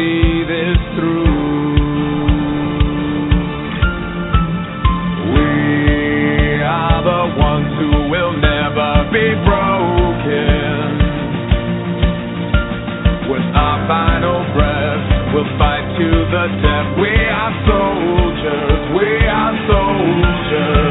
See this through. We are the ones who will never be broken. With our final breath, we'll fight to the death. We are soldiers. We are soldiers.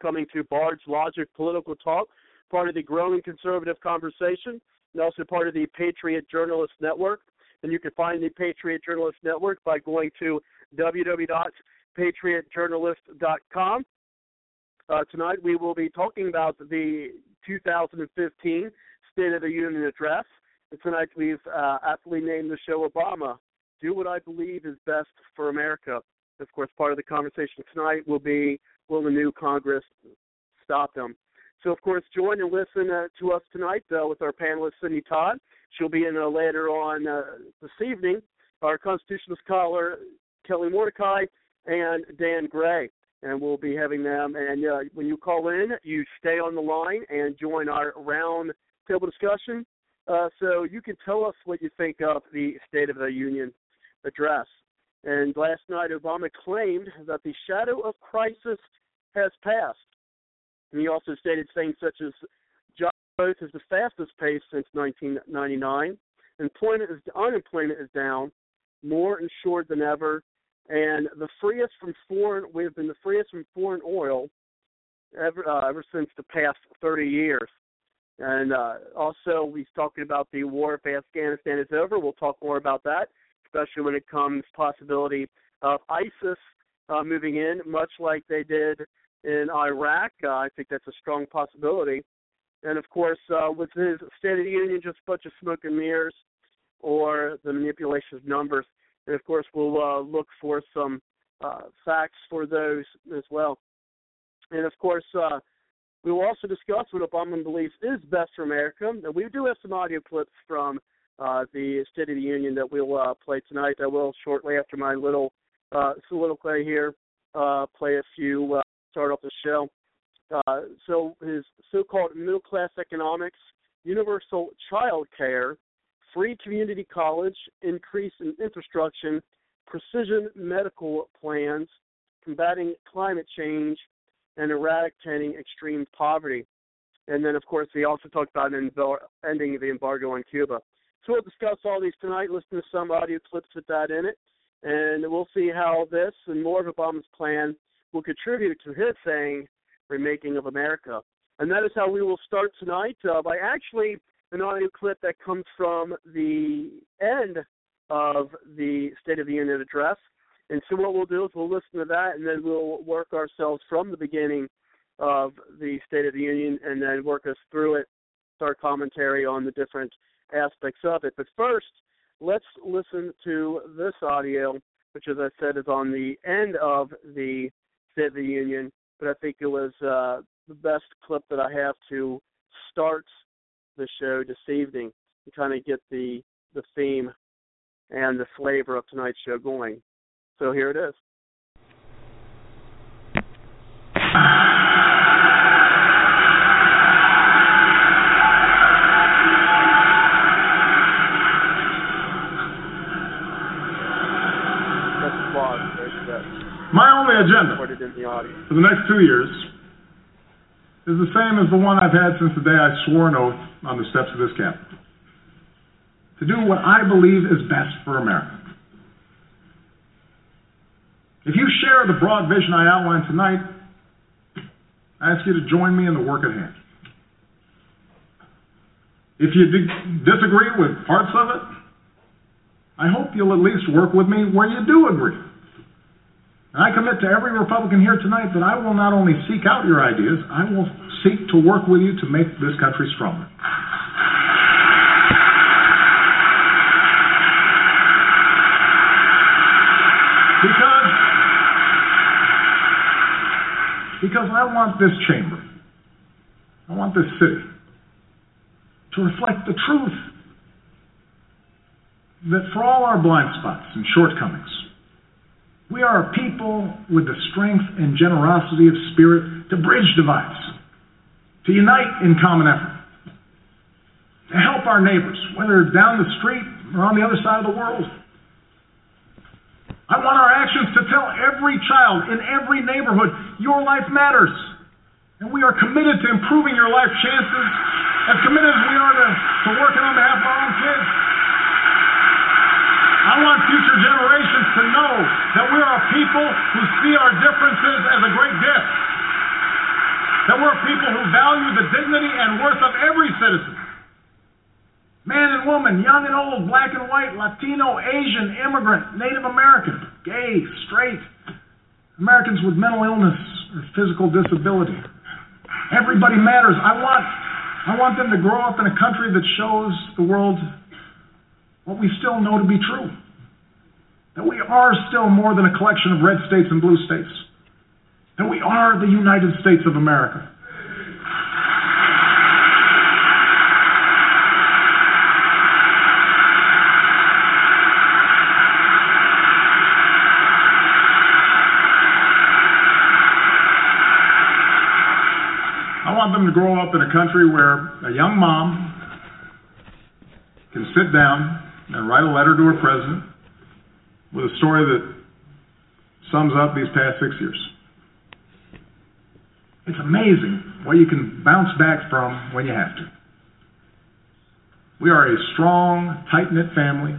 Coming to Bard's Logic Political Talk, part of the growing conservative conversation, and also part of the Patriot Journalist Network. And you can find the Patriot Journalist Network by going to www.patriotjournalist.com. Uh, tonight we will be talking about the 2015 State of the Union Address. And tonight we've uh, aptly named the show Obama, Do What I Believe is Best for America. Of course, part of the conversation tonight will be Will the new Congress stop them? So, of course, join and listen uh, to us tonight uh, with our panelist, Cindy Todd. She'll be in uh, later on uh, this evening. Our constitutional scholar, Kelly Mordecai, and Dan Gray. And we'll be having them. And uh, when you call in, you stay on the line and join our round table discussion. Uh, so you can tell us what you think of the State of the Union address. And last night, Obama claimed that the shadow of crisis has passed. And he also stated things such as job growth is the fastest pace since 1999. Employment is unemployment is down, more insured than ever, and the freest from foreign. We have been the freest from foreign oil ever uh, ever since the past 30 years. And uh, also, he's talking about the war if Afghanistan is over. We'll talk more about that, especially when it comes possibility of ISIS uh, moving in, much like they did in Iraq. Uh, I think that's a strong possibility. And of course, uh, with his State of the Union, just a bunch of smoke and mirrors or the manipulation of numbers. And of course, we'll uh, look for some uh, facts for those as well. And of course, uh, we will also discuss what Obama believes is best for America. And we do have some audio clips from uh, the State of the Union that we'll uh, play tonight. I will shortly after my little uh, soliloquy here uh, play a few, uh, start off the show. Uh, so his so-called middle class economics, universal child care, free community college, increase in infrastructure, precision medical plans, combating climate change, and eradicating extreme poverty. And then, of course, he also talked about ending the embargo on Cuba. So we'll discuss all these tonight, listen to some audio clips with that in it, and we'll see how this and more of Obama's plan will contribute to his saying, remaking of America. And that is how we will start tonight uh, by actually an audio clip that comes from the end of the State of the Union address. And so what we'll do is we'll listen to that, and then we'll work ourselves from the beginning of the State of the Union and then work us through it, start commentary on the different aspects of it. But first, let's listen to this audio, which, as I said, is on the end of the State of the Union. But I think it was uh, the best clip that I have to start the show this evening to kind of get the the theme and the flavor of tonight's show going. So here it is. Agenda for the next two years is the same as the one I've had since the day I swore an oath on the steps of this Capitol to do what I believe is best for America. If you share the broad vision I outlined tonight, I ask you to join me in the work at hand. If you disagree with parts of it, I hope you'll at least work with me where you do agree. And I commit to every Republican here tonight that I will not only seek out your ideas, I will seek to work with you to make this country stronger. Because, because I want this chamber, I want this city to reflect the truth that for all our blind spots and shortcomings, we are a people with the strength and generosity of spirit to bridge divides, to unite in common effort, to help our neighbors, whether down the street or on the other side of the world. I want our actions to tell every child in every neighborhood your life matters. And we are committed to improving your life chances, as committed as we are to, to working on behalf of our own kids. I want future generations to know that we are a people who see our differences as a great gift. That we're people who value the dignity and worth of every citizen man and woman, young and old, black and white, Latino, Asian, immigrant, Native American, gay, straight, Americans with mental illness or physical disability. Everybody matters. I want, I want them to grow up in a country that shows the world what we still know to be true. That we are still more than a collection of red states and blue states. That we are the United States of America. I want them to grow up in a country where a young mom can sit down and write a letter to her president with a story that sums up these past six years. It's amazing what you can bounce back from when you have to. We are a strong, tight knit family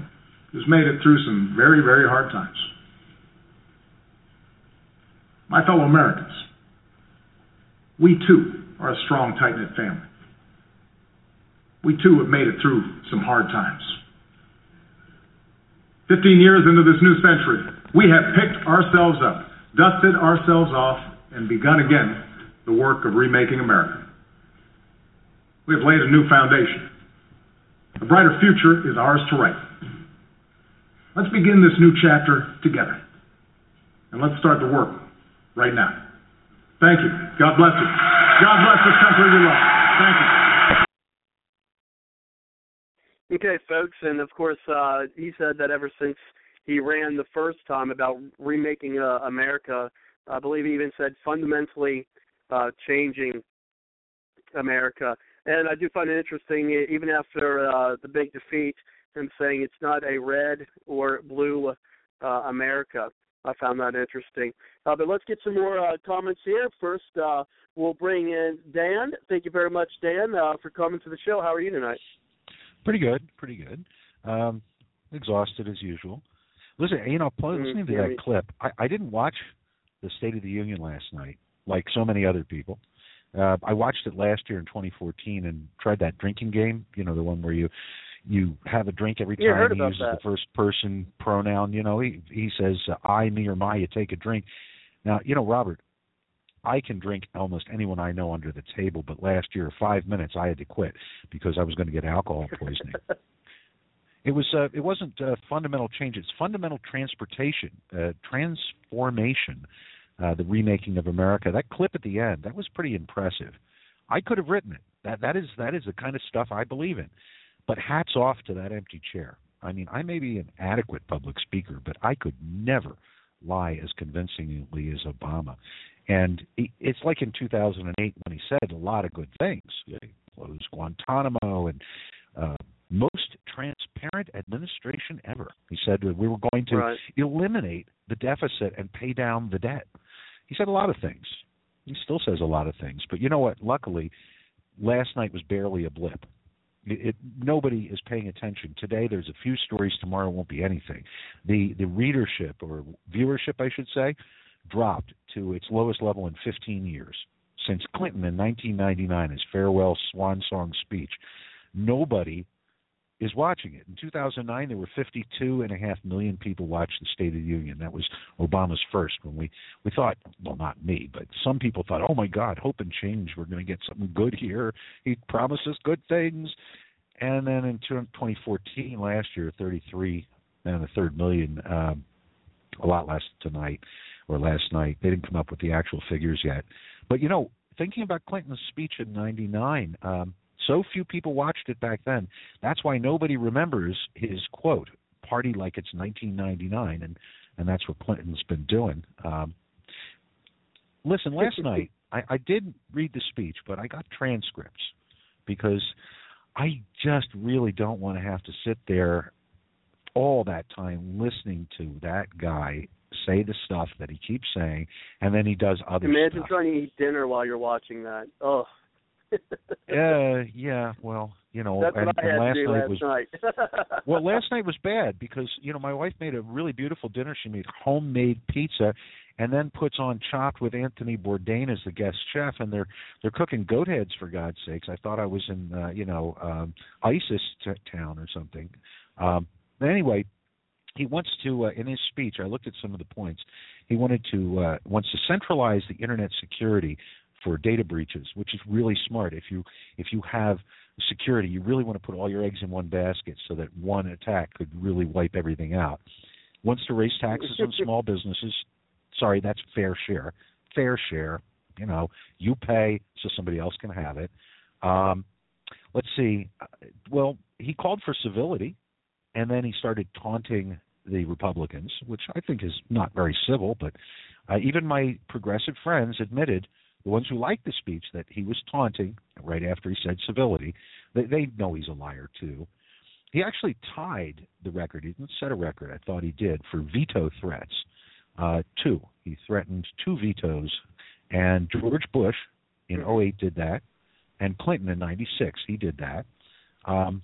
who's made it through some very, very hard times. My fellow Americans, we too are a strong, tight knit family. We too have made it through some hard times. 15 years into this new century, we have picked ourselves up, dusted ourselves off, and begun again the work of remaking America. We have laid a new foundation. A brighter future is ours to write. Let's begin this new chapter together. And let's start the work right now. Thank you. God bless you. God bless this country we love. Thank you. Okay, folks, and of course, uh, he said that ever since he ran the first time about remaking uh, America, I believe he even said fundamentally uh, changing America. And I do find it interesting, even after uh, the big defeat, him saying it's not a red or blue uh, America. I found that interesting. Uh, but let's get some more uh, comments here. First, uh, we'll bring in Dan. Thank you very much, Dan, uh, for coming to the show. How are you tonight? Pretty good. Pretty good. Um, exhausted as usual. Listen, you know, mm-hmm. listening to that clip, I, I didn't watch the State of the Union last night like so many other people. Uh, I watched it last year in 2014 and tried that drinking game. You know, the one where you you have a drink every time he uses that. the first person pronoun. You know, he he says uh, I, me, or my. You take a drink. Now, you know, Robert, I can drink almost anyone I know under the table, but last year, five minutes, I had to quit because I was going to get alcohol poisoning. it was uh, it wasn't uh, fundamental change; it's fundamental transportation, uh, transformation. Uh, the remaking of America. That clip at the end that was pretty impressive. I could have written it. That that is that is the kind of stuff I believe in. But hats off to that empty chair. I mean, I may be an adequate public speaker, but I could never lie as convincingly as Obama. And it's like in 2008 when he said a lot of good things. He closed Guantanamo and uh, most transparent administration ever. He said that we were going to right. eliminate the deficit and pay down the debt. He said a lot of things. He still says a lot of things. But you know what? Luckily, last night was barely a blip. It, it, nobody is paying attention today. There's a few stories. Tomorrow won't be anything. The the readership or viewership, I should say, dropped to its lowest level in 15 years since Clinton in 1999, his farewell swan song speech. Nobody is watching it. In 2009, there were 52 and a half million people watched the State of the Union. That was Obama's first. When we we thought, well, not me, but some people thought, oh my God, hope and change. We're going to get something good here. He promises good things. And then in 2014, last year, 33 and a third million, um, a lot less tonight or last night. They didn't come up with the actual figures yet. But you know, thinking about Clinton's speech in '99. Um, so few people watched it back then. That's why nobody remembers his quote, "Party like it's 1999," and and that's what Clinton's been doing. Um, listen, last night I, I did read the speech, but I got transcripts because I just really don't want to have to sit there all that time listening to that guy say the stuff that he keeps saying, and then he does other Imagine stuff. trying to eat dinner while you're watching that. Oh. uh, yeah. Well, you know, That's and, and last night was night. well, last night was bad because you know my wife made a really beautiful dinner. She made homemade pizza, and then puts on Chopped with Anthony Bourdain as the guest chef, and they're they're cooking goat heads for God's sakes. I thought I was in uh, you know um, ISIS t- town or something. Um, anyway, he wants to uh, in his speech. I looked at some of the points. He wanted to uh, wants to centralize the internet security for data breaches, which is really smart. If you if you have security, you really want to put all your eggs in one basket so that one attack could really wipe everything out. Wants to raise taxes on small businesses. Sorry, that's fair share. Fair share. You know, you pay so somebody else can have it. Um, let's see. Well, he called for civility, and then he started taunting the Republicans, which I think is not very civil. But uh, even my progressive friends admitted the ones who liked the speech that he was taunting right after he said civility, they, they know he's a liar too. He actually tied the record. He didn't set a record. I thought he did for veto threats. Uh, two. He threatened two vetoes, and George Bush in 08 did that, and Clinton in 96 he did that. Um,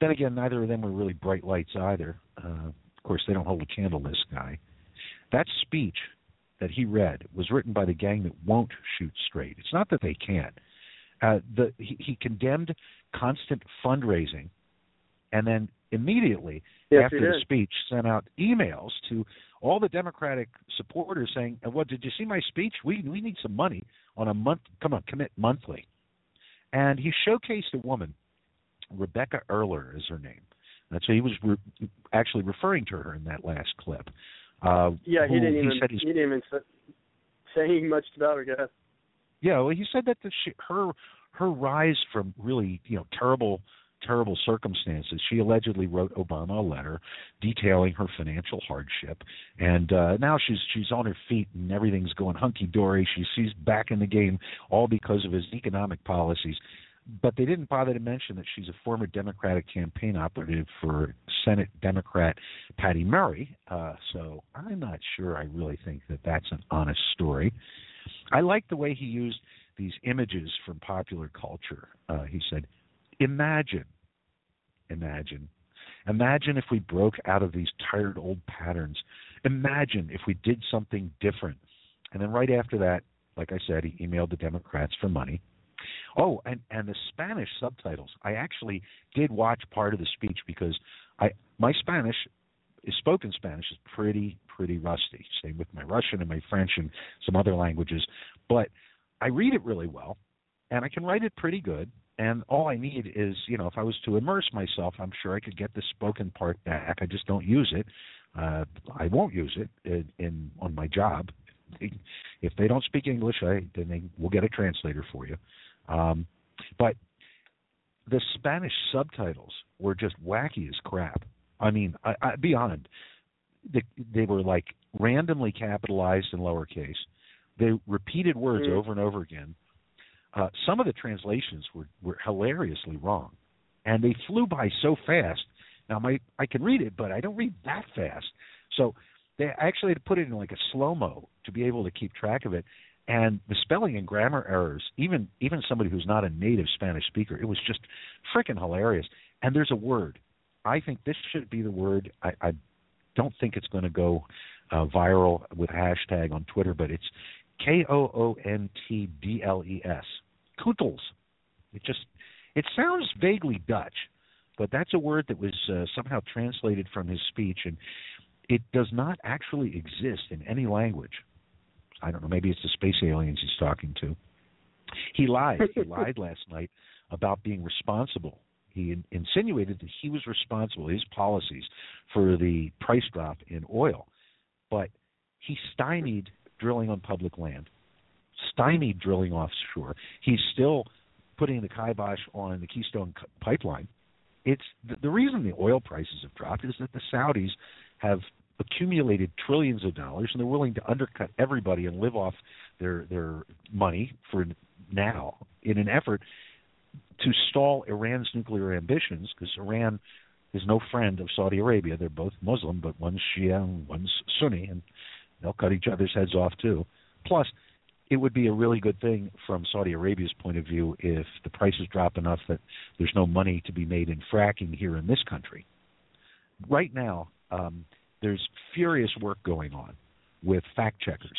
then again, neither of them were really bright lights either. Uh, of course, they don't hold a candle to this guy. That speech that he read was written by the gang that won't shoot straight. It's not that they can't. Uh, the, he, he condemned constant fundraising, and then immediately yes, after the speech sent out emails to all the Democratic supporters saying, uh, "What did you see my speech? We we need some money on a month. Come on, commit monthly." And he showcased a woman, Rebekah Erler is her name. That's he was re- actually referring to her in that last clip. Uh, yeah, he didn't even he, said he didn't even say much about her. Guys. Yeah, well, he said that the, she, her her rise from really you know terrible terrible circumstances. She allegedly wrote Obama a letter detailing her financial hardship, and uh, now she's she's on her feet and everything's going hunky dory. She she's back in the game all because of his economic policies. But they didn't bother to mention that she's a former Democratic campaign operative for Senate Democrat Patty Murray. Uh, so I'm not sure I really think that that's an honest story. I like the way he used these images from popular culture. Uh, he said, Imagine, imagine, imagine if we broke out of these tired old patterns. Imagine if we did something different. And then right after that, like I said, he emailed the Democrats for money. Oh, and and the Spanish subtitles. I actually did watch part of the speech because I my Spanish is spoken Spanish is pretty pretty rusty. Same with my Russian and my French and some other languages, but I read it really well, and I can write it pretty good. And all I need is, you know, if I was to immerse myself, I'm sure I could get the spoken part back. I just don't use it. Uh, I won't use it in, in on my job. If they don't speak English, I then they will get a translator for you. Um, but the Spanish subtitles were just wacky as crap. I mean, I, I beyond. They, they were like randomly capitalized in lowercase. They repeated words mm. over and over again. Uh, some of the translations were, were hilariously wrong, and they flew by so fast. Now, my I can read it, but I don't read that fast. So they actually had to put it in like a slow mo to be able to keep track of it. And the spelling and grammar errors, even even somebody who's not a native Spanish speaker, it was just freaking hilarious. And there's a word. I think this should be the word. I, I don't think it's going to go uh, viral with hashtag on Twitter, but it's K O O N T D L E S. Koontels. It just it sounds vaguely Dutch, but that's a word that was uh, somehow translated from his speech, and it does not actually exist in any language. I don't know. Maybe it's the space aliens he's talking to. He lied. he lied last night about being responsible. He in, insinuated that he was responsible, his policies, for the price drop in oil, but he stymied drilling on public land, stymied drilling offshore. He's still putting the kibosh on the Keystone pipeline. It's the, the reason the oil prices have dropped is that the Saudis have accumulated trillions of dollars and they're willing to undercut everybody and live off their their money for now in an effort to stall Iran's nuclear ambitions because Iran is no friend of Saudi Arabia. They're both Muslim, but one's Shia and one's Sunni, and they'll cut each other's heads off too. Plus, it would be a really good thing from Saudi Arabia's point of view if the prices drop enough that there's no money to be made in fracking here in this country. Right now, um, there's furious work going on with fact checkers.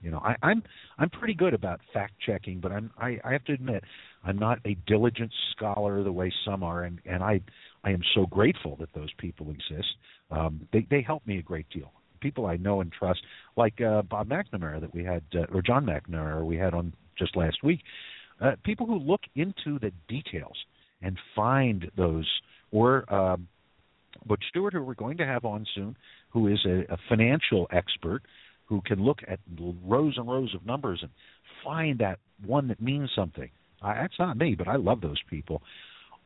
You know, I, I'm I'm pretty good about fact checking, but I'm I, I have to admit I'm not a diligent scholar the way some are, and and I I am so grateful that those people exist. Um, they they help me a great deal. People I know and trust, like uh, Bob McNamara that we had, uh, or John McNamara we had on just last week. Uh, people who look into the details and find those, or um, Butch Stewart, who we're going to have on soon, who is a, a financial expert who can look at rows and rows of numbers and find that one that means something. I, that's not me, but I love those people.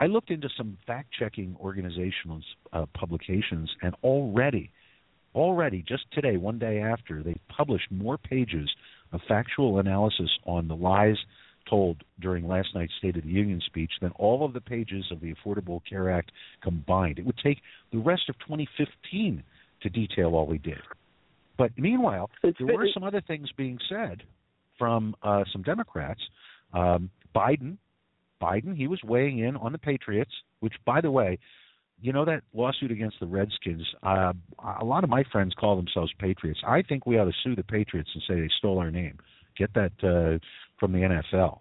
I looked into some fact-checking organizations, uh, publications, and already, already just today, one day after, they published more pages of factual analysis on the lies told during last night's State of the Union speech than all of the pages of the Affordable Care Act combined. It would take the rest of 2015 to detail all we did. But meanwhile, there were some other things being said from uh, some Democrats. Um, Biden, Biden, he was weighing in on the Patriots, which, by the way, you know that lawsuit against the Redskins. Uh, a lot of my friends call themselves Patriots. I think we ought to sue the Patriots and say they stole our name. Get that uh, from the NFL.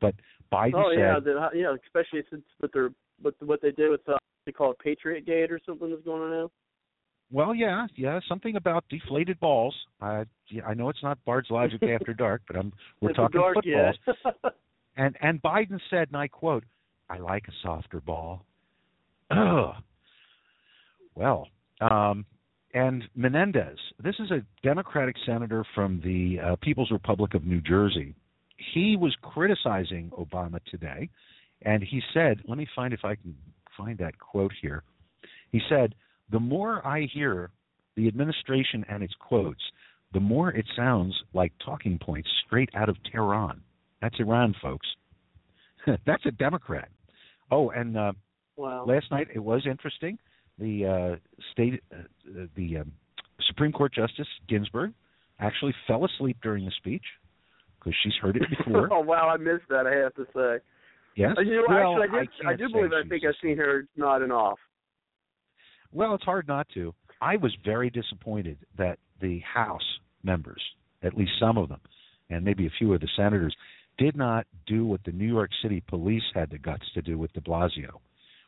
But Biden oh, said, yeah, the, yeah, especially since with their with what they did with uh, they call it Patriot Gate or something that's going on now. Well, yeah, yeah, something about deflated balls. I yeah, I know it's not Bard's Logic after dark, but I'm we're it's talking dark, footballs. Yeah. and and Biden said, and I quote, "I like a softer ball." Ugh. Well, um, and Menendez, this is a Democratic senator from the uh, People's Republic of New Jersey. He was criticizing Obama today, and he said, let me find if I can find that quote here. He said, the more I hear the administration and its quotes, the more it sounds like talking points straight out of Tehran. That's Iran, folks. That's a Democrat. Oh, and uh, wow. last night it was interesting. The uh, state, uh, the um, Supreme Court Justice Ginsburg actually fell asleep during the speech because she's heard it before. oh wow, I missed that. I have to say. Yes. Uh, you know, well, actually, I, did, I, I do believe I think I've seen her nodding off. Well, it's hard not to. I was very disappointed that the House members, at least some of them, and maybe a few of the senators, did not do what the New York City police had the guts to do with de Blasio,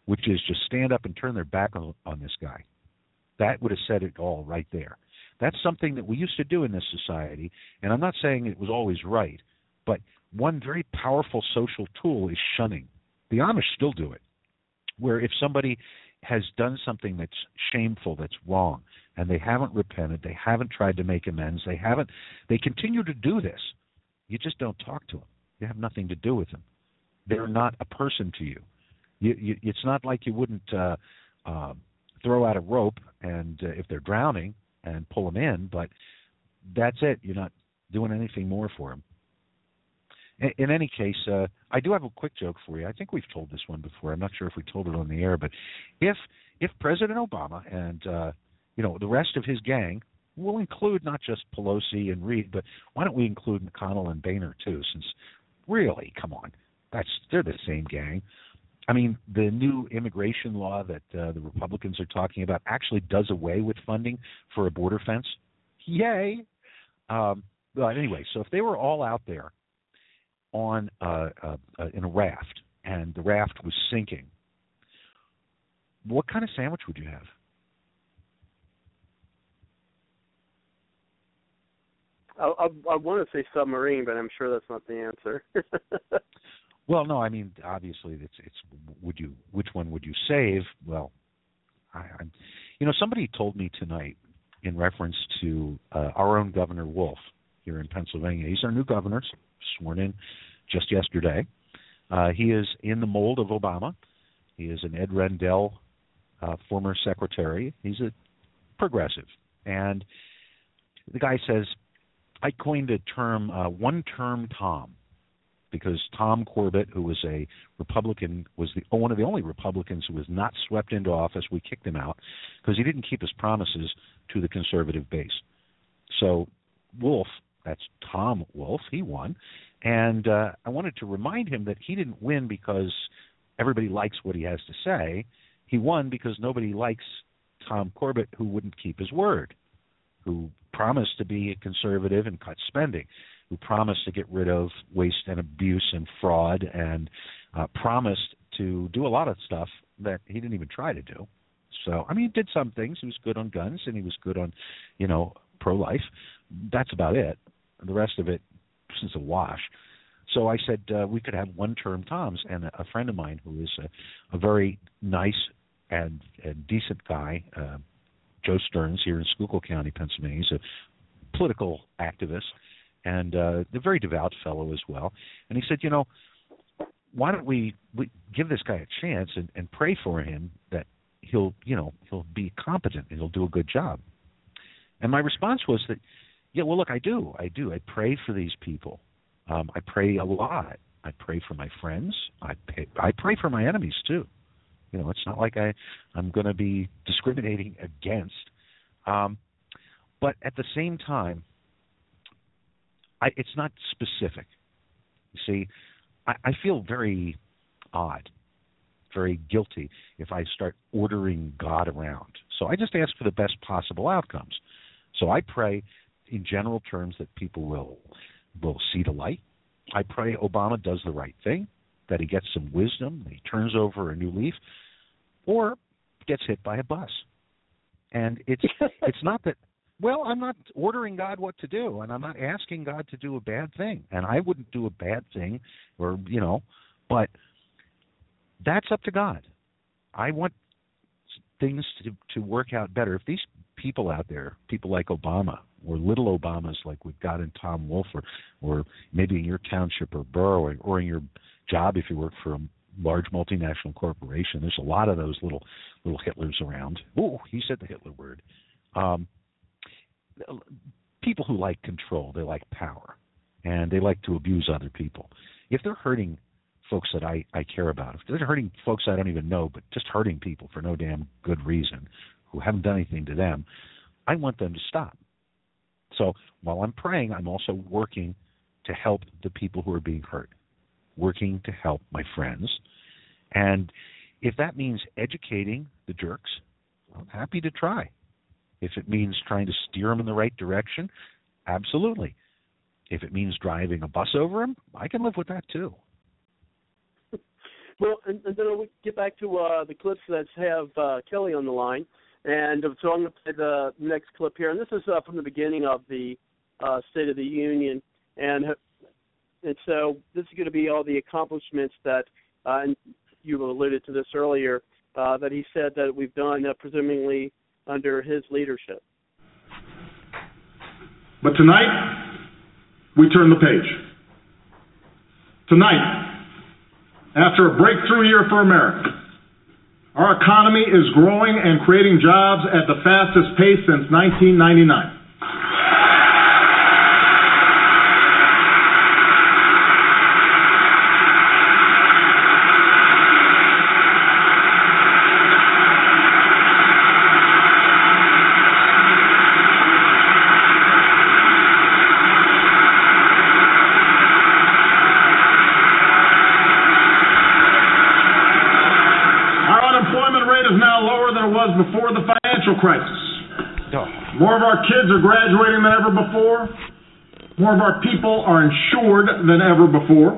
which is just stand up and turn their back on, on this guy. That would have said it all right there. That's something that we used to do in this society, and I'm not saying it was always right, but one very powerful social tool is shunning. The Amish still do it, where if somebody has done something that's shameful, that's wrong, and they haven't repented, they haven't tried to make amends, they haven't, they continue to do this. You just don't talk to them. You have nothing to do with them. They're not a person to you. you, you it's not like you wouldn't uh, uh, throw out a rope and uh, if they're drowning and pull them in, but that's it. You're not doing anything more for them. In, in any case, uh, I do have a quick joke for you. I think we've told this one before. I'm not sure if we told it on the air, but if if President Obama and uh, you know the rest of his gang will include not just Pelosi and Reid, but why don't we include McConnell and Boehner too? Since really, come on, that's they're the same gang. I mean, the new immigration law that uh, the Republicans are talking about actually does away with funding for a border fence. Yay! Um, but anyway, so if they were all out there on uh, uh, uh, in a raft and the raft was sinking, what kind of sandwich would you have? I, I, I want to say submarine, but I'm sure that's not the answer. well, no, I mean obviously it's it's would you which one would you save? Well, I, I'm, you know, somebody told me tonight in reference to uh, our own Governor Wolf here in Pennsylvania. He's our new governor, sworn in just yesterday. Uh, he is in the mold of Obama. He is an Ed Rendell uh, former secretary. He's a progressive, and the guy says I coined a term, uh, one-term Tom, because Tom Corbett, who was a Republican, was the one of the only Republicans who was not swept into office. We kicked him out because he didn't keep his promises to the conservative base. So Wolf, that's Tom Wolf, he won, and uh, I wanted to remind him that he didn't win because everybody likes what he has to say. He won because nobody likes Tom Corbett, who wouldn't keep his word who promised to be a conservative and cut spending, who promised to get rid of waste and abuse and fraud, and uh, promised to do a lot of stuff that he didn't even try to do. So, I mean, he did some things. He was good on guns, and he was good on, you know, pro-life. That's about it. The rest of it is a wash. So I said uh, we could have one-term Toms, and a, a friend of mine who is a, a very nice and, and decent guy, uh, Joe Stearns here in Schuylkill County, Pennsylvania. He's a political activist and uh, a very devout fellow as well. And he said, you know, why don't we, we give this guy a chance and, and pray for him that he'll, you know, he'll be competent and he'll do a good job. And my response was that, yeah, well, look, I do, I do. I pray for these people. Um, I pray a lot. I pray for my friends. I pay, I pray for my enemies too. You know, it's not like I I'm going to be discriminating against. Um, but at the same time, I, it's not specific. You see, I, I feel very odd, very guilty if I start ordering God around. So I just ask for the best possible outcomes. So I pray in general terms that people will will see the light. I pray Obama does the right thing that he gets some wisdom, that he turns over a new leaf, or gets hit by a bus. And it's it's not that well, I'm not ordering God what to do, and I'm not asking God to do a bad thing, and I wouldn't do a bad thing, or you know, but that's up to God. I want things to to work out better. If these people out there, people like Obama or little Obamas like we've got in Tom Wolf, or or maybe in your township or borough, or, in your job if you work for a large multinational corporation. There's a lot of those little little Hitlers around. Oh, he said the Hitler word. Um, people who like control, they like power, and they like to abuse other people. If they're hurting folks that I, I care about, if they're hurting folks I don't even know, but just hurting people for no damn good reason, who haven't done anything to them, I want them to stop. So while I'm praying, I'm also working to help the people who are being hurt working to help my friends. And if that means educating the jerks, I'm happy to try. If it means trying to steer them in the right direction, absolutely. If it means driving a bus over them, I can live with that too. Well, and, and then we get back to uh, the clips that have uh, Kelly on the line. And so I'm going to play the next clip here, and this is uh, from the beginning of the uh, State of the Union, and and so this is going to be all the accomplishments that, uh, and you alluded to this earlier, uh, that he said that we've done, uh, presumably under his leadership. But tonight, we turn the page. Tonight, after a breakthrough year for America, our economy is growing and creating jobs at the fastest pace since 1999. Kids are graduating than ever before. More of our people are insured than ever before.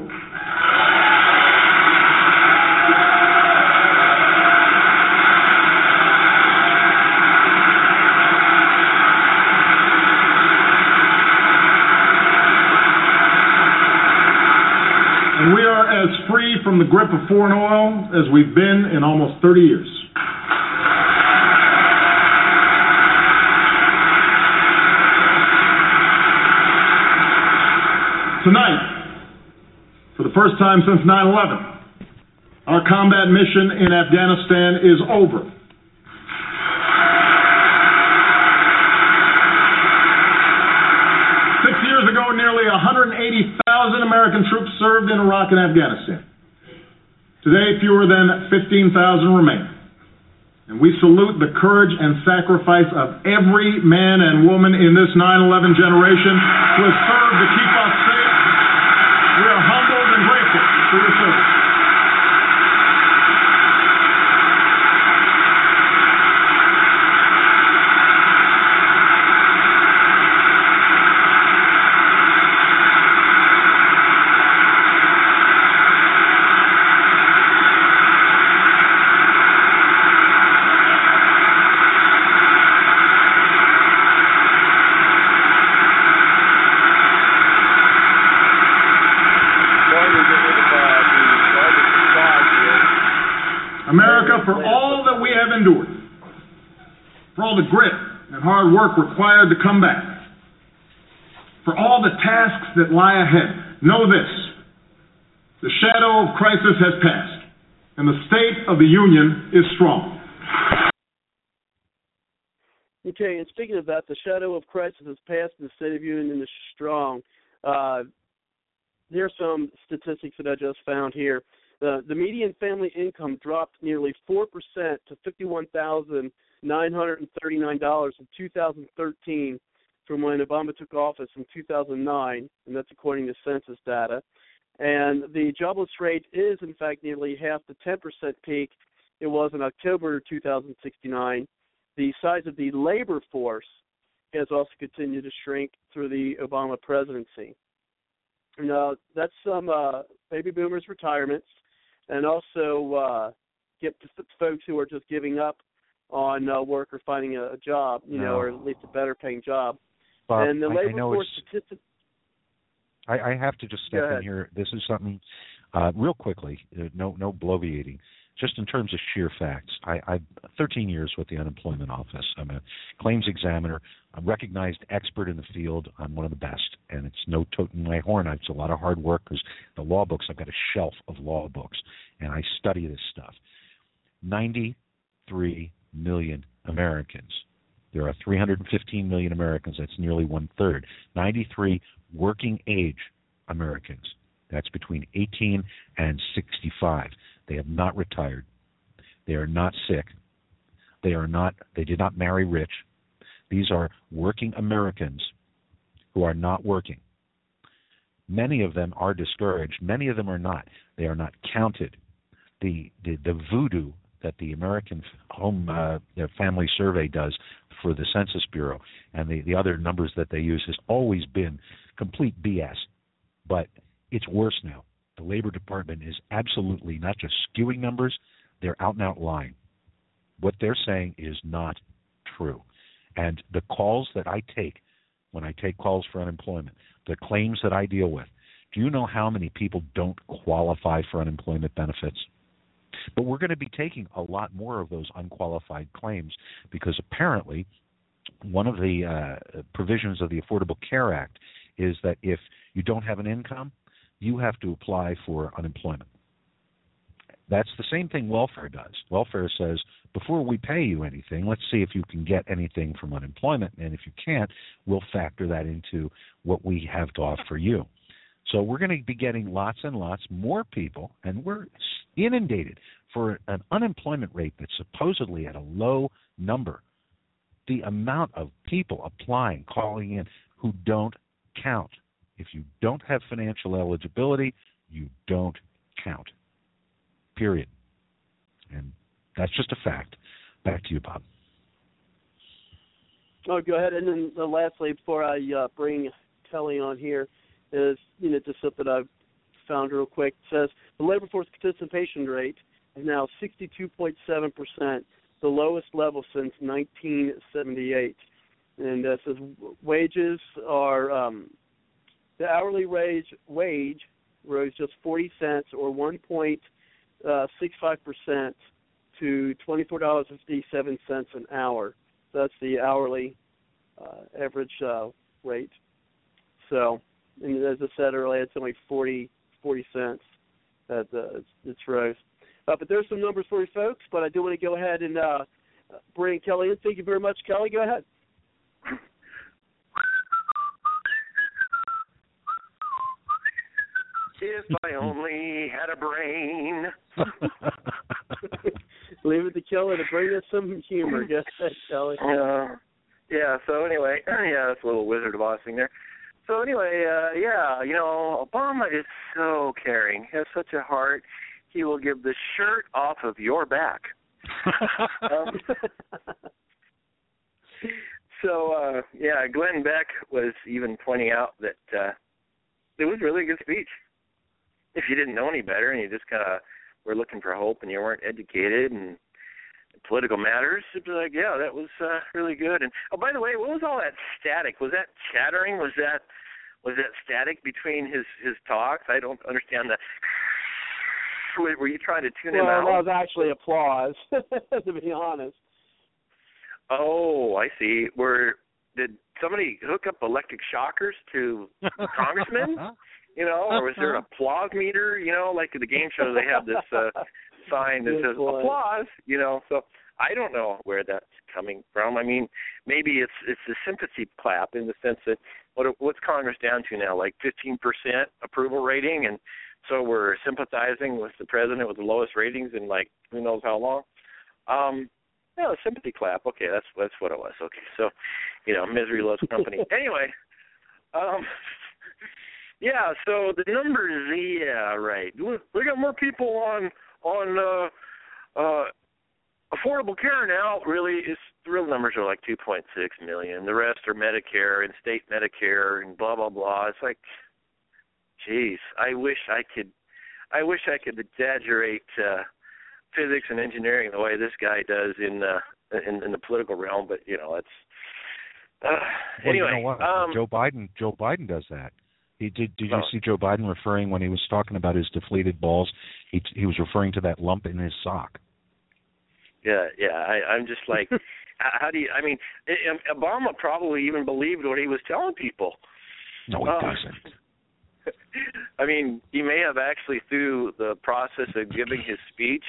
And we are as free from the grip of foreign oil as we've been in almost 30 years. Tonight, for the first time since 9 11, our combat mission in Afghanistan is over. Six years ago, nearly 180,000 American troops served in Iraq and Afghanistan. Today, fewer than 15,000 remain. And we salute the courage and sacrifice of every man and woman in this 9 11 generation who has served to keep us safe. We are humbled and grateful for your service. America, for all that we have endured, for all the grit hard work required to come back, for all the tasks that lie ahead, know this the shadow of crisis has passed, and the state of the Union is strong. Okay, and speaking of that, the shadow of crisis has passed, and the state of union is strong. Uh, are some statistics that I just found here. The the median family income dropped nearly four percent to fifty one thousand nine hundred and thirty nine dollars in 2013 from when Obama took office in 2009, and that's according to census data. And the jobless rate is, in fact, nearly half the 10% peak it was in October 2069. The size of the labor force has also continued to shrink through the Obama presidency. Now, that's some uh, baby boomers' retirements and also uh, get folks who are just giving up on uh, work or finding a, a job, you no. know, or at least a better paying job. Bob, and the I, labor I force statistics. I, I have to just step in here. This is something uh, real quickly. Uh, no, no bloviating. Just in terms of sheer facts, I, I've 13 years with the unemployment office. I'm a claims examiner. I'm a recognized expert in the field. I'm one of the best, and it's no toting my horn. It's a lot of hard work because the law books. I've got a shelf of law books, and I study this stuff. 93 million Americans. There are 315 million Americans. That's nearly one third. 93 working age Americans. That's between 18 and 65. They have not retired. They are not sick. They are not. They did not marry rich. These are working Americans who are not working. Many of them are discouraged. Many of them are not. They are not counted. The the, the voodoo that the American Home uh, Family Survey does for the Census Bureau and the, the other numbers that they use has always been complete BS. But it's worse now. The Labor Department is absolutely not just skewing numbers, they're out and out lying. What they're saying is not true. And the calls that I take when I take calls for unemployment, the claims that I deal with, do you know how many people don't qualify for unemployment benefits? But we're going to be taking a lot more of those unqualified claims because apparently one of the uh, provisions of the Affordable Care Act is that if you don't have an income, you have to apply for unemployment. That's the same thing welfare does. Welfare says, before we pay you anything, let's see if you can get anything from unemployment. And if you can't, we'll factor that into what we have to offer you. So we're going to be getting lots and lots more people, and we're inundated for an unemployment rate that's supposedly at a low number. The amount of people applying, calling in, who don't count. If you don't have financial eligibility, you don't count. Period. And that's just a fact. Back to you, Bob. Oh, go ahead. And then uh, lastly, before I uh, bring Kelly on here, is you know just something I've found real quick. It says the labor force participation rate is now 62.7 percent, the lowest level since 1978. And uh, says wages are um, the hourly wage wage rose just 40 cents or 1.65 uh, percent to $24.57 an hour. That's the hourly uh, average uh, rate. So, as I said earlier, it's only 40 40 cents that uh, it's, it's rose. Uh, but there's some numbers for you folks. But I do want to go ahead and uh, bring Kelly in. Thank you very much, Kelly. Go ahead. If I only had a brain. Leave it to Kelly to bring us some humor. Guess that, Kelly. Yeah. Yeah. So anyway, yeah, that's a little Wizard of Oz thing there. So anyway, uh, yeah, you know, Obama is so caring. He has such a heart. He will give the shirt off of your back. um, so uh yeah, Glenn Beck was even pointing out that uh it was really a good speech if you didn't know any better and you just kind of were looking for hope and you weren't educated and political matters, it'd be like, yeah, that was uh, really good. And oh, by the way, what was all that static? Was that chattering? Was that was that static between his his talks? I don't understand that. Were you trying to tune well, him out? Well, that was actually applause, to be honest. Oh, I see. Were did somebody hook up electric shockers to congressmen? you know, or was there an applause meter? You know, like the game show, they have this uh, sign that says applause. You know, so I don't know where that's coming from. I mean, maybe it's it's a sympathy clap in the sense that what what's Congress down to now? Like 15% approval rating, and so we're sympathizing with the president with the lowest ratings in like who knows how long. Um, yeah, a sympathy clap. Okay, that's that's what it was. Okay, so you know, misery loves company. anyway, um, yeah, so the numbers, yeah, right. We got more people on on uh uh affordable care now. Really, is the real numbers are like 2.6 million. The rest are Medicare and state Medicare and blah blah blah. It's like, geez, I wish I could, I wish I could exaggerate uh physics and engineering the way this guy does in uh in, in the political realm, but you know, it's. Uh, well, anyway, you know what? um, Joe Biden. Joe Biden does that. He did. Did you Oh. see Joe Biden referring when he was talking about his deflated balls? He he was referring to that lump in his sock. Yeah, yeah. I, I'm just like, how do you? I mean, Obama probably even believed what he was telling people. No, he Oh. doesn't. I mean, he may have actually, through the process of giving his speech,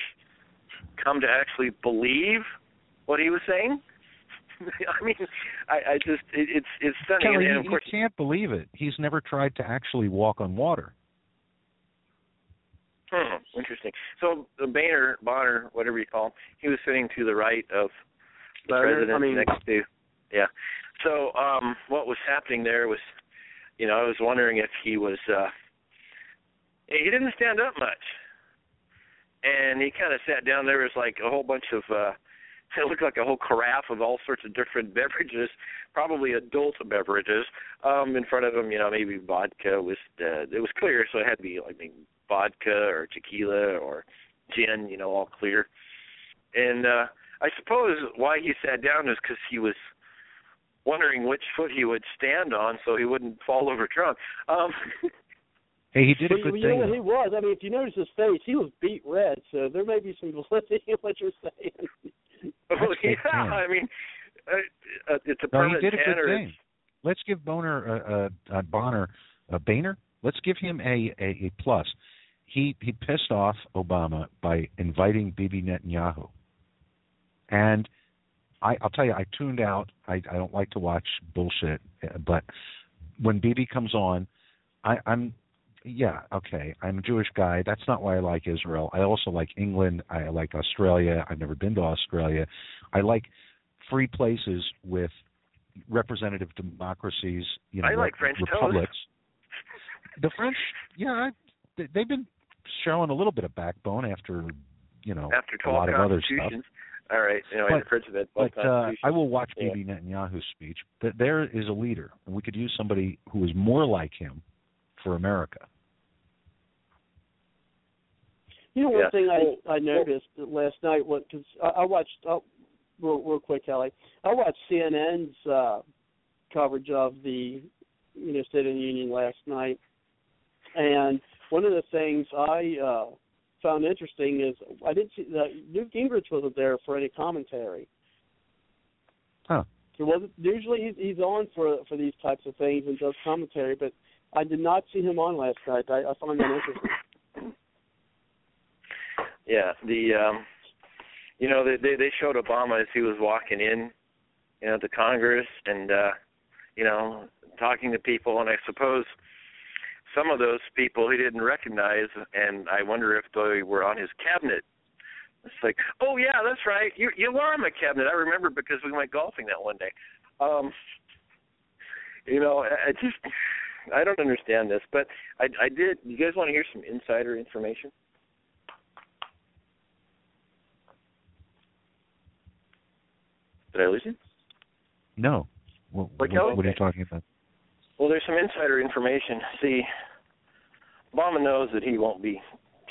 come to actually believe what he was saying. I mean, I, I just it, it's it's stunning. Kelly, and, you, and of course, you can't believe it. He's never tried to actually walk on water. Hmm, interesting. So the Boehner, Bonner, whatever you call him, he was sitting to the right of the Boehner, president I mean- next to yeah. So um what was happening there was you know, I was wondering if he was uh he didn't stand up much. And he kind of sat down there was like a whole bunch of uh it looked like a whole carafe of all sorts of different beverages, probably adult beverages, um, in front of him. You know, maybe vodka was uh, it was clear, so it had to be like maybe vodka or tequila or gin. You know, all clear. And uh, I suppose why he sat down is because he was wondering which foot he would stand on so he wouldn't fall over drunk. Um, hey, he did a good you thing. know what he was? I mean, if you notice his face, he was beat red. So there may be some validity in what you're saying. Yeah, I mean, uh, uh, it's a no, permanent he did a good thing. Let's give Boner, uh, uh, Bonner, uh, Boehner. Let's give him a, a a plus. He he pissed off Obama by inviting Bibi Netanyahu, and I, I'll tell you, I tuned out. I, I don't like to watch bullshit, but when Bibi comes on, I, I'm yeah okay. I'm a Jewish guy. That's not why I like Israel. I also like England. I like Australia. I've never been to Australia. I like free places with representative democracies. You know, I like French republics. toast. The French, yeah, they've been showing a little bit of backbone after you know After a lot of other stuff. All right, you know, But- the president. But uh, I will watch Yeah. Bibi Netanyahu's speech. That there is a leader, and we could use somebody who is more like him for America. You know, one Yeah. thing I I noticed last night was because I, I watched oh, real, real quick, Kelly. I watched CNN's uh, coverage of the you know State of the Union last night, and one of the things I uh, found interesting is I didn't see that Newt Gingrich wasn't there for any commentary. Huh. There wasn't usually he's, he's on for for these types of things and does commentary, but I did not see him on last night. I, I find that interesting. Yeah, the um you know they they showed Obama as he was walking in, you know, to Congress and uh you know, talking to people and I suppose some of those people he didn't recognize and I wonder if they were on his cabinet. It's like, "Oh yeah, that's right. You you were on my cabinet. I remember because we went golfing that one day." Um you know, I I just I don't understand this, but I I did. You guys want to hear some insider information? Did I lose you? No. What, Like, what, what are you talking about? Well, there's some insider information. See, Obama knows that he won't be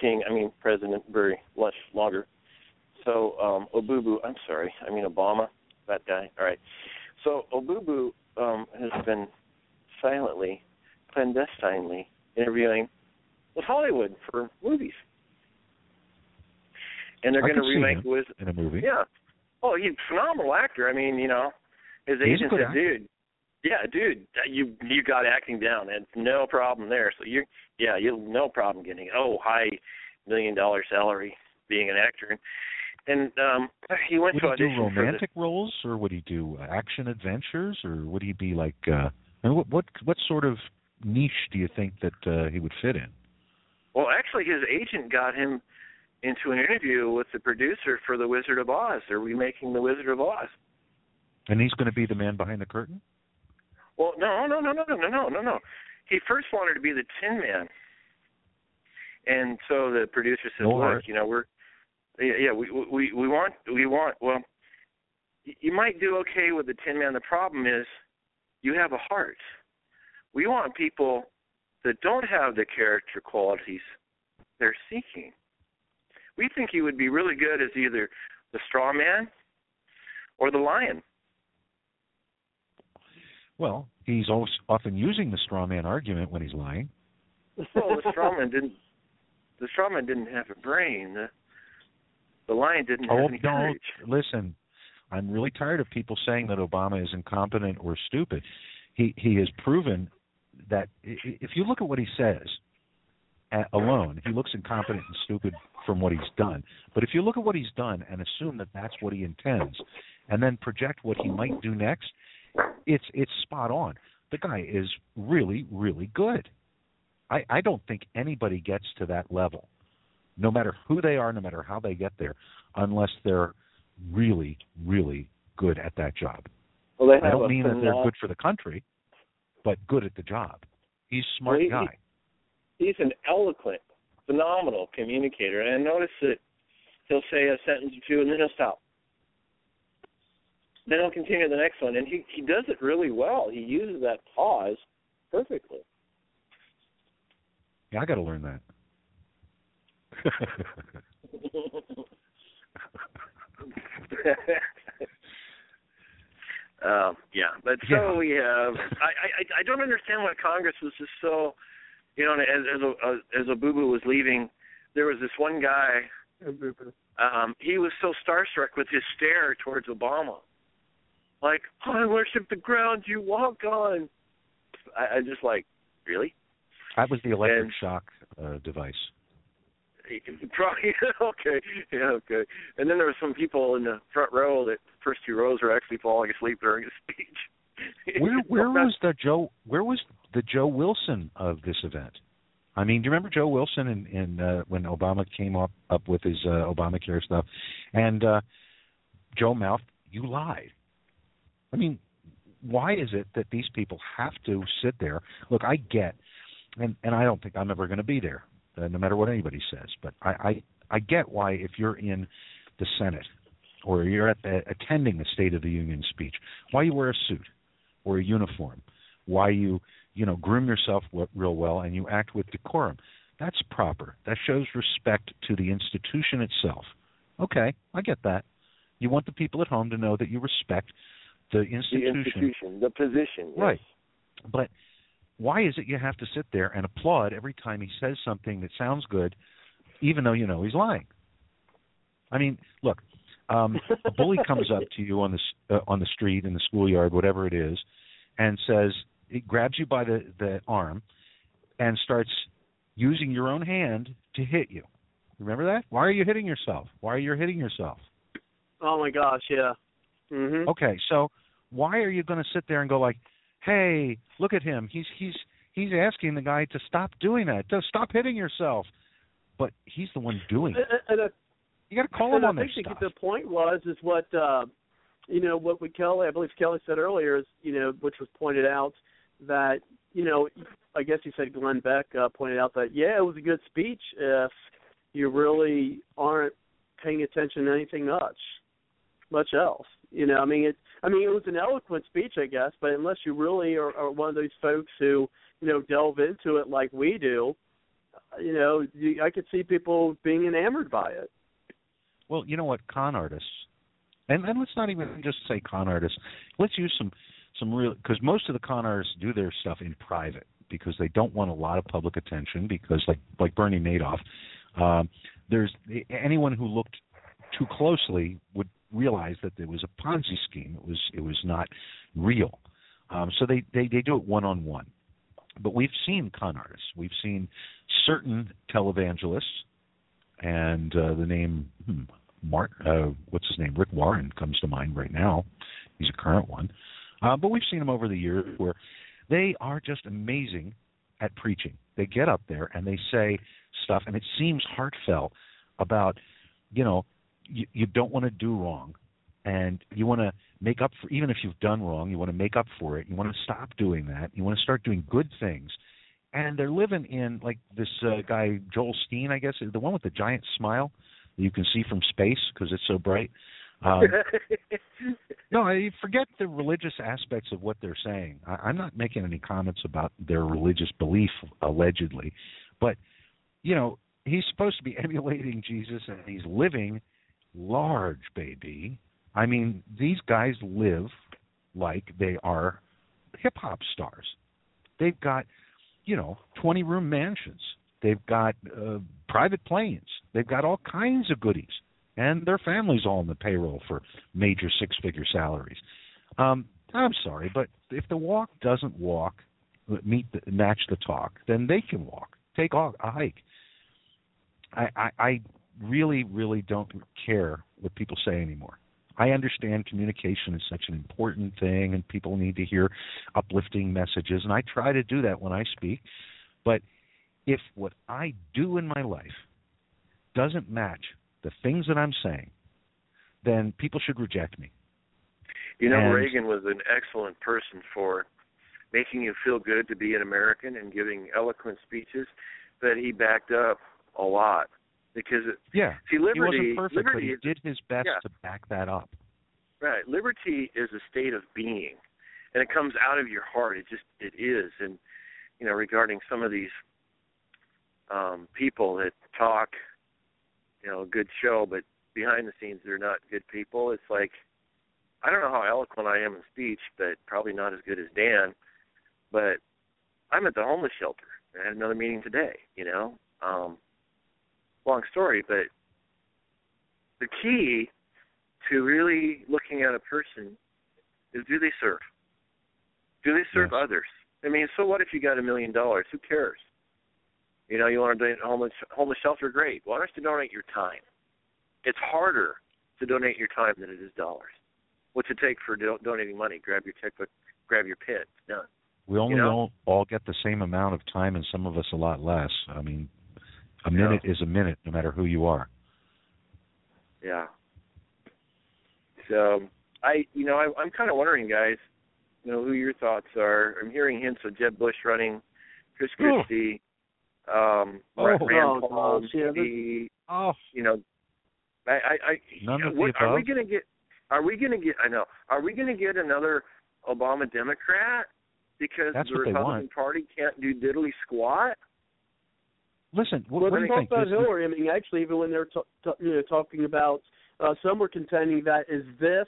king. I mean, president very much longer. So, um, Obubu, I'm sorry, I mean Obama, that guy. All right. So Obubu um, has been silently, clandestinely interviewing with Hollywood for movies, and they're going to remake with in a movie. yeah. Oh, he's a phenomenal actor. I mean, you know, his He's agent said, actor. "Dude, yeah, dude, you you got acting down, and no problem there. So you, yeah, you no problem getting oh high million dollar salary being an actor." And, and um he went Would to he do romantic roles, or would he do action adventures, or would he be like? uh I mean, what what what sort of niche do you think that uh, he would fit in? Well, actually, his agent got him into an interview with the producer for The Wizard of Oz. They're remaking The Wizard of Oz. And he's going to be the man behind the curtain. Well, no, no, no, no, no, no, no, no. He first wanted to be the Tin Man, and so the producer said, No "Look, heart. you know, we're yeah, yeah, we we we want we want well, you might do okay with the Tin Man. The problem is, you have a heart. We want people that don't have the character qualities they're seeking. We think he would be really good as either the straw man or the lion." Well, he's always often using the straw man argument when he's lying. Well, the strawman didn't. The straw man didn't have a brain. The, the lion didn't have Oh any no! courage. Listen, I'm really tired of people saying that Obama is incompetent or stupid. He he has proven that if you look at what he says alone, he looks incompetent and stupid from what he's done. But if you look at what he's done and assume that that's what he intends, and then project what he might do next, it's it's spot on. The guy is really really good. I I don't think anybody gets to that level, no matter who they are, no matter how they get there, unless they're really really good at that job. Well, they I don't mean that they're good for the country, but good at the job. He's a smart Well, he- guy. He's an eloquent, phenomenal communicator, and I notice that he'll say a sentence or two and then he'll stop. Then he'll continue the next one, and he he does it really well. He uses that pause perfectly. Yeah, I got to learn that. um, yeah, but so Yeah. we have. I, I I don't understand why Congress was just so, you know, as as a as a boo boo was leaving, there was this one guy. Um, he was so starstruck with his stare towards Obama, like I worship the ground you walk on. I, I just like, really? That was the electric And- shock uh, device. Probably okay, yeah, okay. And then there were some people in the front row that first two rows were actually falling asleep during his speech. Where where was the Joe? Where was the Joe Wilson of this event? I mean, do you remember Joe Wilson in, in uh, when Obama came up up with his uh, Obamacare stuff, and uh, Joe Mouth, you lied. I mean, why is it that these people have to sit there? Look, I get, and and I don't think I'm ever going to be there, uh, no matter what anybody says. But I, I I get why if you're in the Senate or you're at the, attending the State of the Union speech, why you wear a suit or a uniform, why you you know groom yourself real well and you act with decorum. That's proper. That shows respect to the institution itself. Okay, I get that. You want the people at home to know that you respect the the institution. institution, the position. yes. Right. But why is it you have to sit there and applaud every time he says something that sounds good, even though you know he's lying? I mean, look, um, a bully comes up to you on the s- uh, on the street in the schoolyard, whatever it is, and says he grabs you by the the arm and starts using your own hand to hit you. Remember that? Why are you hitting yourself? Why are you hitting yourself? Oh my gosh, yeah. Mhm. Okay, so why are you going to sit there and go like, "Hey, look at him. He's he's he's asking the guy to stop doing that. To stop hitting yourself." But he's the one doing it. And, and, I- You got to call him I on that think stuff. the point was is what uh, you know what we Kelly I believe Kelly said earlier is you know which was pointed out that you know I guess you said Glenn Beck uh, pointed out that yeah it was a good speech if you really aren't paying attention to anything much much else you know I mean it I mean it was an eloquent speech I guess but unless you really are, are one of those folks who you know delve into it like we do you know you, I could see people being enamored by it Well, you know what? Con artists, and and let's not even just say con artists. Let's use some some real because most of the con artists do their stuff in private because they don't want a lot of public attention. Because like like Bernie Madoff, um, there's anyone who looked too closely would realize that there was a Ponzi scheme. It was it was not real. Um, so they, they they do it one on one. But we've seen con artists. We've seen certain televangelists and uh, the name hmm, Mark, uh, what's his name? Rick Warren comes to mind right now. He's a current one, uh, but we've seen them over the years where they are just amazing at preaching. They get up there and they say stuff, and it seems heartfelt about, you know, you, you don't want to do wrong, and you want to make up for even if you've done wrong. You want to make up for it. You want to stop doing that. You want to start doing good things and they're living in like this uh, guy Joel Osteen, I guess, the one with the giant smile that you can see from space because it's so bright. Um, no, I forget the religious aspects of what they're saying. I, I'm not making any comments about their religious belief, allegedly, but you know, he's supposed to be emulating Jesus, and he's living large, baby. I mean, these guys live like they are hip hop stars. They've got you know, 20 room mansions. They've got uh, private planes. They've got all kinds of goodies. And their families all on the payroll for major six figure salaries. Um, I'm sorry, but if the walk doesn't walk, meet the, match the talk, then they can walk. Take a, a hike. I, I, I really, really don't care what people say anymore. I understand communication is such an important thing and people need to hear uplifting messages and I try to do that when I speak. But if what I do in my life doesn't match the things that I'm saying, then people should reject me. You know, And- Reagan was an excellent person for making you feel good to be an American and giving eloquent speeches that he backed up a lot because it, Yeah. see he liberty wasn't perfect, liberty but he did his best yeah. to back that up. Right. Liberty is a state of being, and it comes out of your heart. It just it is. And you know, regarding some of these um, people that talk, you know, a good show, but behind the scenes they're not good people. It's like I don't know how eloquent I am in speech, but probably not as good as Dan. But I'm at the homeless shelter. I had another meeting today. You know, um, long story, but the key to really looking at a person is do they serve? Do they serve yes. others? I mean, so what if you got a million dollars? Who cares? You know, you want to donate homeless homeless shelter, great. Why don't you donate your time? It's harder to donate your time than it is dollars. What's it take for do- donating money? Grab your checkbook, grab your pen. Done. We only you know? all, all get the same amount of time, and some of us a lot less. I mean, a minute Yeah. is a minute, no matter who you are. Yeah. So I, you know, I, I'm kind of wondering, guys, you know, who your thoughts are. I'm hearing hints of Jeb Bush running, Chris. Christie, um, Oh. Rand Oh, Paul, gosh, yeah, the, Oh, you know, I, I, I None of the what, are we going to get? Are we going to get? I know. Are we going to get another Obama Democrat because That's the Republican. Party can't do diddly squat? listen. What, well, what they do you talk think? about This- Hillary. I mean, actually, even when they're t- t- you know talking about, uh, some were contending that is this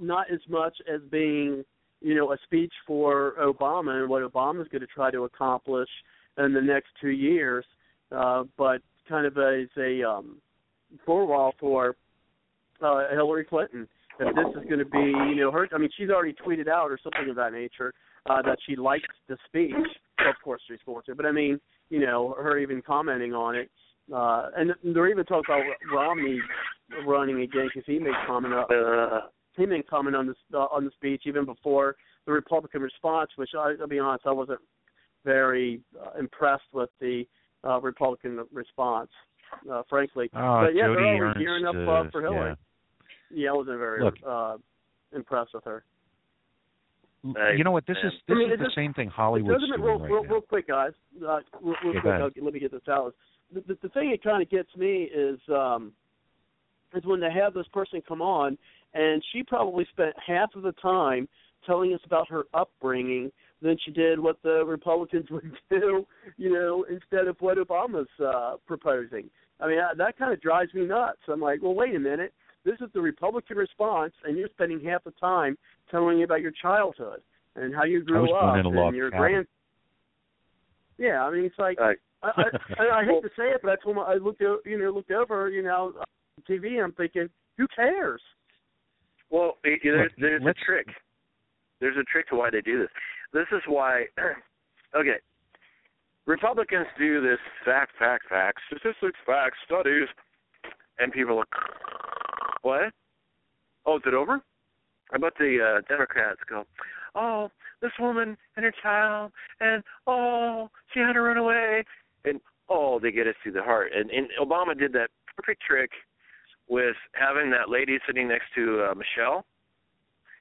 not as much as being you know a speech for Obama and what Obama's going to try to accomplish in the next two years, uh, but kind of as a um, forewall for uh, Hillary Clinton. If this is going to be, you know, her. I mean, she's already tweeted out or something of that nature uh, that she liked the speech. Of course, she's it, but I mean, you know, her even commenting on it. Uh, and they're even talking about Romney running again because he made comment. Uh, he made comment on this uh, on the speech even before the Republican response, which I, I'll be honest, I wasn't very uh, impressed with the uh, Republican response, uh, frankly. Oh, but yeah, Joni they're always Ernst, gearing up uh, for Hillary. Yeah, I wasn't very Look. uh, impressed with her. You know what? This I- is I this mean, is the just- same thing Hollywood's doing real, right real, now. real quick, guys. Uh, real, real Yeah, quick. I'll, let me get this out. The, the, the thing that kind of gets me is um, is when they have this person come on, and she probably spent half of the time telling us about her upbringing than she did what the Republicans would do, you know, instead of what Obama's uh, proposing. I mean, that, that kind of drives me nuts. I'm like, well, wait a minute. This is the Republican response, and you're spending half the time telling me about your childhood and how you grew up in a log and your cabin. grand. Yeah, I mean, it's like uh, I, I, I, I hate to say it, but that's when I looked, o- you know, looked over, you know, on TV, and I'm thinking, who cares? Well, y- y- there's, Look, there's a trick. There's a trick to why they do this. This is why. okay, Republicans do this fact, fact, fact, statistics, facts, studies, and people are what? Oh, is it over? How about the uh, Democrats go, oh, this woman and her child, and oh, she had to run away, and oh, they get us to the heart. And, and Obama did that perfect trick with having that lady sitting next to uh, Michelle.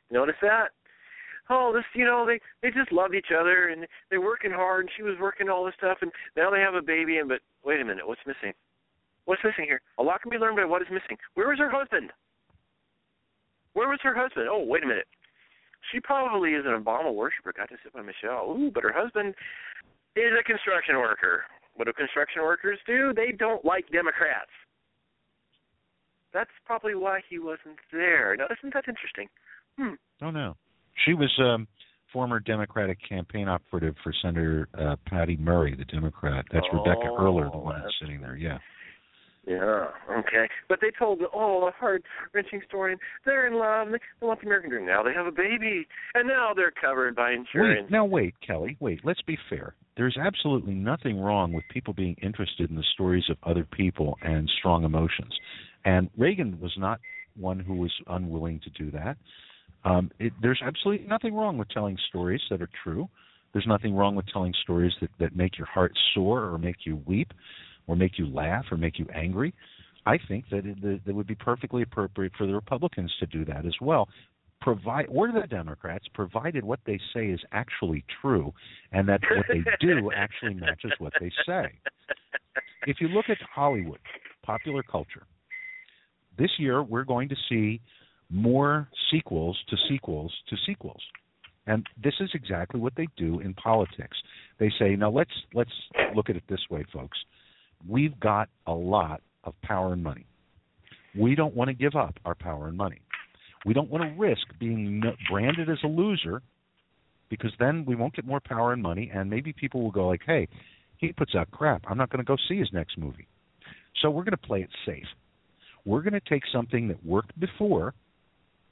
Notice that? Oh, this, you know, they they just love each other and they're working hard, and she was working all this stuff, and now they have a baby. And but wait a minute, what's missing? What's missing here? A lot can be learned by what is missing. Where was her husband? Where was her husband? Oh, wait a minute. She probably is an Obama worshiper. Got to sit by Michelle. Ooh, but her husband is a construction worker. What do construction workers do? They don't like Democrats. That's probably why he wasn't there. Now, isn't that interesting? Hmm. Oh no, she was um, former Democratic campaign operative for Senator uh, Patty Murray, the Democrat. That's Rebekah Oh, Erler, the one that's- sitting there. Yeah. Yeah. Okay. But they told oh a heart wrenching story. and They're in love. They, they want the American dream. Now they have a baby, and now they're covered by insurance. Wait, now wait, Kelly. Wait, let's be fair. There's absolutely nothing wrong with people being interested in the stories of other people and strong emotions. And Reagan was not one who was unwilling to do that. Um, it, there's absolutely nothing wrong with telling stories that are true. There's nothing wrong with telling stories that, that make your heart sore or make you weep or make you laugh or make you angry. I think that it, that it would be perfectly appropriate for the Republicans to do that as well. Provide or the Democrats, provided what they say is actually true, and that what they do actually matches what they say. If you look at Hollywood, popular culture, this year we're going to see more sequels to sequels to sequels. And this is exactly what they do in politics. They say, "Now let's let's look at it this way, folks. We've got a lot of power and money. We don't want to give up our power and money. We don't want to risk being branded as a loser because then we won't get more power and money and maybe people will go like, "Hey, he puts out crap. I'm not going to go see his next movie." So we're going to play it safe. We're going to take something that worked before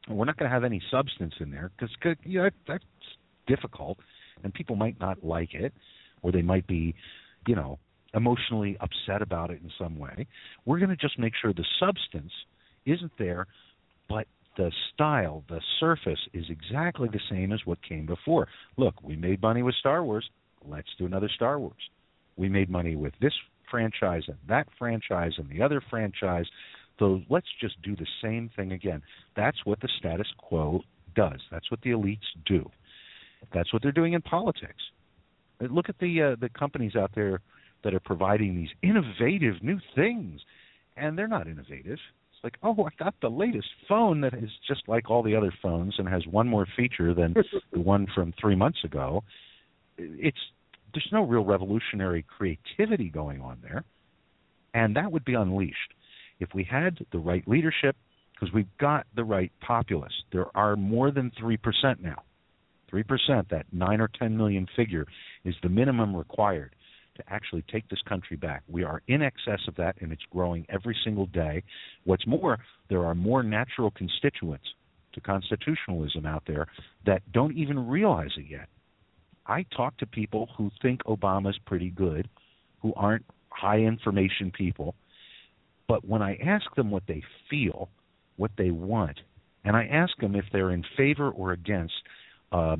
we're not going to have any substance in there because you know, that's difficult and people might not like it or they might be, you know, emotionally upset about it in some way. We're going to just make sure the substance isn't there, but the style, the surface is exactly the same as what came before. Look, we made money with Star Wars. Let's do another Star Wars. We made money with this franchise and that franchise and the other franchise. So let's just do the same thing again. That's what the status quo does. That's what the elites do. That's what they're doing in politics. Look at the uh, the companies out there that are providing these innovative new things, and they're not innovative. It's like, oh, I got the latest phone that is just like all the other phones and has one more feature than the one from three months ago. It's there's no real revolutionary creativity going on there, and that would be unleashed if we had the right leadership. Because we've got the right populace. There are more than three percent now. Three percent, that nine or ten million figure, is the minimum required to actually take this country back. We are in excess of that, and it's growing every single day. What's more, there are more natural constituents to constitutionalism out there that don't even realize it yet. I talk to people who think Obama's pretty good, who aren't high information people, but when I ask them what they feel, what they want, and I ask them if they're in favor or against uh,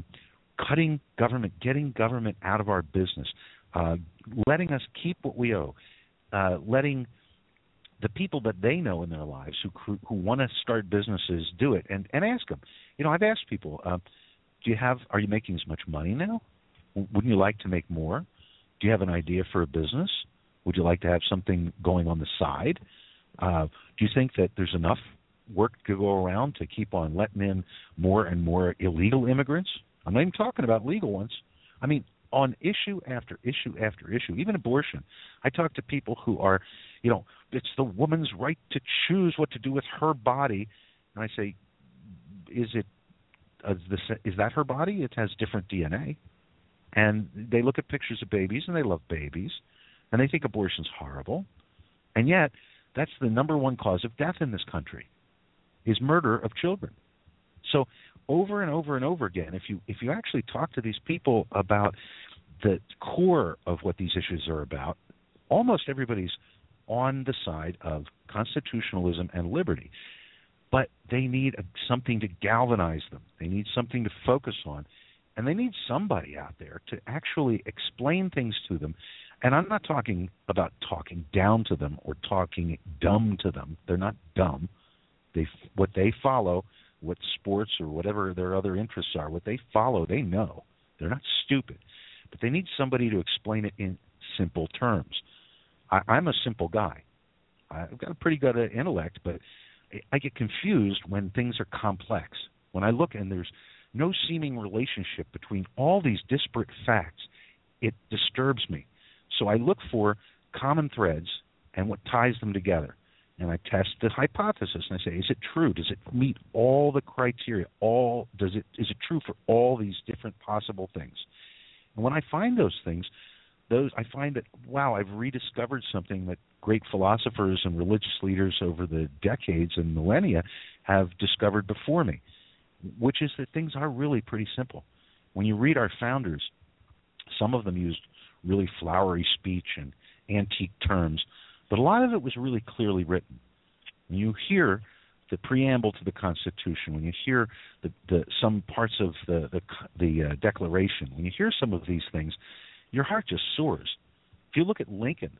cutting government, getting government out of our business, uh, letting us keep what we owe, uh, letting the people that they know in their lives who who want to start businesses do it, and and ask them. You know, I've asked people, uh, do you have? Are you making as much money now? Wouldn't you like to make more? Do you have an idea for a business? Would you like to have something going on the side? Uh, do you think that there's enough work to go around to keep on letting in more and more illegal immigrants? I'm not even talking about legal ones. I mean, on issue after issue after issue, even abortion. I talk to people who are, you know, it's the woman's right to choose what to do with her body, and I say, is it uh, this, is that her body? It has different DNA, and they look at pictures of babies and they love babies, and they think abortion's horrible, and yet that's the number one cause of death in this country, is murder of children. So over and over and over again, if you if you actually talk to these people about the core of what these issues are about, almost everybody's on the side of constitutionalism and liberty. But they need something to galvanize them. They need something to focus on. And they need somebody out there to actually explain things to them. And I'm not talking about talking down to them or talking dumb to them. They're not dumb. They what they follow what sports or whatever their other interests are, what they follow, they know. They're not stupid, but they need somebody to explain it in simple terms. I, I'm a simple guy. I've got a pretty good intellect, but I get confused when things are complex. When I look and there's no seeming relationship between all these disparate facts, it disturbs me. So I look for common threads and what ties them together and I test the hypothesis and I say, is it true? Does it meet all the criteria? All does it is it true for all these different possible things? And when I find those things, those I find that wow, I've rediscovered something that great philosophers and religious leaders over the decades and millennia have discovered before me, which is that things are really pretty simple. When you read our founders, some of them used really flowery speech and antique terms but a lot of it was really clearly written. When you hear the preamble to the Constitution, when you hear the, the some parts of the the, the uh, Declaration, when you hear some of these things, your heart just soars. If you look at Lincoln,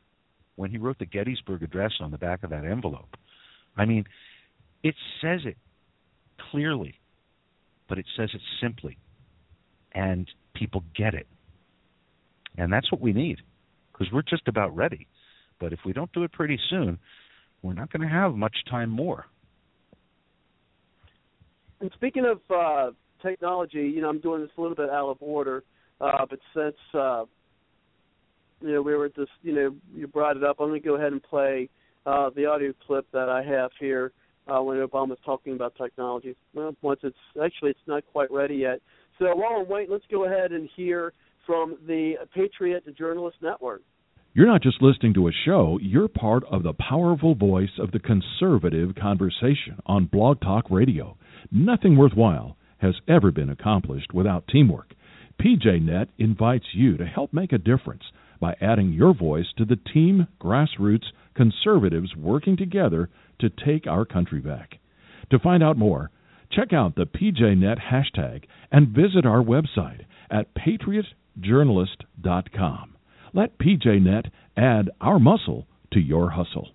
when he wrote the Gettysburg Address on the back of that envelope, I mean, it says it clearly, but it says it simply, and people get it. And that's what we need, because we're just about ready. But if we don't do it pretty soon, we're not going to have much time more. And speaking of uh, technology, you know, I'm doing this a little bit out of order, uh, but since uh, you know we were just, you know, you brought it up, I'm going to go ahead and play uh, the audio clip that I have here uh, when Obama's talking about technology. Well, once it's actually it's not quite ready yet. So while I'm waiting, let's go ahead and hear from the Patriot Journalist Network. You're not just listening to a show, you're part of the powerful voice of the conservative conversation on Blog Talk Radio. Nothing worthwhile has ever been accomplished without teamwork. PJNet invites you to help make a difference by adding your voice to the team grassroots conservatives working together to take our country back. To find out more, check out the PJNet hashtag and visit our website at patriotjournalist.com. Let PJNet add our muscle to your hustle.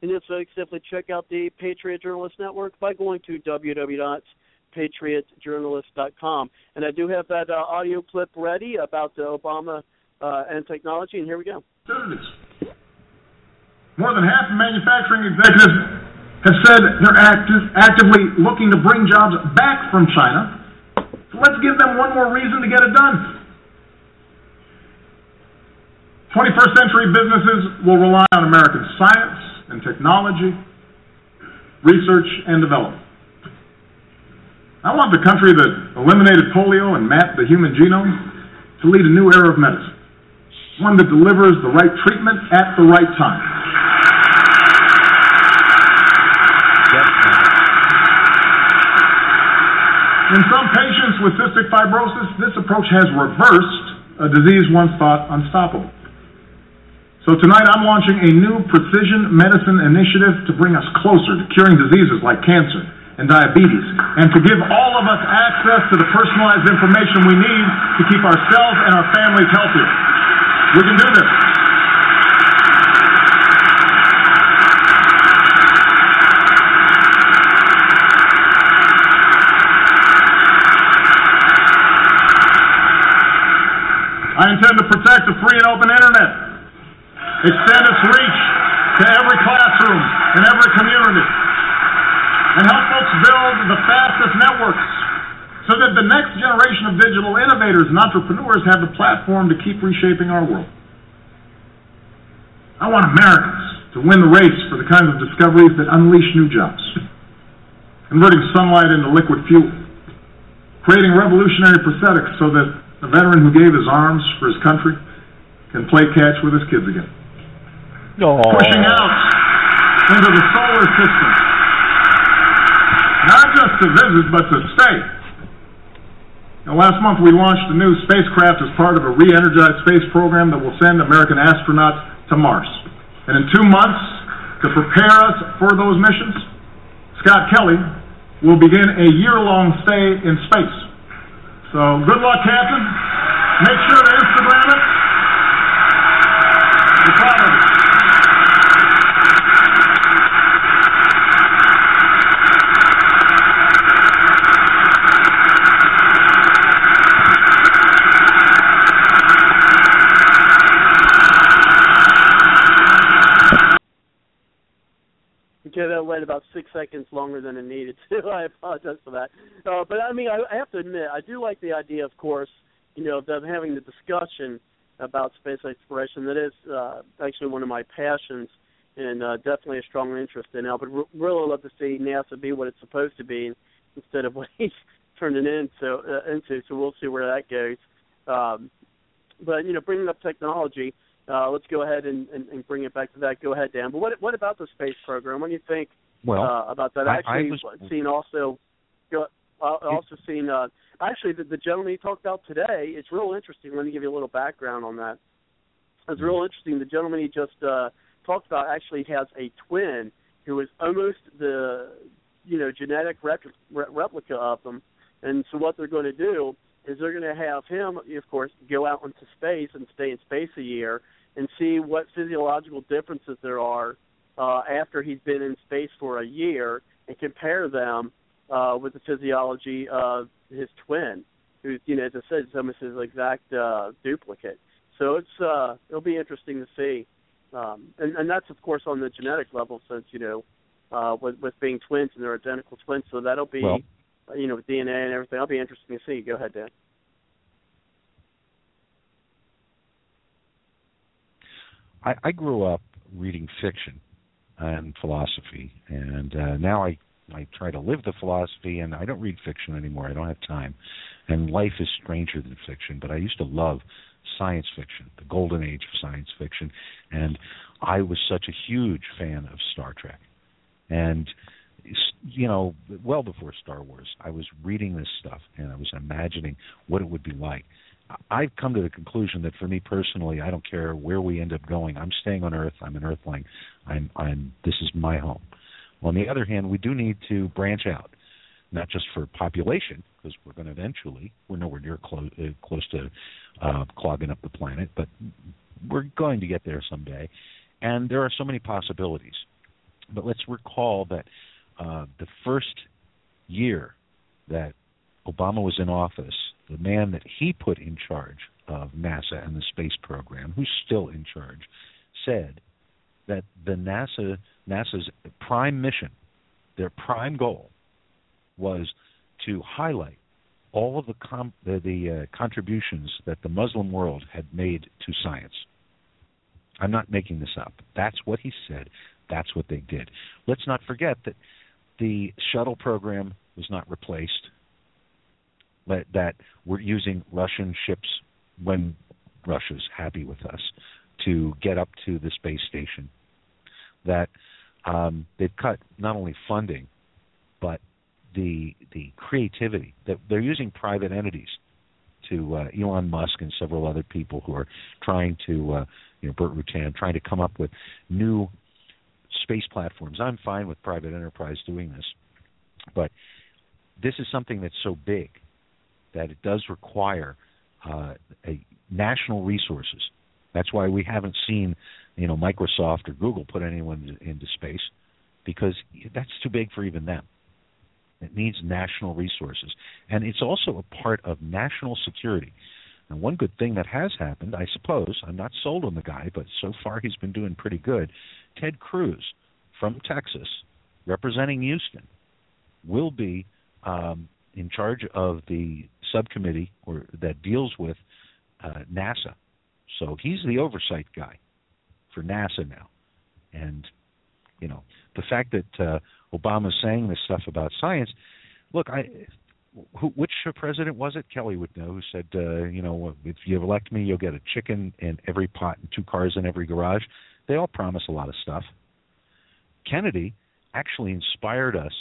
And just simply check out the Patriot Journalist Network by going to www.patriotjournalist.com. And I do have that uh, audio clip ready about the Obama uh, and technology, and here we go. More than half of manufacturing executives have said they're active, actively looking to bring jobs back from China. So let's give them one more reason to get it done. 21st century businesses will rely on American science and technology, research and development. I want the country that eliminated polio and mapped the human genome to lead a new era of medicine, one that delivers the right treatment at the right time. In some patients with cystic fibrosis, this approach has reversed a disease once thought unstoppable. So tonight I'm launching a new precision medicine initiative to bring us closer to curing diseases like cancer and diabetes and to give all of us access to the personalized information we need to keep ourselves and our families healthier. We can do this. I intend to protect the free and open internet. Extend its reach to every classroom and every community, and help folks build the fastest networks so that the next generation of digital innovators and entrepreneurs have the platform to keep reshaping our world. I want Americans to win the race for the kinds of discoveries that unleash new jobs, converting sunlight into liquid fuel, creating revolutionary prosthetics so that the veteran who gave his arms for his country can play catch with his kids again. No. Pushing out into the solar system. Not just to visit, but to stay. Now, last month we launched a new spacecraft as part of a re-energized space program that will send American astronauts to Mars. And in two months, to prepare us for those missions, Scott Kelly will begin a year-long stay in space. So good luck, Captain. Make sure to Instagram it. We're proud of it. Okay, that went about six seconds longer than it needed to. I apologize for that. Uh, but I mean, I, I have to admit, I do like the idea, of course, you know, of them having the discussion about space exploration. That is uh, actually one of my passions and uh, definitely a strong interest in. I would r- really love to see NASA be what it's supposed to be instead of what he's turned it into. Uh, into. So we'll see where that goes. Um, but you know, bringing up technology uh, let's go ahead and, and, and, bring it back to that. Go ahead, Dan. But what what about the space program? What do you think well, uh, about that? Actually, I, was, seen also. Uh, also seen uh, actually the, the gentleman you talked about today. It's real interesting. Let me give you a little background on that. It's real interesting. The gentleman he just uh, talked about actually has a twin who is almost the you know genetic rep- replica of them. And so what they're going to do is they're going to have him, of course, go out into space and stay in space a year and see what physiological differences there are uh, after he's been in space for a year and compare them uh, with the physiology of his twin, who's you know as I said, is almost his exact uh, duplicate. So it's uh, it'll be interesting to see, um, and, and that's of course on the genetic level, since you know uh, with with being twins and they're identical twins. So that'll be well, you know with DNA and everything. That'll be interesting to see. Go ahead, Dan. I, I grew up reading fiction and philosophy, and uh, now I I try to live the philosophy, and I don't read fiction anymore. I don't have time, and life is stranger than fiction. But I used to love science fiction, the golden age of science fiction, and I was such a huge fan of Star Trek, and you know, well before Star Wars, I was reading this stuff and I was imagining what it would be like. I've come to the conclusion that for me personally, I don't care where we end up going. I'm staying on Earth. I'm an Earthling. I'm. I'm. This is my home. On the other hand, we do need to branch out, not just for population, because we're going to eventually. We're nowhere near close uh, close to uh, clogging up the planet, but we're going to get there someday. And there are so many possibilities. But let's recall that uh, the first year that Obama was in office, the man that he put in charge of NASA and the space program, who's still in charge, said that the NASA NASA's prime mission, their prime goal, was to highlight all of the com- the, the uh, contributions that the Muslim world had made to science. I'm not making this up. That's what he said. That's what they did. Let's not forget that the shuttle program was not replaced. That we're using Russian ships when Russia's happy with us to get up to the space station. That um, they've cut not only funding, but the the creativity that they're using private entities to uh, Elon Musk and several other people who are trying to uh, you know Burt Rutan trying to come up with new space platforms. I'm fine with private enterprise doing this, but this is something that's so big that it does require uh, a national resources. That's why we haven't seen, you know, Microsoft or Google put anyone into space because that's too big for even them. It needs national resources, and it's also a part of national security. And one good thing that has happened, I suppose, I'm not sold on the guy, but so far he's been doing pretty good. Ted Cruz from Texas, representing Houston, will be um, in charge of the subcommittee or that deals with uh, NASA. So he's the oversight guy for NASA now, and you know the fact that uh, Obama's saying this stuff about science. Look, I who, which president was it? Kelly would know. Who said, uh, you know, if you elect me, you'll get a chicken in every pot and two cars in every garage. They all promise a lot of stuff. Kennedy actually inspired us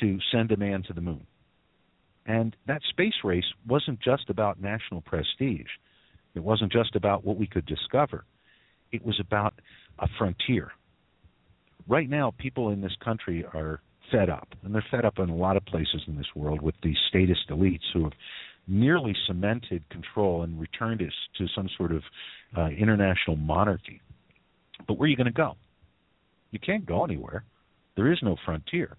to send a man to the moon. And that space race wasn't just about national prestige. It wasn't just about what we could discover. It was about a frontier. Right now, people in this country are fed up, and they're fed up in a lot of places in this world with the statist elites who have nearly cemented control and returned us to some sort of uh, international monarchy. But where are you going to go? You can't go anywhere. There is no frontier.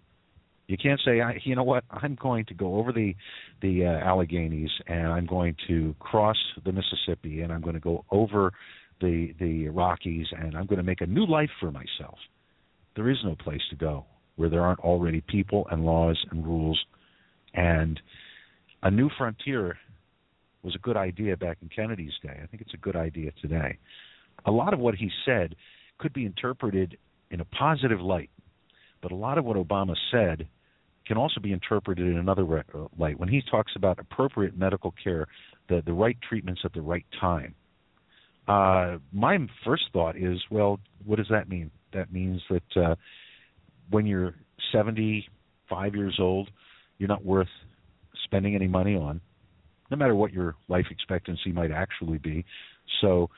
You can't say, I, you know what, I'm going to go over the the uh, Alleghenies and I'm going to cross the Mississippi and I'm going to go over the the Rockies and I'm going to make a new life for myself. There is no place to go where there aren't already people and laws and rules and a new frontier was a good idea back in Kennedy's day. I think it's a good idea today. A lot of what he said could be interpreted in a positive light. But a lot of what Obama said can also be interpreted in another uh, light. When he talks about appropriate medical care, the, the right treatments at the right time, uh, my first thought is, well, what does that mean? That means that uh, when you're 75 years old, you're not worth spending any money on, no matter what your life expectancy might actually be. So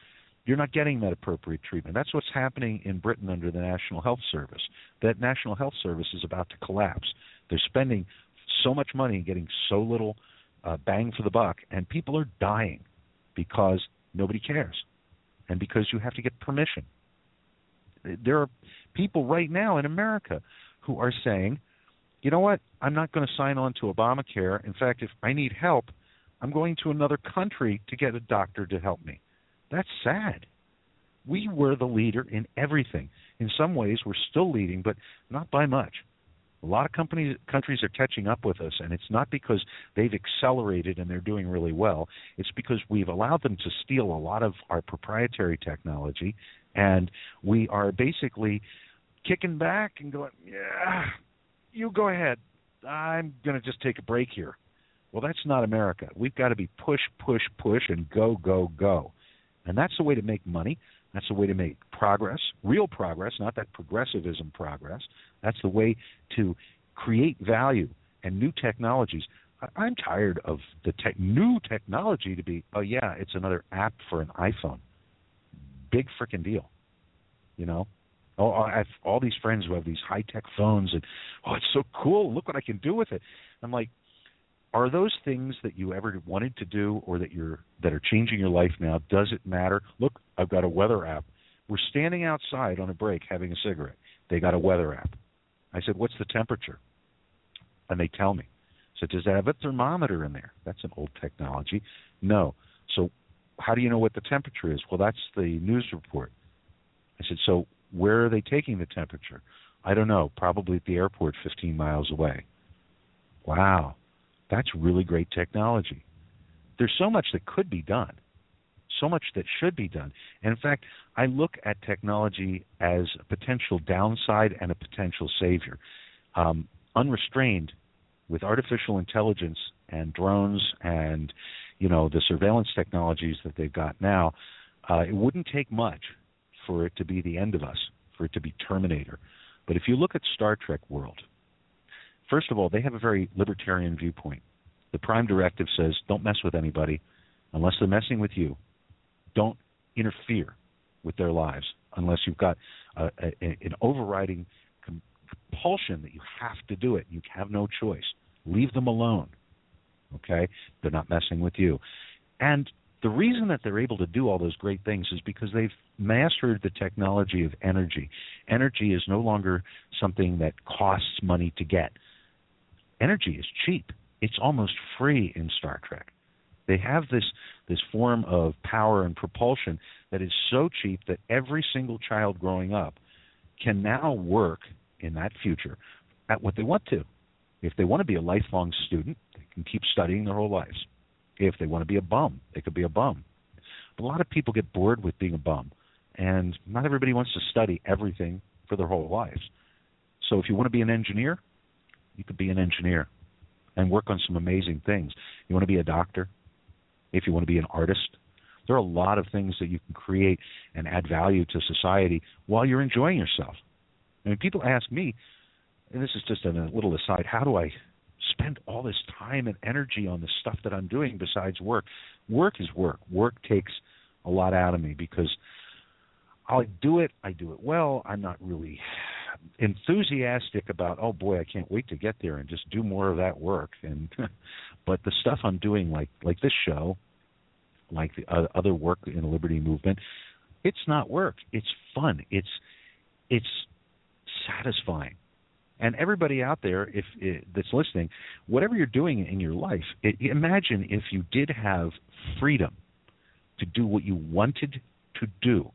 you're not getting that appropriate treatment. That's what's happening in Britain under the National Health Service. That National Health Service is about to collapse. They're spending so much money and getting so little uh, bang for the buck, and people are dying because nobody cares and because you have to get permission. There are people right now in America who are saying, you know what, I'm not going to sign on to Obamacare. In fact, if I need help, I'm going to another country to get a doctor to help me. That's sad. We were the leader in everything. In some ways, we're still leading, but not by much. A lot of companies, countries are catching up with us, and it's not because they've accelerated and they're doing really well. It's because we've allowed them to steal a lot of our proprietary technology, and we are basically kicking back and going, yeah, you go ahead. I'm going to just take a break here. Well, that's not America. We've got to be push, push, push, and go, go, go. And that's the way to make money. That's the way to make progress, real progress, not that progressivism progress. That's the way to create value and new technologies. I'm tired of the tech, new technology to be, oh yeah, it's another app for an iPhone. Big freaking deal, you know. Oh, I have all these friends who have these high tech phones, and oh, it's so cool. Look what I can do with it. I'm like, are those things that you ever wanted to do, or that you're that are changing your life now? Does it matter? Look, I've got a weather app. We're standing outside on a break having a cigarette. They got a weather app. I said, "What's the temperature?" And they tell me. So does it have a thermometer in there? That's an old technology. No. So how do you know what the temperature is? Well, that's the news report. I said, so where are they taking the temperature? I don't know. Probably at the airport 15 miles away. Wow. That's really great technology. There's so much that could be done, so much that should be done. And in fact, I look at technology as a potential downside and a potential savior. Um, unrestrained with artificial intelligence and drones and you know the surveillance technologies that they've got now, uh, it wouldn't take much for it to be the end of us, for it to be Terminator. But if you look at Star Trek world, first of all, they have a very libertarian viewpoint. The Prime Directive says don't mess with anybody unless they're messing with you. Don't interfere with their lives unless you've got a, a, an overriding compulsion that you have to do it. You have no choice. Leave them alone. Okay? They're not messing with you. And the reason that they're able to do all those great things is because they've mastered the technology of energy. Energy is no longer something that costs money to get. Energy is cheap. It's almost free in Star Trek. They have this this form of power and propulsion that is so cheap that every single child growing up can now work in that future at what they want to. If they want to be a lifelong student, they can keep studying their whole lives. If they want to be a bum, they could be a bum. But a lot of people get bored with being a bum, and not everybody wants to study everything for their whole lives. So if you want to be an engineer, you could be an engineer and work on some amazing things. You want to be a doctor, if you want to be an artist, there are a lot of things that you can create and add value to society while you're enjoying yourself. I mean, people ask me, and this is just a little aside, how do I spend all this time and energy on the stuff that I'm doing besides work? Work is work. Work takes a lot out of me because I do it, I do it well. I'm not really enthusiastic about, oh boy, I can't wait to get there and just do more of that work. And but the stuff I'm doing, like like this show, like the uh, other work in the liberty movement, it's not work. It's fun. It's it's satisfying. And everybody out there, if, if that's listening, whatever you're doing in your life, it, imagine if you did have freedom to do what you wanted to do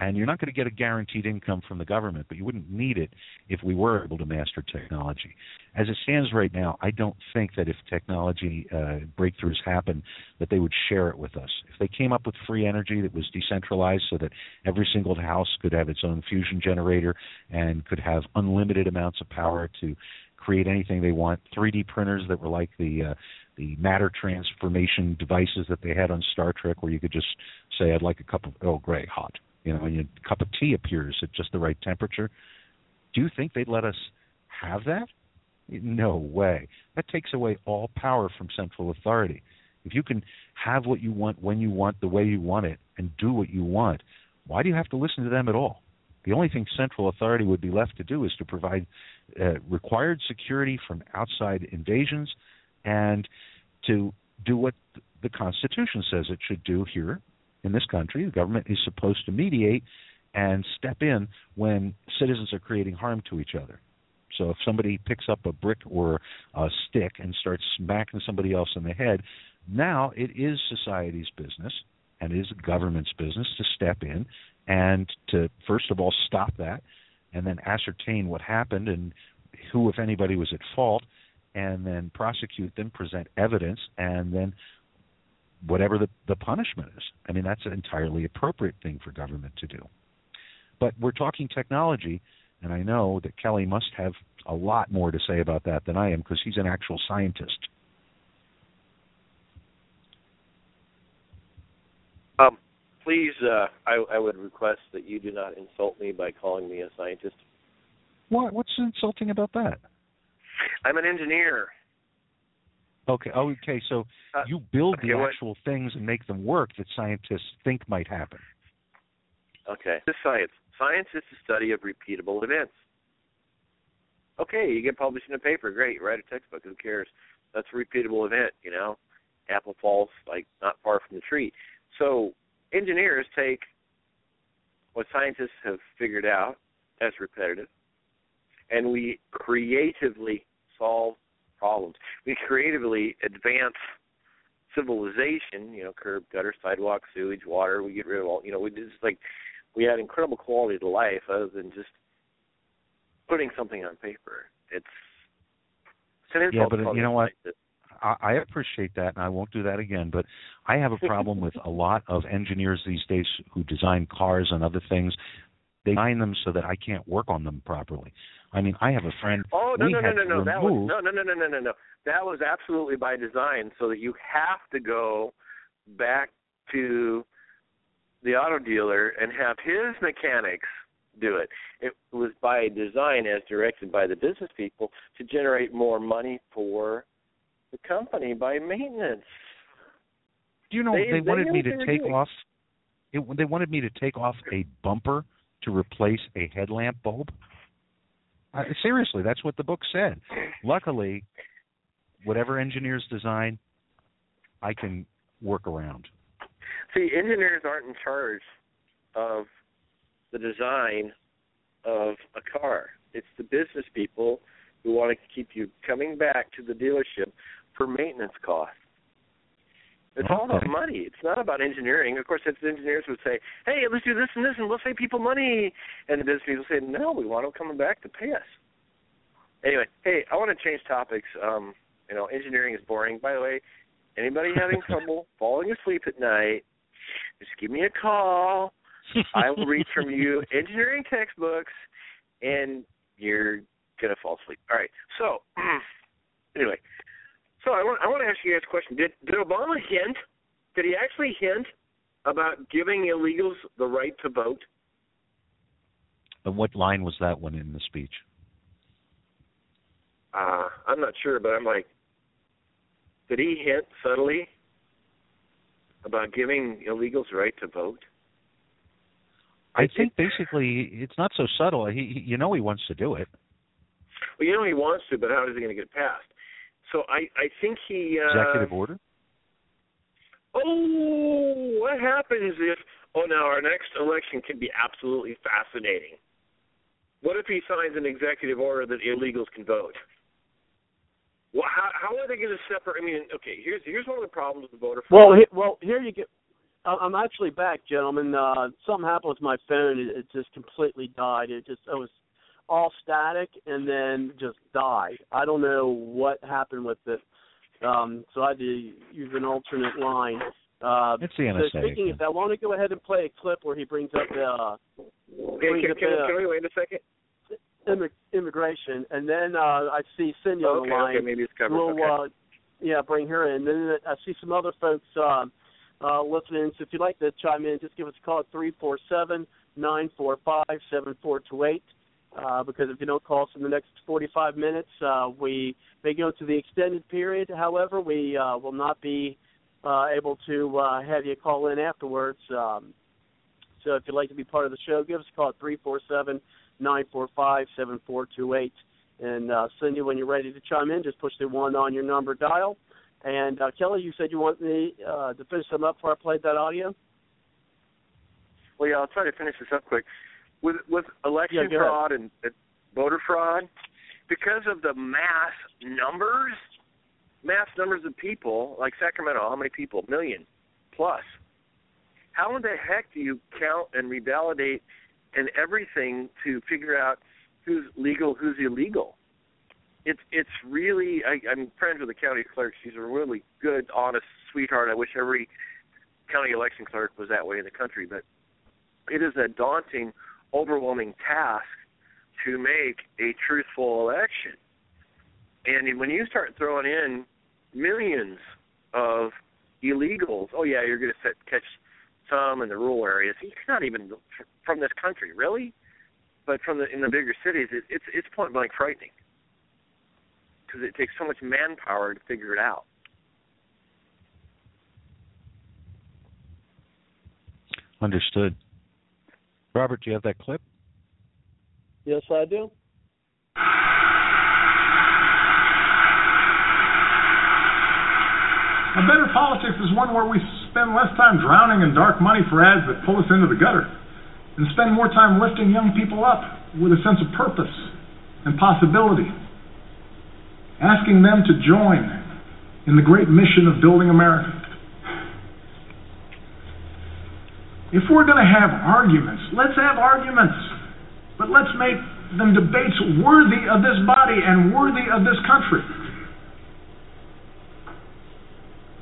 and you're not going to get a guaranteed income from the government, but you wouldn't need it if we were able to master technology. As it stands right now, I don't think that if technology uh, breakthroughs happen, that they would share it with us. If they came up with free energy that was decentralized, so that every single house could have its own fusion generator and could have unlimited amounts of power to create anything they want, 3D printers that were like the uh, the matter transformation devices that they had on Star Trek, where you could just say, "I'd like a cup of oh, great, hot," you know, and a cup of tea appears at just the right temperature. Do you think they'd let us have that? No way. That takes away all power from central authority. If you can have what you want when you want the way you want it and do what you want, why do you have to listen to them at all? The only thing central authority would be left to do is to provide uh, required security from outside invasions and to do what the Constitution says it should do here in this country. The government is supposed to mediate and step in when citizens are creating harm to each other. So if somebody picks up a brick or a stick and starts smacking somebody else in the head, now it is society's business and it is the government's business to step in and to first of all stop that and then ascertain what happened and who if anybody was at fault and then prosecute them, present evidence and then whatever the, the punishment is. I mean, that's an entirely appropriate thing for government to do. But we're talking technology, and I know that Kelly must have a lot more to say about that than I am because he's an actual scientist. Um, please, uh, I, I would request that you do not insult me by calling me a scientist. What? What's insulting about that? I'm an engineer. Okay. Okay. So Uh, you build okay, the what- actual things and make them work that scientists think might happen. Okay. This science. Science is the study of repeatable events. Okay, you get published in a paper, great. Write a textbook, who cares? That's a repeatable event, you know. Apple falls like not far from the tree. So engineers take what scientists have figured out as repetitive, and we creatively solve problems. We creatively advance civilization, you know, curb, gutter, sidewalk, sewage, water. We get rid of all, you know, we just like we add incredible quality to life other than just putting something on paper. It's, it's Yeah, but you know what? I appreciate that, and I won't do that again. But I have a problem with a lot of engineers these days who design cars and other things. They design them so that I can't work on them properly. I mean, I have a friend. Oh no no no no no that was no no no no no no no that was absolutely by design so that you have to go back to the auto dealer and have his mechanics do it. It was by design as directed by the business people to generate more money for the company by maintenance. Do you know They- they, they wanted me to take doing. off? It, they wanted me to take off a bumper to replace a headlamp bulb. Uh, seriously, that's what the book said. Luckily, whatever engineers design, I can work around. See, engineers aren't in charge of the design of a car. It's the business people who want to keep you coming back to the dealership for maintenance costs. It's all about money. It's not about engineering. Of course, if the engineers would say, "Hey, let's do this and this, and we'll save people money," and the business people say, "No, we want them coming back to pay us." Anyway, hey, I want to change topics. Um, you know, engineering is boring. By the way, anybody having trouble falling asleep at night, just give me a call. I will read from you engineering textbooks, and you're gonna fall asleep. All right. So, anyway, so I want I want to ask you guys a question. Did did Obama hint? Did he actually hint about giving illegals the right to vote? And what line was that one in the speech? Uh, I'm not sure, but I'm like, did he hint subtly about giving illegals the right to vote? I It- think basically it's not so subtle. He, he, you know, he wants to do it. Well, you know he wants to, but how is he going to get it passed? So I I think he uh, Executive order. Oh, what happens if? Oh, now our next election can be absolutely fascinating. What if he signs an executive order that illegals can vote? Well, how how are they going to separate? I mean, okay, here's here's one of the problems with voter fraud. Well, he, well, here you get. I- I'm actually back, gentlemen. Uh, something happened with my phone. It, it just completely died. It just it was all static and then just died. I don't know what happened with it. Um, so I had to use an alternate line. Uh, It's the so speaking of that, I want to go ahead and play a clip where he brings up the uh, Okay, brings can, up can, the can we wait a second? immi- immigration, and then uh, I see Cindy on okay, the line okay, maybe it's covered. we'll okay. uh yeah bring her in then i see some other folks um uh listening so if you'd like to chime in just give us a call at three four seven nine four five seven four two eight uh because if you don't call us in the next forty five minutes uh we may go to the extended period however we uh will not be uh able to uh have you call in afterwards um so if you'd like to be part of the show give us a call at three four seven nine four five seven four two eight and uh, Cindy, when you're ready to chime in, just push the one on your number dial. And uh, Kelly, you said you want me uh, to finish them up before I played that audio. Well, yeah, I'll try to finish this up quick. With with election Yeah, fraud and uh, voter fraud, because of the mass numbers, mass numbers of people, like Sacramento, how many people? Million plus. How in the heck do you count and revalidate and everything to figure out who's legal, who's illegal? it's it's really I, I'm friends with the county clerk. She's a really good, honest sweetheart. I wish every county election clerk was that way in the country, but it is a daunting, overwhelming task to make a truthful election. And when you start throwing in millions of illegals, oh yeah, you're going to catch some in the rural areas. You're not even from this country, really. But from the in the bigger cities, it, it's it's point blank frightening because it takes so much manpower to figure it out. Understood. Robert, do you have that clip? Yes, I do. A better politics is one where we spend less time drowning in dark money for ads that pull us into the gutter and spend more time lifting young people up with a sense of purpose and possibility, asking them to join in the great mission of building America. If we're going to have arguments, let's have arguments, but let's make them debates worthy of this body and worthy of this country.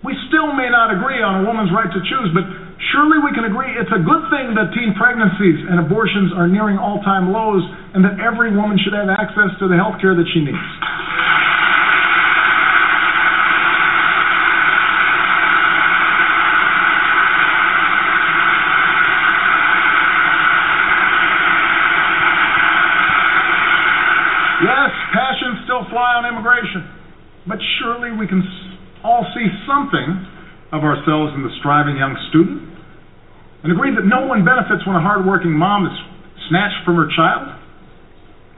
We still may not agree on a woman's right to choose, but surely we can agree it's a good thing that teen pregnancies and abortions are nearing all time lows and that every woman should have access to the health care that she needs. Yes, passions still fly on immigration, but surely we can all see something of ourselves in the striving young student and agree that no one benefits when a hardworking mom is snatched from her child,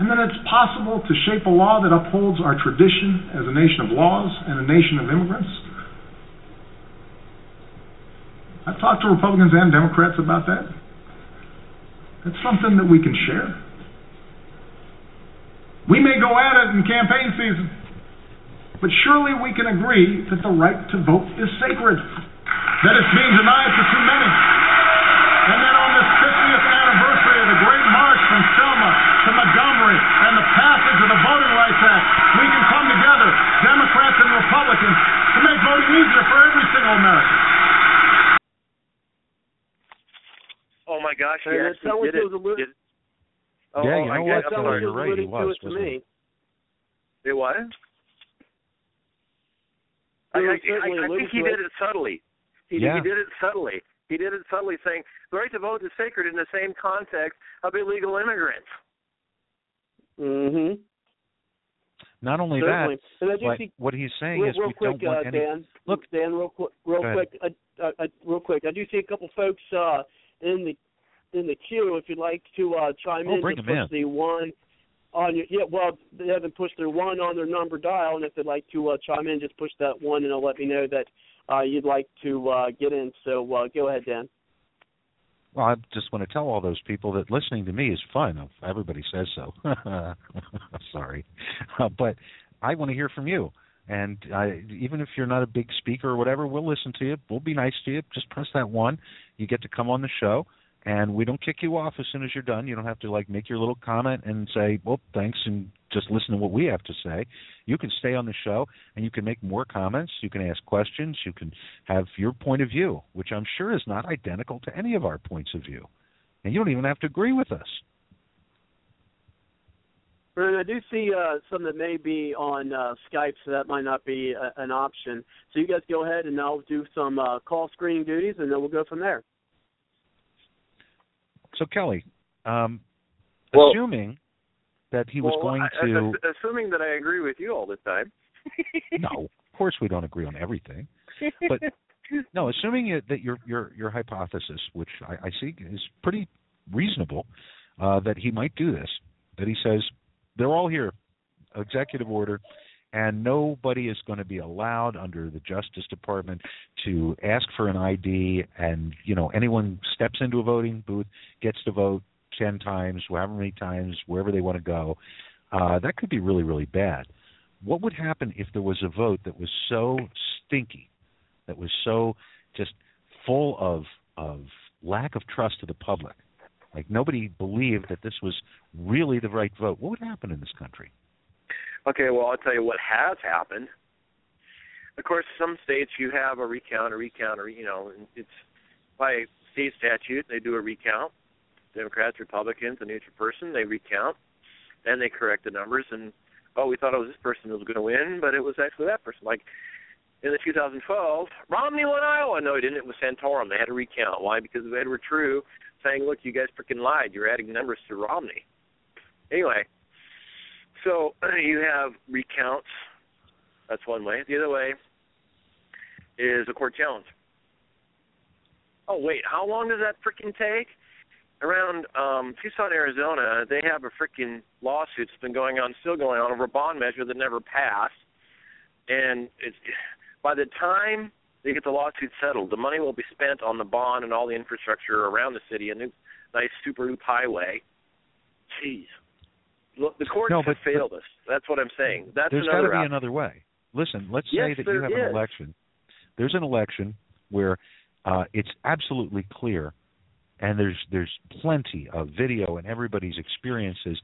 and that it's possible to shape a law that upholds our tradition as a nation of laws and a nation of immigrants. I've talked to Republicans and Democrats about that. It's something that we can share. We may go at it in campaign season, but surely we can agree that the right to vote is sacred, that it's being denied to too many, and that on this 50th anniversary of the Great March from Selma to Montgomery and the passage of the Voting Rights Act, we can come together, Democrats and Republicans, to make voting easier for every single American. Oh my gosh, And yes, it. sounds he like did it was a little- Did- Oh, yeah, oh, you I know guess what? Sounds No, you're was right. He was. it to wasn't me. It what? I, I, was I, I think he did it subtly. He, Yeah. he did it subtly. He did it subtly, saying the right to vote is sacred in the same context of illegal immigrants. Mm-hmm. Not only Certainly. that, And I do but see, what he's saying real, is real we quick, don't want uh, any. Dan. Look- Dan, real quick, real quick, uh, uh, uh, real quick. I do see a couple folks uh, in the in the queue. If you'd like to uh, chime Oh, in, bring them push the one on your yeah. Well, they haven't pushed their one on their number dial, and if they'd like to uh, chime in, just push that one, and it'll let me know that uh, you'd like to uh, get in. So uh, go ahead, Dan. Well, I just want to tell all those people that listening to me is fun. Everybody says so. Sorry, uh, but I want to hear from you. And I, even if you're not a big speaker or whatever, we'll listen to you. We'll be nice to you. Just press that one. You get to come on the show, and we don't kick you off as soon as you're done. You don't have to like make your little comment and say, "Well, thanks," and just listen to what we have to say. You can stay on the show, and you can make more comments. You can ask questions. You can have your point of view, which I'm sure is not identical to any of our points of view, and you don't even have to agree with us. And I do see uh, some that may be on uh, Skype, so that might not be a, an option. So you guys go ahead, and I'll do some uh, call screening duties, and then we'll go from there. So Kelly, um, Well- assuming that he was well, going I- to, assuming that I agree with you all the time. no, of course we don't agree on everything, but no, assuming it, that your your your hypothesis, which I, I see is pretty reasonable, uh, that he might do this, that he says they're all here, executive order, and nobody is going to be allowed under the Justice Department to ask for an ID, and you know anyone steps into a voting booth gets to vote ten times, however many times, wherever they want to go. Uh, that could be really really bad. What would happen if there was a vote that was so stinky, that was so just full of of lack of trust of the public? Like nobody believed that this was really the right vote. What would happen in this country? Okay, well, I'll tell you what has happened. Of course, some states you have a recount, a recount, or you know, it's by state statute they do a recount. Democrats, Republicans, a neutral person, they recount, and they correct the numbers. And oh, we thought it was this person who was going to win, but it was actually that person. Like in the 2012, Romney won Iowa. No, he didn't. It was Santorum. They had a recount. Why? Because of Edward True saying, "Look, you guys freaking lied. You're adding numbers to Romney." Anyway, so you have recounts. That's one way. The other way is a court challenge. Oh wait, how long does that freaking take? Around um Tucson, Arizona, they have a freaking lawsuit that's been going on, still going on, over a bond measure that never passed. And it's by the time they get the lawsuit settled, the money will be spent on the bond and all the infrastructure around the city, a new nice super loop highway. Jeez. Look, the courts no, have but, failed us. That's what I'm saying. That's there's got to be option. another way. Listen, let's yes, say that you have is. an election. There's an election where uh, it's absolutely clear, and there's there's plenty of video and everybody's experiences.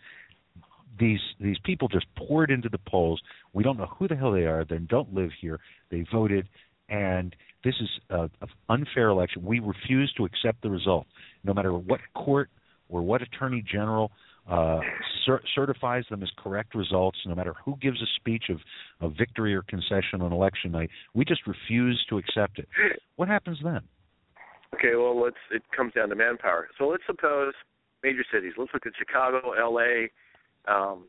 These these people just poured into the polls. We don't know who the hell they are. They don't live here. They voted, and this is an unfair election. We refuse to accept the result, no matter what court or what attorney general uh, cer- certifies them as correct results, no matter who gives a speech of, of victory or concession on election night. We just refuse to accept it. What happens then? Okay, well, let's. It comes down to manpower. So let's suppose major cities. Let's look at Chicago, L.A., um,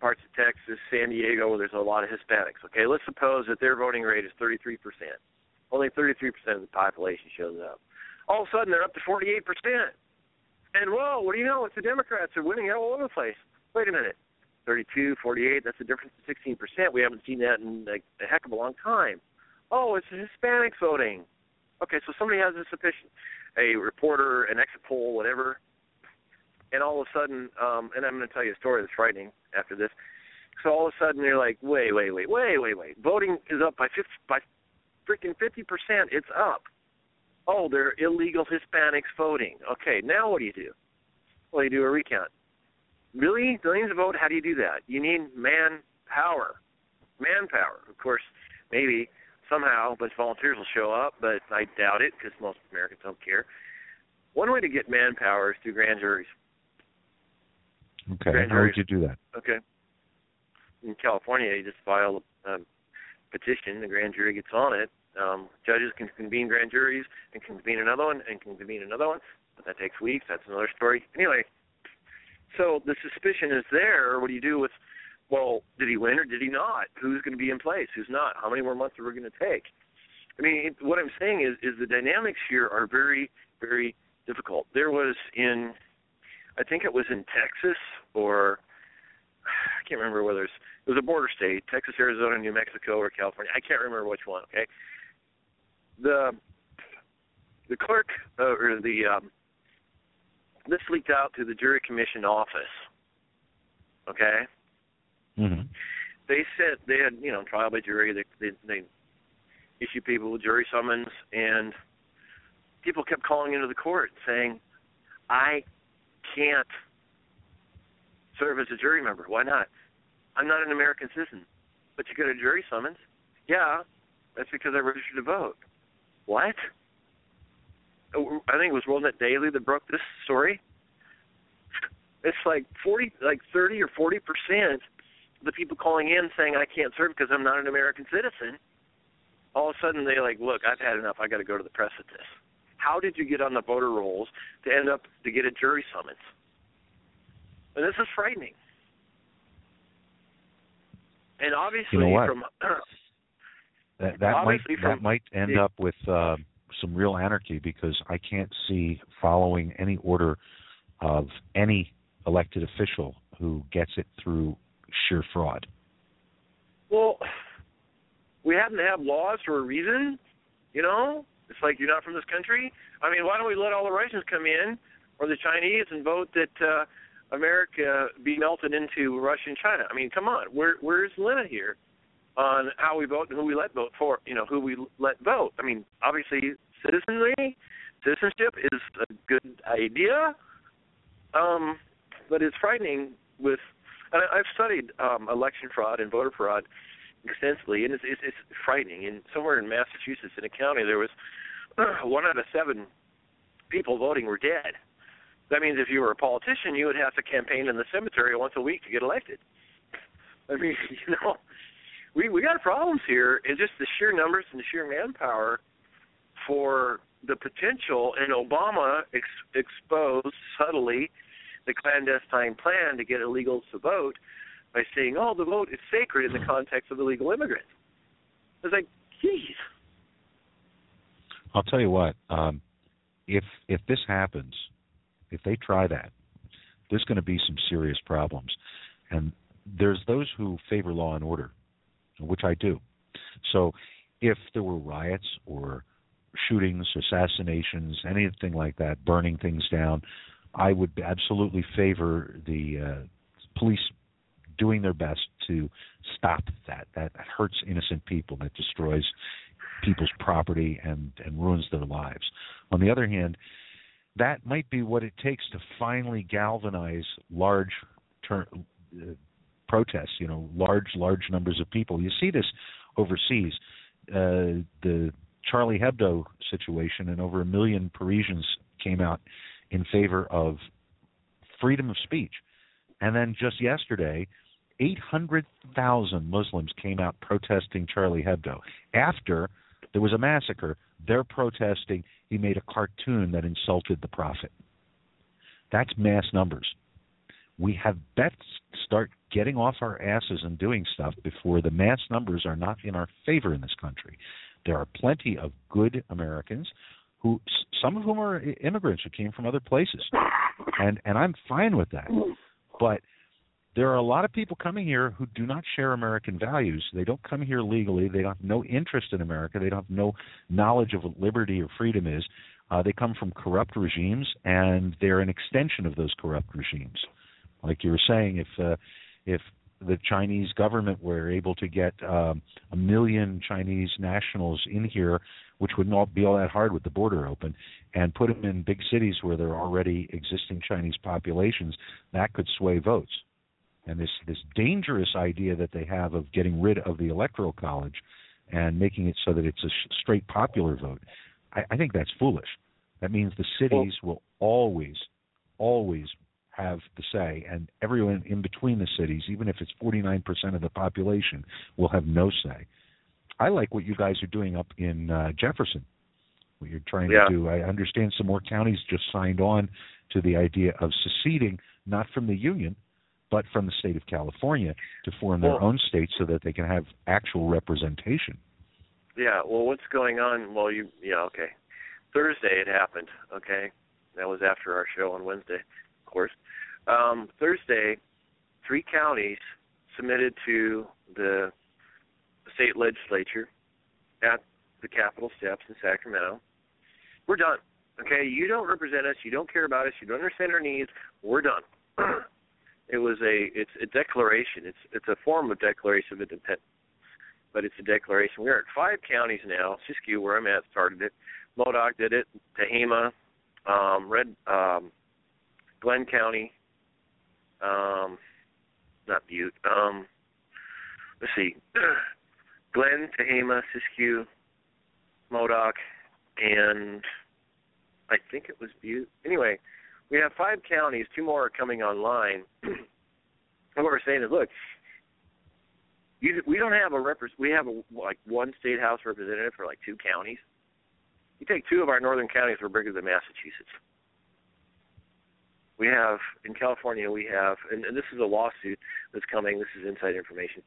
parts of Texas, San Diego, where there's a lot of Hispanics. Okay, let's suppose that their voting rate is 33 percent. Only 33 percent of the population shows up. All of a sudden, they're up to 48 percent. And whoa, what do you know? It's the Democrats are winning all over the place. Wait a minute. 32, 48, that's a difference of 16%. We haven't seen that in like, a heck of a long time. Oh, it's the Hispanics voting. Okay, so somebody has a suspicion, a reporter, an exit poll, whatever, and all of a sudden, um, and I'm going to tell you a story that's frightening after this. So all of a sudden, you're like, wait, wait, wait, wait, wait, wait. Voting is up by 50, by freaking 50%. It's up oh, they're illegal Hispanics voting. Okay, now what do you do? Well, you do a recount. Really? Millions of vote? How do you do that? You need manpower. Manpower. Of course, maybe somehow a bunch of volunteers will show up, but I doubt it because most Americans don't care. One way to get manpower is through grand juries. Okay, grand how would you do that? Okay. In California, you just file a petition, the grand jury gets on it, um, judges can convene grand juries and convene another one and can convene another one, but that takes weeks. That's another story. Anyway, so the suspicion is there. What do you do with? Well, did he win or did he not? Who's going to be in place? Who's not? How many more months are we going to take? I mean, what I'm saying is, is the dynamics here are very, very difficult. There was in, I think it was in Texas or I can't remember whether it's, it was a border state, Texas, Arizona, New Mexico, or California. I can't remember which one. Okay, the the clerk uh, or the um, this leaked out to the jury commission office. Okay. Mm-hmm. They said they had you know trial by jury. They they, they issue people with jury summons, and people kept calling into the court saying, "I can't serve as a jury member. Why not? I'm not an American citizen, but you get a jury summons. Yeah, that's because I registered to vote. What? Oh, I think it was WorldNet Daily that broke this story. It's like forty, like thirty or forty percent of the people calling in saying I can't serve because I'm not an American citizen. All of a sudden they like, look, I've had enough. I got to go to the press this. How did you get on the voter rolls to end up to get a jury summons? And this is frightening. And obviously, you know from that that might that might end up with uh, some real anarchy because I can't see following any order of any elected official who gets it through sheer fraud. Well, we happen to have laws for a reason, you know? It's like you're not from this country. I mean, why don't we let all the Russians come in or the Chinese and vote that uh America be melted into Russia and China? I mean, come on. Where where's the limit here on how we vote and who we let vote for, you know, who we let vote? I mean, obviously citizenry, citizenship is a good idea. Um but it's frightening with and I've studied um, election fraud and voter fraud extensively, and it's, it's it's frightening. And somewhere in Massachusetts, in a county, there was uh, one out of seven people voting were dead. That means if you were a politician, you would have to campaign in the cemetery once a week to get elected. I mean, you know, we we got problems here, and just the sheer numbers and the sheer manpower for the potential, and Obama ex- exposed subtly the clandestine plan to get illegals to vote by saying, "Oh, the vote is sacred in the context of illegal immigrants." I was like, "Geez." I'll tell you what. Um, if if this happens, if they try that, there's going to be some serious problems. And there's those who favor law and order, which I do. So if there were riots or shootings, assassinations, anything like that, burning things down, I would absolutely favor the uh, police doing their best to stop that. That hurts innocent people. That destroys people's property and and ruins their lives. On the other hand, that might be what it takes to finally galvanize large ter- uh, protests. You know, large large numbers of people. You see this overseas. Uh, the Charlie Hebdo situation, and over a million Parisians came out in favor of freedom of speech. And then just yesterday, 800,000 Muslims came out protesting Charlie Hebdo. After there was a massacre, they're protesting he made a cartoon that insulted the prophet. That's mass numbers. We have best start getting off our asses and doing stuff before the mass numbers are not in our favor in this country. There are plenty of good Americans who some of whom are immigrants who came from other places. And and I'm fine with that. But there are a lot of people coming here who do not share American values. They don't come here legally. They have no interest in America. They don't have no knowledge of what liberty or freedom is. Uh, they come from corrupt regimes, and they're an extension of those corrupt regimes. Like you were saying, if uh, if the Chinese government were able to get um, a million Chinese nationals in here, which would not be all that hard with the border open, and put them in big cities where there are already existing Chinese populations, that could sway votes. And this this dangerous idea that they have of getting rid of the electoral college and making it so that it's a straight popular vote, I, I think that's foolish. That means the cities will always, always have the say, and everyone in between the cities, even if it's 49% of the population, will have no say. I like what you guys are doing up in uh, Jefferson. What you're trying yeah. to do. I understand some more counties just signed on to the idea of seceding, not from the union, but from the state of California to form their well, own state so that they can have actual representation. Yeah. Well, what's going on? Well, you yeah okay. Thursday it happened. Okay, that was after our show on Wednesday, course. Um, Thursday, three counties submitted to the state legislature at the Capitol steps in Sacramento. We're done. Okay, you don't represent us. You don't care about us. You don't understand our needs. We're done. it was a it's a declaration. It's it's a form of declaration of independence, but it's a declaration. We're at five counties now. Siskiyou, where I'm at, started it. Modoc did it. Tehama, um, Red, um, Glenn County, um, not Butte. Um, let's see, Glenn, Tehama, Siskiyou, Modoc, and I think it was Butte. Anyway, we have five counties. Two more are coming online. and what we're saying is, look, you, we don't have a rep. We have a, like one state house representative for like two counties. You take two of our northern counties, we're bigger than Massachusetts we have in California we have and, and this is a lawsuit that's coming this is inside information.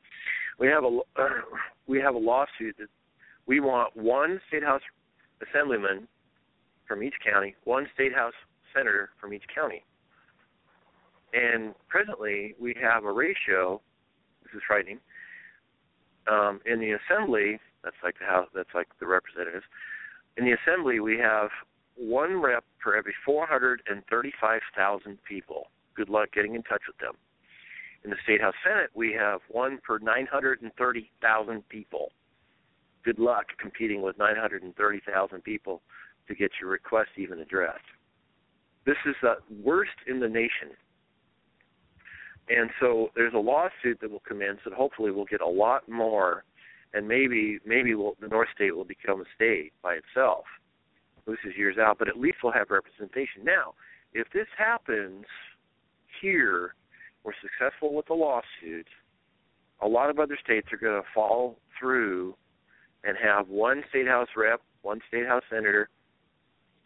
We have a uh, we have a lawsuit that we want one state house assemblyman from each county one state house senator from each county. And presently we have a ratio this is frightening um, in the assembly that's like the house that's like the representatives in the assembly we have one rep for every 435,000 people. Good luck getting in touch with them. In the State House Senate, we have one per 930,000 people. Good luck competing with 930,000 people to get your request even addressed. This is the worst in the nation. And so there's a lawsuit that will commence that hopefully will get a lot more, and maybe maybe we'll, the North State will become a state by itself. Is years out, but at least we'll have representation. Now, if this happens here, we're successful with the lawsuit. A lot of other states are going to follow through and have one state house rep, one state house senator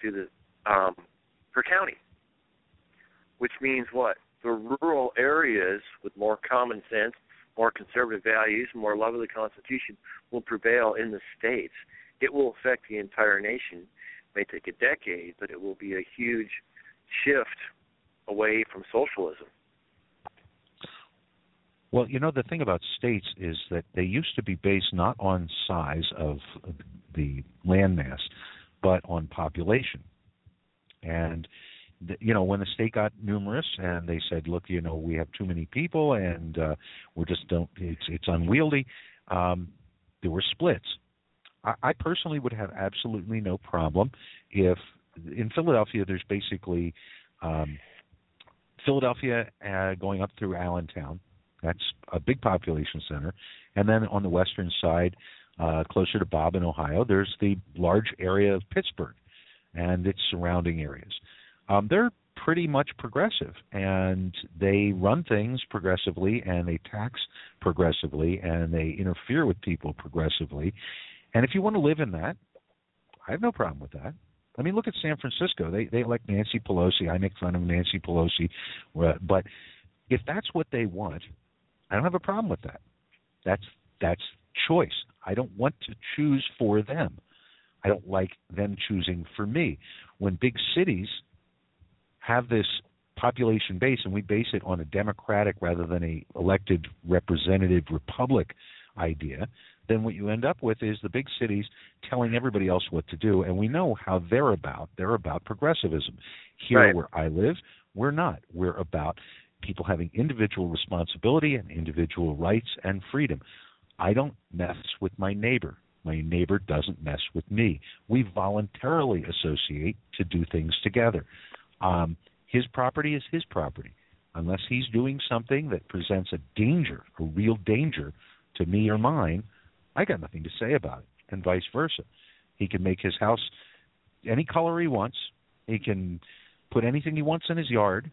to the um, per county, which means what? The rural areas with more common sense, more conservative values, more love of the Constitution will prevail in the states. It will affect the entire nation. May take a decade, but it will be a huge shift away from socialism. Well, you know, the thing about states is that they used to be based not on size of the landmass, but on population. And the, you know, when the state got numerous and they said, "Look, you know, we have too many people and uh, we just don't. It's it's unwieldy." Um, there were splits. I, personally would have absolutely no problem if in Philadelphia there's basically um, Philadelphia uh, going up through Allentown that's a big population center. And then on the western side, uh, closer to Bobbin, Ohio, there's the large area of Pittsburgh and its surrounding areas. Um, they're pretty much progressive, and they run things progressively, and they tax progressively, and they interfere with people progressively. And if you want to live in that, I have no problem with that. I mean, look at San Francisco. They they elect Nancy Pelosi. I make fun of Nancy Pelosi, but if that's what they want, I don't have a problem with that. That's that's choice. I don't want to choose for them. I don't like them choosing for me. When big cities have this population base and we base it on a democratic rather than a elected representative republic idea, then what you end up with is the big cities telling everybody else what to do and we know how they're about. They're about progressivism. Here right. where I live, we're not. We're about people having individual responsibility and individual rights and freedom. I don't mess with my neighbor. My neighbor doesn't mess with me. We voluntarily associate to do things together. Um, his property is his property. Unless he's doing something that presents a danger, a real danger to me or mine, I got nothing to say about it, and vice versa. He can make his house any color he wants. He can put anything he wants in his yard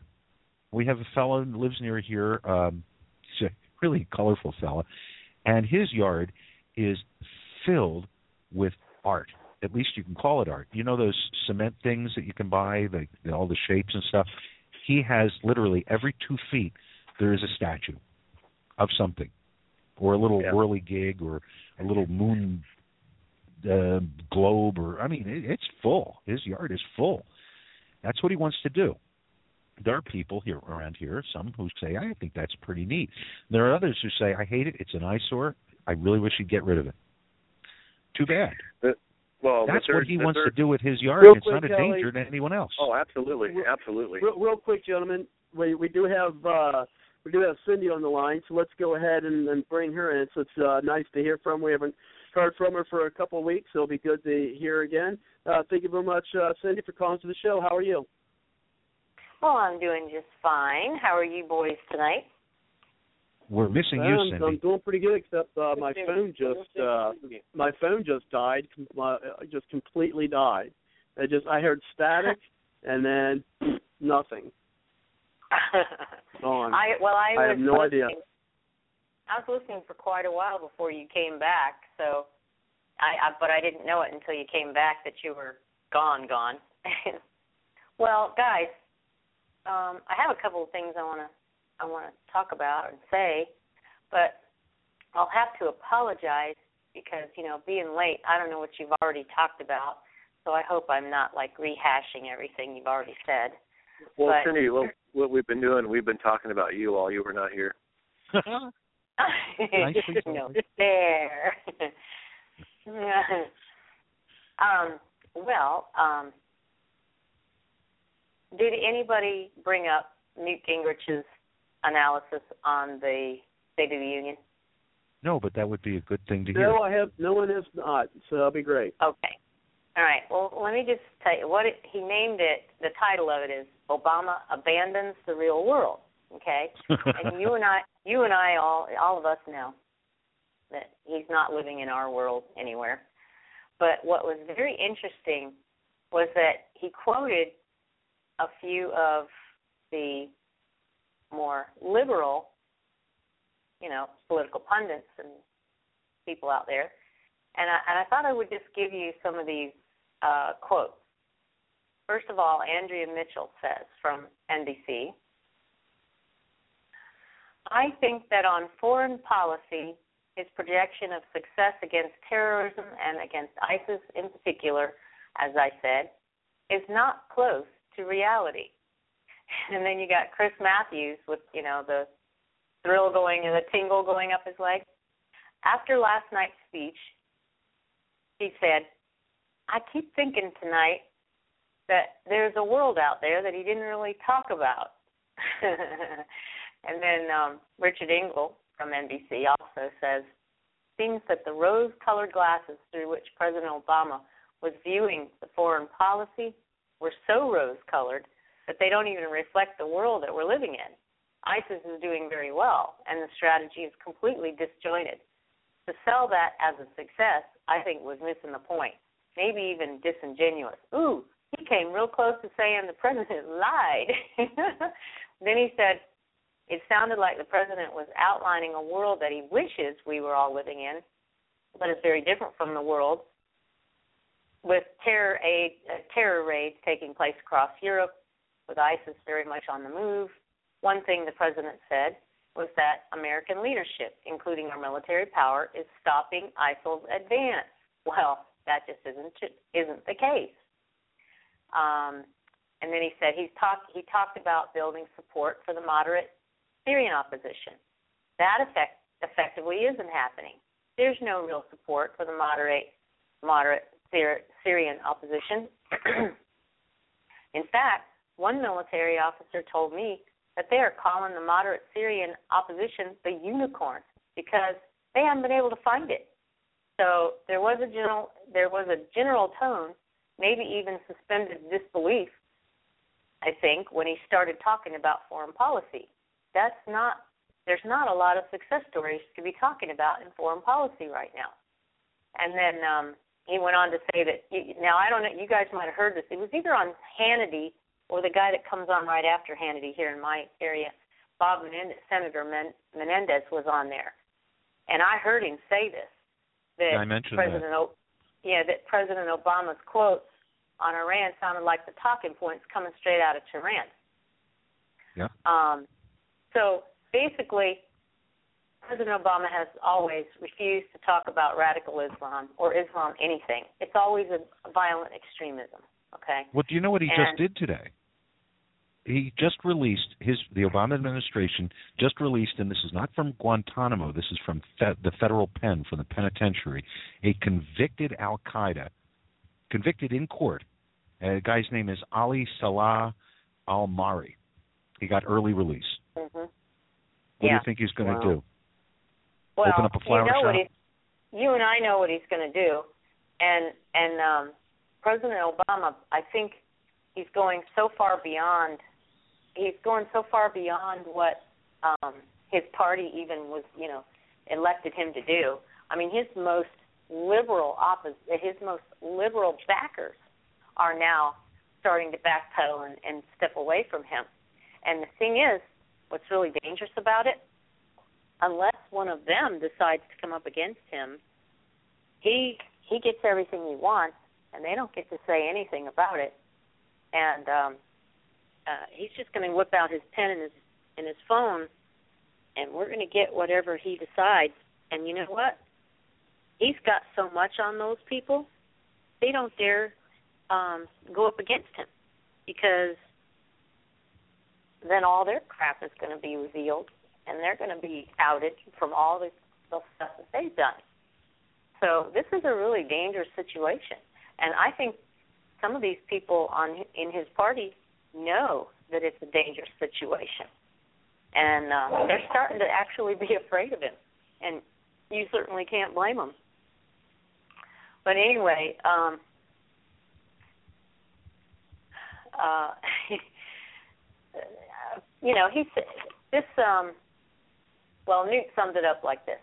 we have a fellow who lives near here. Um, he's a really colorful fellow, and his yard is filled with art. At least you can call it art. You know those cement things that you can buy, the, all the shapes and stuff. He has literally every two feet there is a statue of something, or a little yeah. gig, or a little moon uh, globe, or I mean, it, it's full. His yard is full. That's what he wants to do there are people here around here, some who say, I think that's pretty neat. There are others who say, I hate it, it's an eyesore, I really wish you'd get rid of it. Too bad. But, well, that's third, what he wants third, to do with his yard. Real it's quick, not a Kelly. danger to anyone else. Oh, absolutely, absolutely. Real, real quick, gentlemen, we we do have uh, we do have Cindy on the line, so let's go ahead and, and bring her in. So it's uh, nice to hear from. We haven't heard from her for a couple of weeks, so it'll be good to hear again. Uh, thank you very much, uh, Cindy, for calling to the show. How are you? Well, I'm doing just fine. How are you boys tonight? We're missing you, Cindy. I'm doing pretty good, except uh, my phone just uh, my phone just died. My, uh, just completely died. It just I heard static and then nothing. Gone. I well, I, I was have no listening, idea. I was listening for quite a while before you came back, so I, I but I didn't know it until you came back that you were gone, gone. well, guys, um, I have a couple of things I want to I want to talk about and say, but I'll have to apologize because you know being late. I don't know what you've already talked about, so I hope I'm not like rehashing everything you've already said. Well, but, Cindy, what, what we've been doing, we've been talking about you while you were not here. Nicely so. no fair. um, well, um, did anybody bring up Newt Gingrich's analysis on the State of the Union? No, but that would be a good thing to hear. No, I have no one has not, so that'll be great. Okay. All right. Well, let me just tell you what it, he named it. The title of it is Obama abandons the real world. Okay, and you and I, you and I, all all of us know that he's not living in our world anywhere. But what was very interesting was that he quoted a few of the more liberal, you know, political pundits and people out there, and I, and I thought I would just give you some of these uh, quotes. First of all, Andrea Mitchell says from NBC, I think that on foreign policy, his projection of success against terrorism and against ISIS in particular, as I said, is not close to reality. And then you got Chris Matthews with, you know, the thrill going and the tingle going up his leg. After last night's speech, he said, I keep thinking tonight that there's a world out there that he didn't really talk about. and then um, Richard Engel from NBC also says, seems that the rose colored glasses through which President Obama was viewing the foreign policy were so rose colored that they don't even reflect the world that we're living in. ISIS is doing very well, and the strategy is completely disjointed. To sell that as a success, I think, was missing the point, maybe even disingenuous. Ooh, he came real close to saying the president lied. then he said, it sounded like the president was outlining a world that he wishes we were all living in, but is very different from the world with terror aid, uh, terror raids taking place across Europe, with ISIS very much on the move. One thing the president said was that American leadership, including our military power, is stopping ISIL's advance. Well, that just isn't isn't the case. Um, and then he said he's talked he talked about building support for the moderate Syrian opposition. That effect, effectively isn't happening. There's no real support for the moderate moderate Syrian opposition. In fact, one military officer told me that they are calling the moderate Syrian opposition the unicorn because they haven't been able to find it. So there was a general there was a general tone, maybe even suspended disbelief, I think, when he started talking about foreign policy that's not there's not a lot of success stories to be talking about in foreign policy right now. And then um, he went on to say that now I don't know you guys might have heard this. It was either on Hannity or the guy that comes on right after Hannity here in my area, Bob Menendez, Senator Men- Menendez was on there, and I heard him say this that yeah, I mentioned President that. O- yeah that President Obama's quotes on Iran sounded like the talking points coming straight out of Tehran. Yeah. Um, so basically, President Obama has always refused to talk about radical Islam or Islam anything. It's always a violent extremism. Okay. Well, do you know what he and, just did today? He just released his the Obama administration just released, and this is not from Guantanamo. This is from fe- the federal pen, from the penitentiary. A convicted Al Qaeda, convicted in court. Uh, the guy's name is Ali Salah Al Mari. He got early release. Mm-hmm. What yeah. do you think he's going to well, do? Well, Open up a flower you know shop? What he's, you and I know what he's going to do, and and um, President Obama, I think he's going so far beyond. He's going so far beyond what um, his party even was, you know, elected him to do. I mean, his most liberal oppos- his most liberal backers are now starting to backpedal and, and step away from him. And the thing is, what's really dangerous about it, unless one of them decides to come up against him, he he gets everything he wants, and they don't get to say anything about it. And um, uh, he's just going to whip out his pen and his and his phone, and we're going to get whatever he decides. And you know what? He's got so much on those people, they don't dare um, go up against him because then all their crap is going to be revealed, and they're going to be outed from all the, the stuff that they've done. So this is a really dangerous situation, and I think some of these people on in his party know that it's a dangerous situation, and uh, they're starting to actually be afraid of him, and you certainly can't blame them. But anyway, um, uh, you know, he's this um well Newt summed it up like this.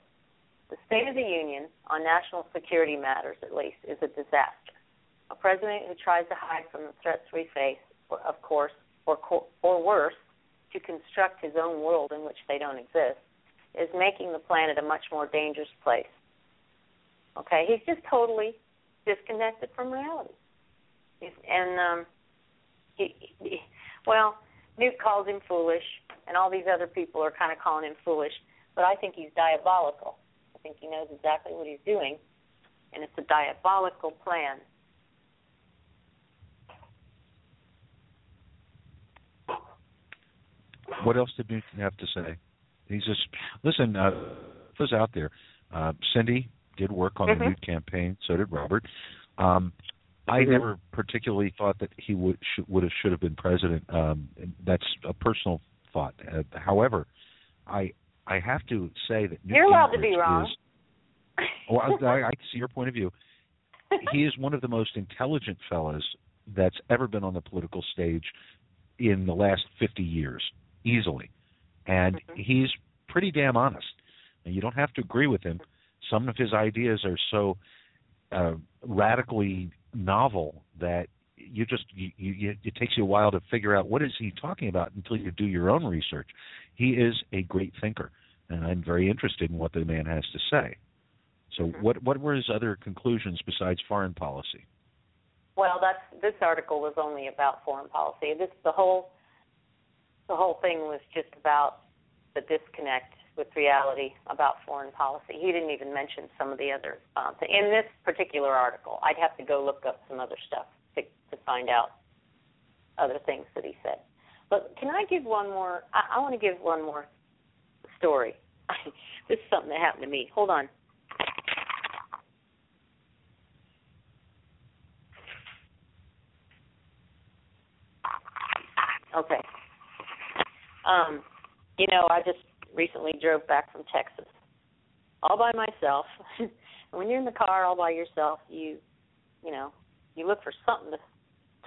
The State of the Union, on national security matters at least, is a disaster. A president who tries to hide from the threats we face, of course, or or worse, to construct his own world in which they don't exist, is making the planet a much more dangerous place. Okay, he's just totally disconnected from reality. And um, he, he, well, Newt calls him foolish, and all these other people are kind of calling him foolish. But I think he's diabolical. I think he knows exactly what he's doing, and it's a diabolical plan. What else did Newt have to say? He's just listen. Uh, was out there. Uh, Cindy did work on mm-hmm. the Newt campaign. So did Robert. Um, I mm-hmm. never particularly thought that he would should, would have should have been president. Um, that's a personal thought. Uh, however, I I have to say that Newt you're allowed Gingrich to be wrong. Is, well, I, I see your point of view. He is one of the most intelligent fellows that's ever been on the political stage in the last 50 years, easily, and mm-hmm. he's pretty damn honest. And you don't have to agree with him. Some of his ideas are so uh, radically novel that you just you, you, it takes you a while to figure out what is he talking about until you do your own research. He is a great thinker, and I'm very interested in what the man has to say. So, mm-hmm. what what were his other conclusions besides foreign policy? Well, that's this article was only about foreign policy. This the whole the whole thing was just about the disconnect with reality about foreign policy. He didn't even mention some of the other um, in this particular article. I'd have to go look up some other stuff to to find out other things that he said. But can I give one more? I, I want to give one more story. this is something that happened to me. Hold on. Okay. Um, you know, I just recently drove back from Texas all by myself. and when you're in the car all by yourself, you you know, you look for something to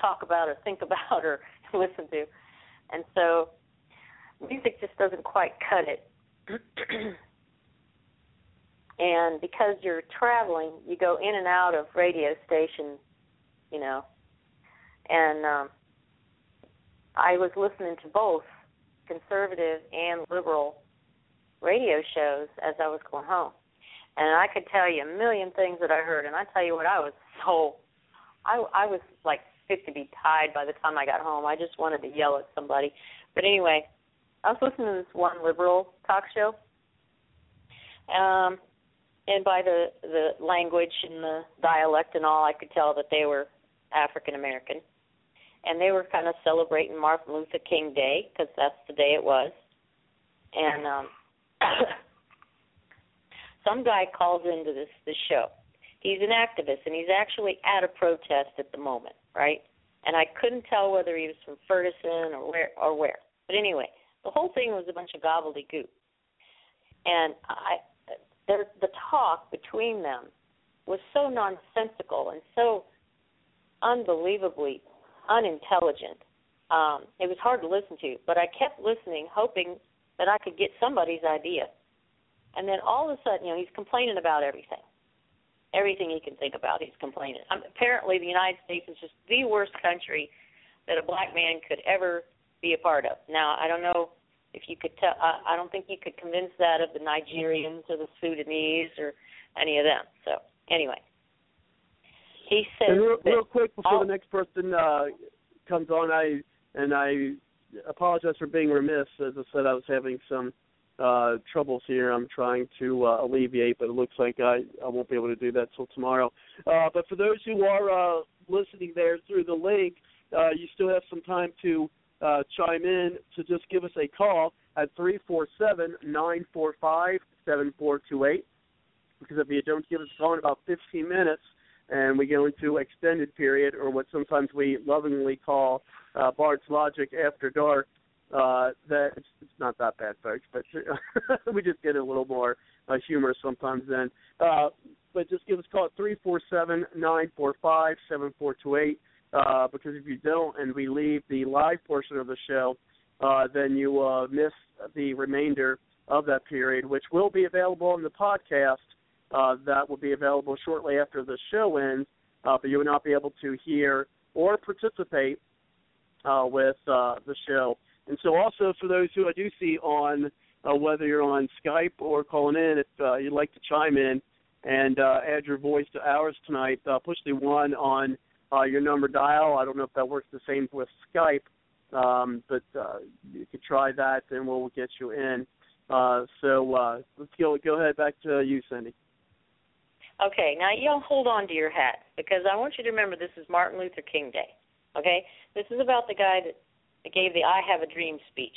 talk about or think about or listen to. And so music just doesn't quite cut it. and because you're traveling, you go in and out of radio stations, you know. And um I was listening to both conservative and liberal radio shows as I was going home. And I could tell you a million things that I heard and I tell you what I was so I I was like fit to be tied by the time I got home. I just wanted to yell at somebody. But anyway, I was listening to this one liberal talk show. Um and by the the language and the dialect and all I could tell that they were African American. And they were kind of celebrating Martin Luther King Day because that's the day it was. And um some guy calls into this this show. He's an activist and he's actually at a protest at the moment, right? And I couldn't tell whether he was from Ferguson or where or where. But anyway, the whole thing was a bunch of gobbledygook. And I the the talk between them was so nonsensical and so unbelievably unintelligent. Um, it was hard to listen to, but I kept listening, hoping that I could get somebody's idea. And then all of a sudden, you know, he's complaining about everything. Everything he can think about, he's complaining. Um, apparently, the United States is just the worst country that a black man could ever be a part of. Now, I don't know if you could tell. I, I don't think you could convince that of the Nigerians or the Sudanese or any of them. So, anyway, he says. And real, real quick before all, the next person uh, comes on, I and I apologize for being remiss. As I said, I was having some uh, troubles here. I'm trying to uh, alleviate, but it looks like I, I won't be able to do that till tomorrow. Uh, but for those who are uh, listening there through the link, uh, you still have some time to uh, chime in. So just give us a call at three four seven nine four five seven four two eight. Because if you don't give us a call in about 15 minutes, and we go into extended period, or what sometimes we lovingly call uh, Bards Logic after dark, uh, that it's, it's not that bad, folks, but we just get a little more uh, humor sometimes then. Uh, but just give us a call at three four seven nine four five seven four two eight. Uh, because if you don't, and we leave the live portion of the show, uh, then you uh, miss the remainder of that period, which will be available on the podcast. Uh, that will be available shortly after the show ends, uh, but you will not be able to hear or participate uh, with uh, the show. And so, also for those who I do see on, uh, whether you're on Skype or calling in, if uh, you'd like to chime in and uh, add your voice to ours tonight, uh, push the one on uh, your number dial. I don't know if that works the same with Skype, um, but uh, you could try that, and we'll get you in. Uh, so uh, let's go go ahead back to you, Cindy. Okay, now y'all hold on to your hat because I want you to remember this is Martin Luther King Day. Okay, this is about the guy that gave the "I Have a Dream" speech.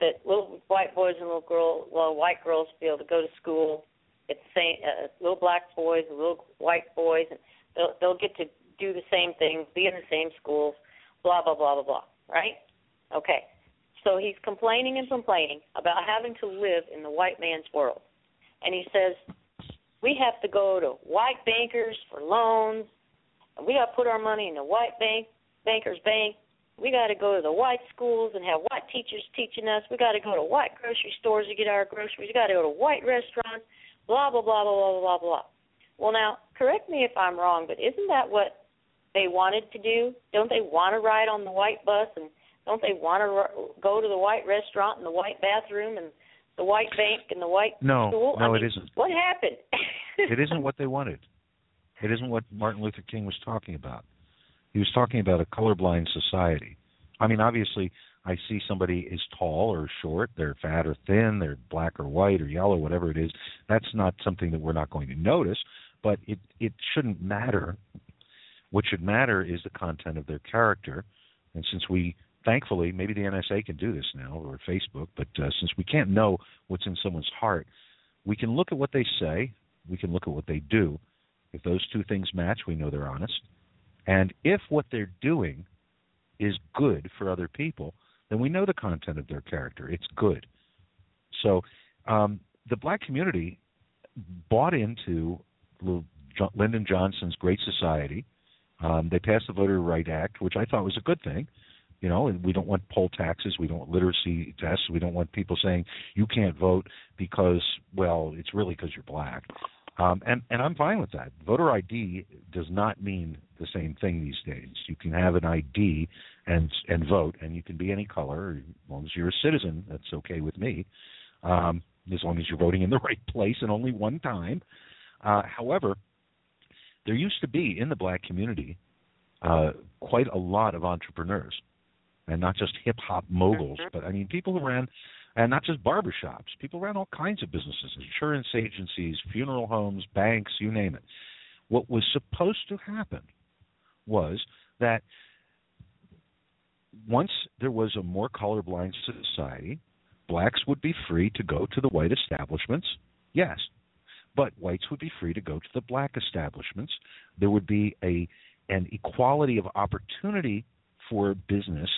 That little white boys and little girl, well, white girls be able to go to school. It's same, uh, little black boys and little white boys, and they'll they'll get to do the same things, be in the same schools, blah blah blah blah blah. Right? Okay. So he's complaining and complaining about having to live in the white man's world. And he says, we have to go to white bankers for loans. And we got to put our money in the white bank, banker's bank. We got to go to the white schools and have white teachers teaching us. We got to go to white grocery stores to get our groceries. We got to go to white restaurants. Blah blah blah blah blah blah blah. Well, now correct me if I'm wrong, but isn't that what they wanted to do? Don't they want to ride on the white bus and don't they want to go to the white restaurant and the white bathroom and the white bank and the white no, school? No, I mean, it isn't. What happened? it isn't what they wanted. It isn't what Martin Luther King was talking about. He was talking about a colorblind society. I mean, obviously, I see somebody is tall or short, they're fat or thin, they're black or white or yellow, whatever it is. That's not something that we're not going to notice, but it it shouldn't matter. What should matter is the content of their character. And since we thankfully, maybe the NSA can do this now or Facebook, but uh, since we can't know what's in someone's heart, we can look at what they say, we can look at what they do. If those two things match, we know they're honest. And if what they're doing is good for other people, then we know the content of their character. It's good. So um, the black community bought into Lyndon Johnson's Great Society. Um, they passed the Voter Right Act, which I thought was a good thing. You know, and we don't want poll taxes. We don't want literacy tests. We don't want people saying you can't vote because, well, it's really because you're black. Um, and and I'm fine with that. Voter ID does not mean the same thing these days. You can have an ID and and vote, and you can be any color as long as you're a citizen. That's okay with me, um, as long as you're voting in the right place and only one time. Uh, however, there used to be in the black community uh, quite a lot of entrepreneurs and not just hip hop moguls, mm-hmm. but I mean people who ran, and not just barbershops. People ran all kinds of businesses, insurance agencies, funeral homes, banks, you name it. What was supposed to happen was that once there was a more colorblind society, blacks would be free to go to the white establishments, yes, but whites would be free to go to the black establishments. There would be a an equality of opportunity for business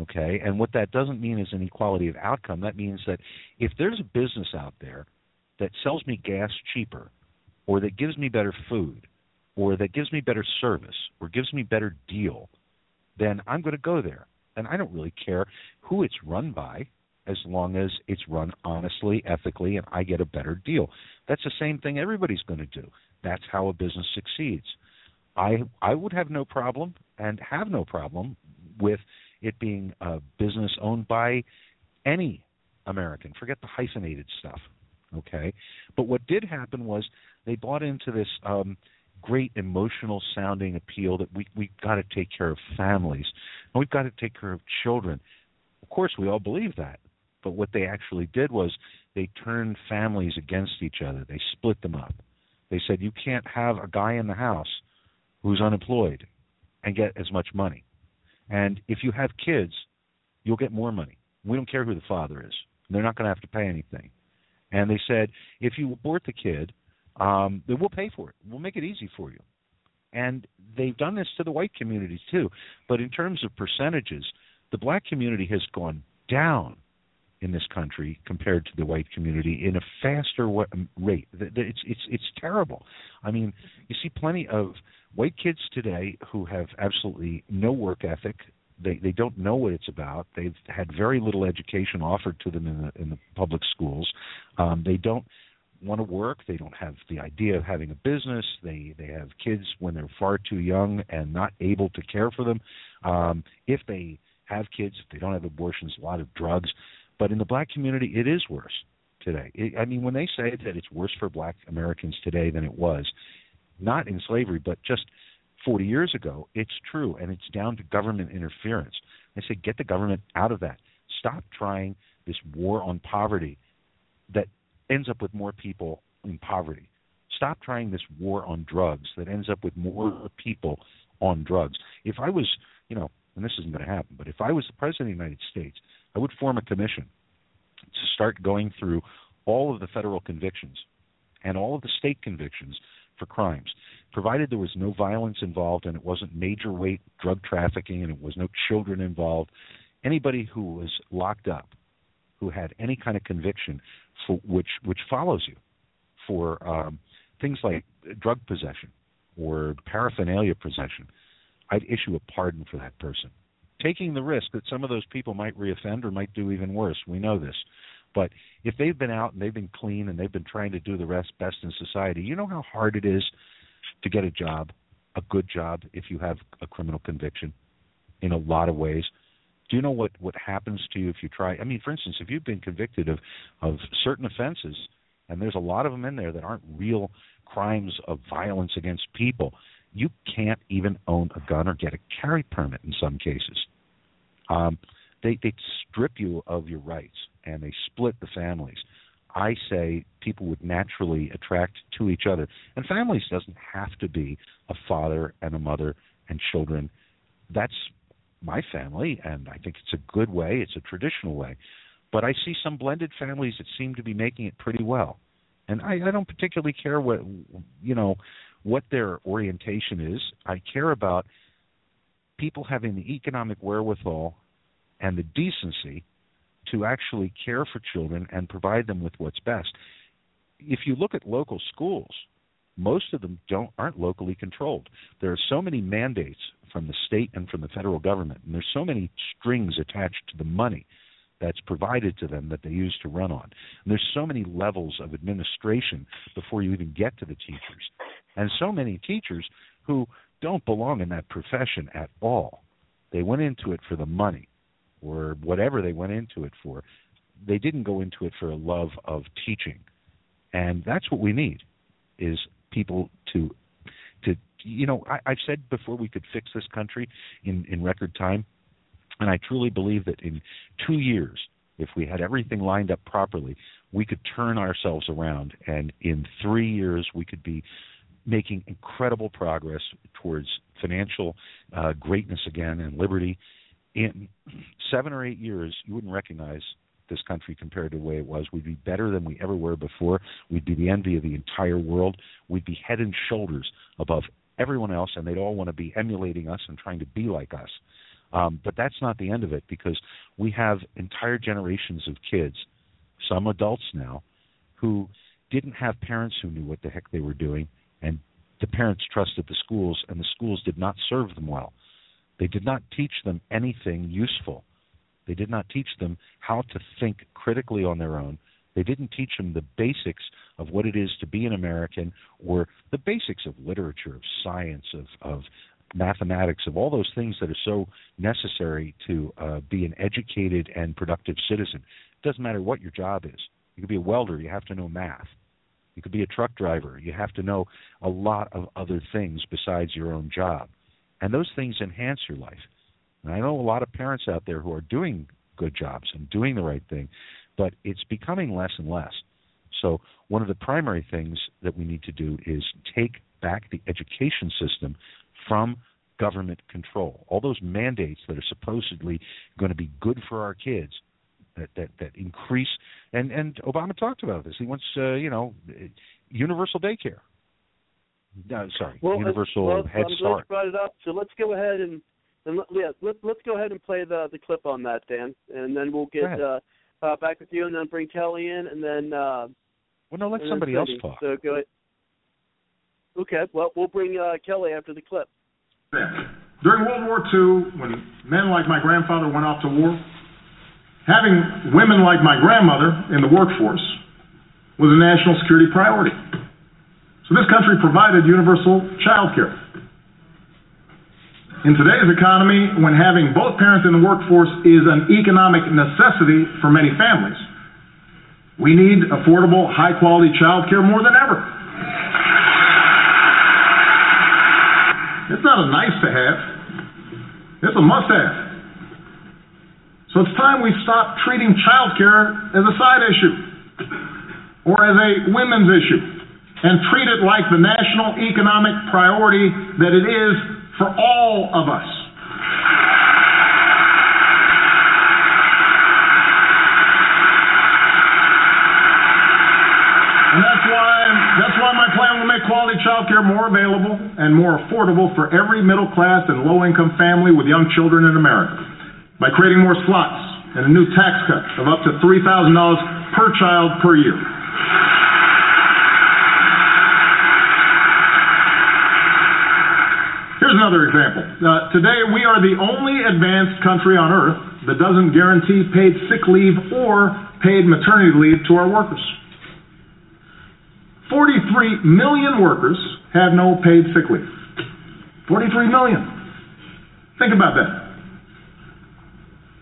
Okay, and what that doesn't mean is an equality of outcome. That means that if there's a business out there that sells me gas cheaper, or that gives me better food, or that gives me better service, or gives me better deal, then I'm going to go there. And I don't really care who it's run by, as long as it's run honestly, ethically, and I get a better deal. That's the same thing everybody's going to do. That's how a business succeeds. I I would have no problem and have no problem with it being a business owned by any American. Forget the hyphenated stuff. Okay, but what did happen was they bought into this um, great emotional sounding appeal that we we've got to take care of families and we've got to take care of children. Of course, we all believe that, but what they actually did was they turned families against each other. They split them up. They said you can't have a guy in the house who's unemployed and get as much money. And if you have kids, you'll get more money. We don't care who the father is. They're not going to have to pay anything. And they said, if you abort the kid, um, then we'll pay for it. We'll make it easy for you. And they've done this to the white community too. But in terms of percentages, the black community has gone down in this country compared to the white community in a faster rate. It's it's it's terrible. I mean, you see plenty of white kids today who have absolutely no work ethic, They they don't know what it's about. They've had very little education offered to them in the in the public schools. Um, they don't want to work. They don't have the idea of having a business. They they have kids when they're far too young and not able to care for them. Um, if they have kids, if they don't have abortions, a lot of drugs. But in the black community, it is worse today. It, I mean, when they say that it's worse for black Americans today than it was, not in slavery, but just 40 years ago, it's true, and it's down to government interference. I say, get the government out of that. Stop trying this war on poverty that ends up with more people in poverty. Stop trying this war on drugs that ends up with more people on drugs. If I was, you know, and this isn't going to happen, but if I was the president of the United States, I would form a commission to start going through all of the federal convictions and all of the state convictions for crimes, provided there was no violence involved and it wasn't major weight drug trafficking and it was no children involved. Anybody who was locked up, who had any kind of conviction for which which follows you for um, things like drug possession or paraphernalia possession, I'd issue a pardon for that person, taking the risk that some of those people might reoffend or might do even worse. We know this. But if they've been out and they've been clean and they've been trying to do the rest best in society, you know how hard it is to get a job, a good job, if you have a criminal conviction in a lot of ways. Do you know what, what happens to you if you try? I mean, for instance, if you've been convicted of, of certain offenses, and there's a lot of them in there that aren't real crimes of violence against people, you can't even own a gun or get a carry permit in some cases. Um, they they strip you of your rights and they split the families. I say people would naturally attract to each other, and families doesn't have to be a father and a mother and children. That's my family, and I think it's a good way. It's a traditional way, but I see some blended families that seem to be making it pretty well, and I, I don't particularly care what you know what their orientation is. I care about people having the economic wherewithal and the decency to actually care for children and provide them with what's best. If you look at local schools, most of them don't aren't locally controlled. There are so many mandates from the state and from the federal government, and there's so many strings attached to the money that's provided to them that they use to run on. And there's so many levels of administration before you even get to the teachers. And so many teachers who don't belong in that profession at all. They went into it for the money or whatever they went into it for. They didn't go into it for a love of teaching. And that's what we need is people to to you know, I, I've said before we could fix this country in, in record time. And I truly believe that in two years, if we had everything lined up properly, we could turn ourselves around. And in three years, we could be making incredible progress towards financial uh, greatness again and liberty in seven or eight years, you wouldn't recognize this country compared to the way it was. We'd be better than we ever were before. We'd be the envy of the entire world. We'd be head and shoulders above everyone else, and they'd all want to be emulating us and trying to be like us. Um, but that's not the end of it because we have entire generations of kids, some adults now, who didn't have parents who knew what the heck they were doing, and the parents trusted the schools, and the schools did not serve them well. They did not teach them anything useful. They did not teach them how to think critically on their own. They didn't teach them the basics of what it is to be an American or the basics of literature, of science, of, of mathematics, of all those things that are so necessary to uh, be an educated and productive citizen. It doesn't matter what your job is. You could be a welder, you have to know math. You could be a truck driver, you have to know a lot of other things besides your own job. And those things enhance your life. And I know a lot of parents out there who are doing good jobs and doing the right thing, but it's becoming less and less. So, one of the primary things that we need to do is take back the education system from government control. All those mandates that are supposedly going to be good for our kids, that that, that increase, and and Obama talked about this. He wants, uh, you know, universal daycare. No, sorry, well, Universal well, Head I'm Start. glad brought it up. So let's go ahead and, and let, yeah, let, let's go ahead and play the the clip on that, Dan, and then we'll get uh, uh, back with you, and then bring Kelly in, and then. Uh, well, no, let somebody then else talk. So go ahead. Okay, well, we'll bring uh, Kelly after the clip. During World War II, when men like my grandfather went off to war, having women like my grandmother in the workforce was a national security priority. So this country provided universal child care. In today's economy, when having both parents in the workforce is an economic necessity for many families, we need affordable, high quality child care more than ever. It's not a nice to have, it's a must have. So it's time we stop treating child care as a side issue or as a women's issue and treat it like the national economic priority that it is for all of us. And that's why that's why my plan will make quality child care more available and more affordable for every middle class and low income family with young children in America by creating more slots and a new tax cut of up to $3,000 per child per year. Here's another example. Uh, today, we are the only advanced country on earth that doesn't guarantee paid sick leave or paid maternity leave to our workers. 43 million workers have no paid sick leave. 43 million. Think about that.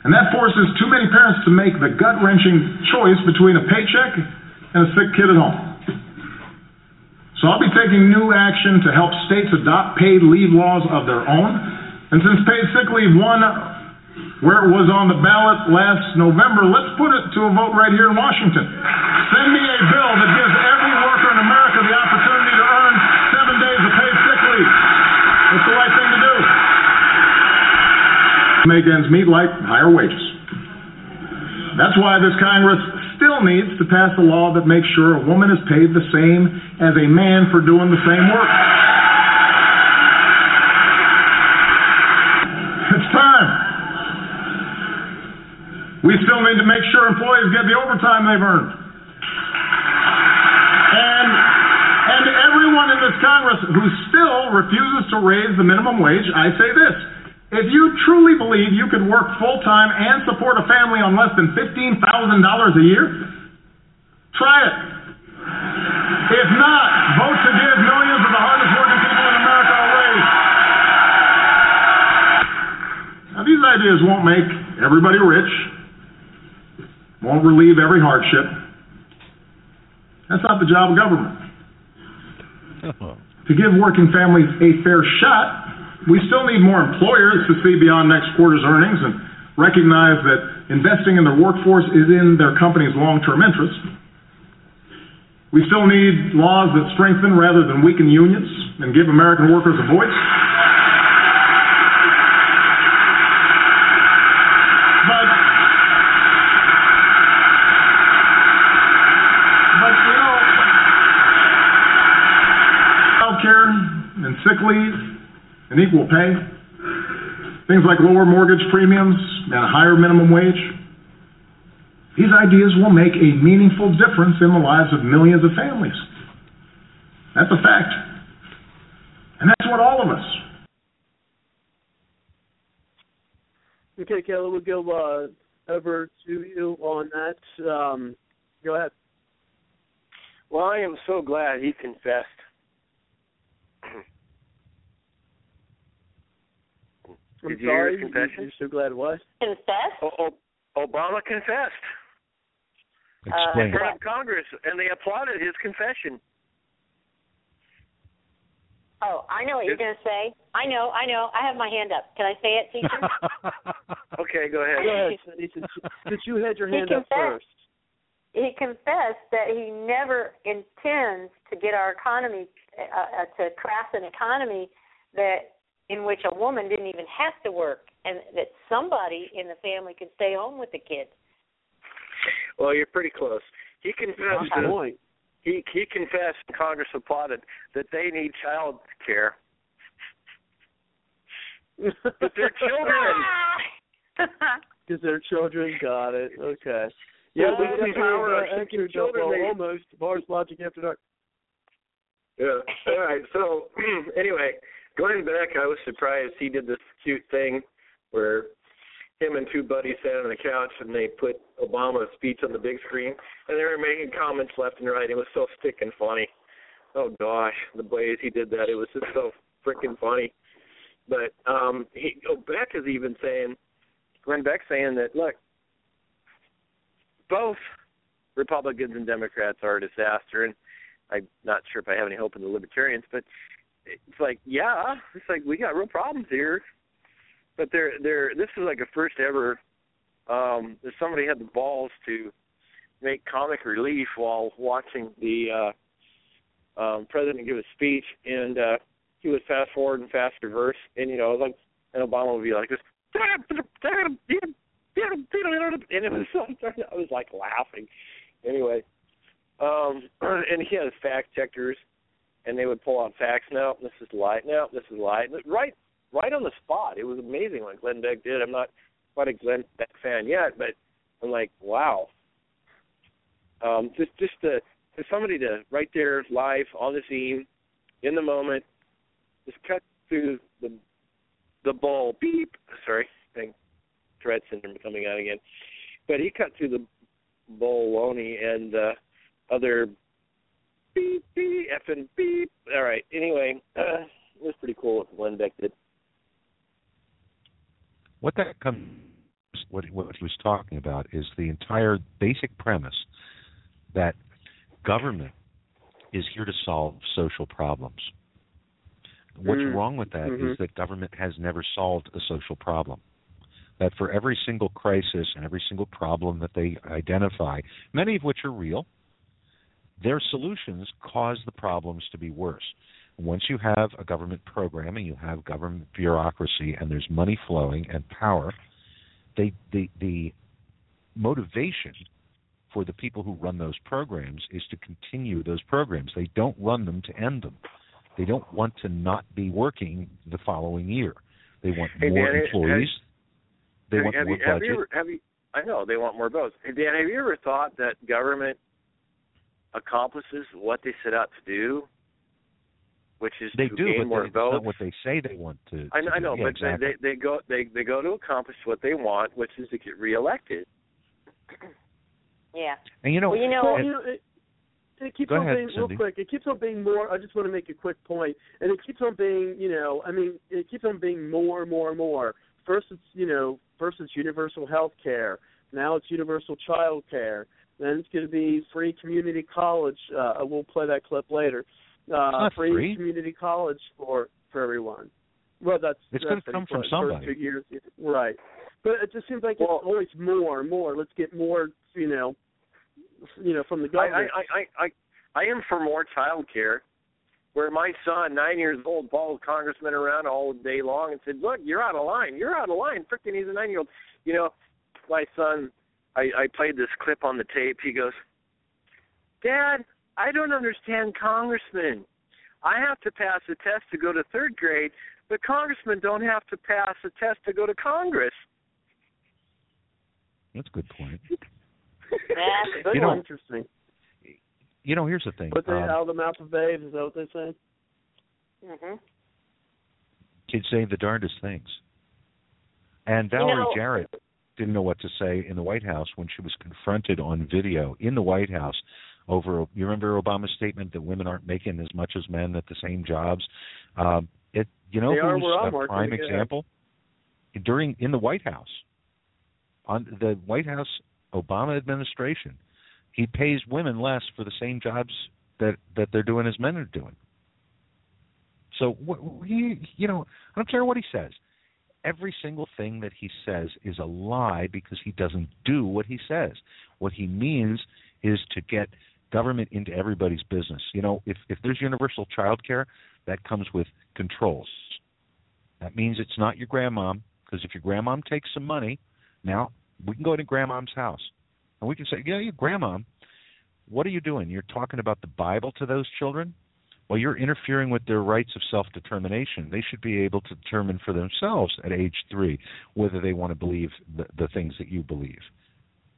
And that forces too many parents to make the gut wrenching choice between a paycheck and a sick kid at home. So I'll be taking new action to help states adopt paid leave laws of their own. And since paid sick leave won where it was on the ballot last November, let's put it to a vote right here in Washington. Send me a bill that gives every worker in America the opportunity to earn seven days of paid sick leave. It's the right thing to do. Make ends meet like higher wages. That's why this Congress still needs to pass a law that makes sure a woman is paid the same as a man for doing the same work. It's time. We still need to make sure employees get the overtime they've earned. And and everyone in this Congress who still refuses to raise the minimum wage, I say this. If you truly believe you could work full time and support a family on less than $15,000 a year, try it. If not, vote to give millions of the hardest working people in America a raise. Now, these ideas won't make everybody rich, won't relieve every hardship. That's not the job of government. To give working families a fair shot, we still need more employers to see beyond next quarter's earnings and recognize that investing in their workforce is in their company's long-term interest. We still need laws that strengthen rather than weaken unions and give American workers a voice. But, but you know, health care and sick leave and equal pay, things like lower mortgage premiums and a higher minimum wage. These ideas will make a meaningful difference in the lives of millions of families. That's a fact. And that's what all of us. Okay, Kelly, we'll go uh, over to you on that. Um, go ahead. Well, I am so glad he confessed. I'm Did you sorry. hear his confession? You're so glad what? Confess? O- O- Obama confessed Explain. in front of Congress, and they applauded his confession. Oh, I know what you're going to say. I know, I know. I have my hand up. Can I say it, teacher? Okay, go ahead. Go ahead, since you- since you had your hand up first. he confessed that he never intends to get our economy uh, uh, to craft an economy that in which a woman didn't even have to work, and that somebody in the family could stay home with the kids. Well, you're pretty close. He confessed. Good point. he he confessed. Congress applauded that they need child care. But their children. Because their children got it. Okay. Yeah, Well, we definitely power uh, of answered uh, children, well, they- almost Bards Logic After Dark. Yeah. All right. So anyway, Glenn Beck, I was surprised he did this cute thing where him and two buddies sat on the couch and they put Obama's speech on the big screen and they were making comments left and right. It was so stick and funny. Oh gosh, the ways he did that, it was just so freaking funny. But um he oh, Beck is even saying Glenn Beck saying that look, both Republicans and Democrats are a disaster and I'm not sure if I have any hope in the libertarians, but it's like, yeah, it's like we got real problems here. But they're they're this is like a first ever um somebody had the balls to make comic relief while watching the uh um president give a speech and uh he would fast forward and fast reverse and you know like and Obama would be like this and it was I was like laughing. Anyway. Um and he has fact checkers and they would pull out facts. No, this is light. No, this is light. Right, right on the spot. It was amazing what Glenn Beck did. I'm not quite a Glenn Beck fan yet, but I'm like, wow. Um, just, just to, for somebody to right there live on the scene, in the moment, just cut through the the ball. Beep. Sorry, thing. Tourette syndrome coming out again. But he cut through the bologna and uh, other beep beep effing beep. All right. Anyway, uh, it was pretty cool what Glenn Beck did. What that comes, what what he was talking about is the entire basic premise that government is here to solve social problems. What's mm. wrong with that mm-hmm. is that government has never solved a social problem. That for every single crisis and every single problem that they identify, many of which are real, their solutions cause the problems to be worse. Once you have a government program and you have government bureaucracy and there's money flowing and power, they, the, the motivation for the people who run those programs is to continue those programs. They don't run them to end them. They don't want to not be working the following year. They want hey, more Dan, employees. Have, they want have more you, have budget. You ever, have you, I know they want more votes. Hey, Dan, have you ever thought that government accomplishes what they set out to do, which is they to do, gain but more they, votes. not what they say they want to. I, to I know. Yeah, but exactly. they they go they they go to accomplish what they want, which is to get reelected. Yeah. and you know, Well, you know- and- it, it keeps Go on ahead, being Cindy. real quick. It keeps on being more. I just want to make a quick point, and it keeps on being, you know, I mean, it keeps on being more and more and more. First, it's you know, first it's universal health care. Now it's universal child care. Then it's going to be free community college. Uh, we'll play that clip later. Uh, not free. community college for for everyone. Well, that's It's that's gonna come from somebody. Two years, right? But it just seems like Well- it's always more and more. Let's get more, you know, you know, from the I government. I I I I am for more child care. Where my son, nine years old, followed congressmen around all day long and said, "Look, you're out of line. You're out of line." Freaking, he's a nine-year-old. You know, my son. I I played this clip on the tape. He goes, "Dad, I don't understand congressmen. I have to pass a test to go to third grade, but congressmen don't have to pass a test to go to Congress." that's a good point. That's a good You know- interesting. You know, here's the thing. But they um, out of the mouth of babes, is that what they say? Mm-hmm. kids say the darndest things. And You Valerie know- Jarrett didn't know what to say in the White House when she was confronted on video in the White House over. You remember Obama's statement that women aren't making as much as men at the same jobs. Um, it, you know, They who's a prime example during in the White House, on the White House Obama administration, he pays women less for the same jobs that that they're doing as men are doing. So what he, you know, I don't care what he says. Every single thing that he says is a lie because he doesn't do what he says. What he means is to get government into everybody's business. You know, if if there's universal child care, that comes with controls. That means it's not your grandmom because if your grandmom takes some money, now we can go to grandmom's house and we can say, "Yeah, your grandmom, what are you doing? You're talking about the Bible to those children? Well, you're interfering with their rights of self determination. They should be able to determine for themselves at age three whether they want to believe the, the things that you believe.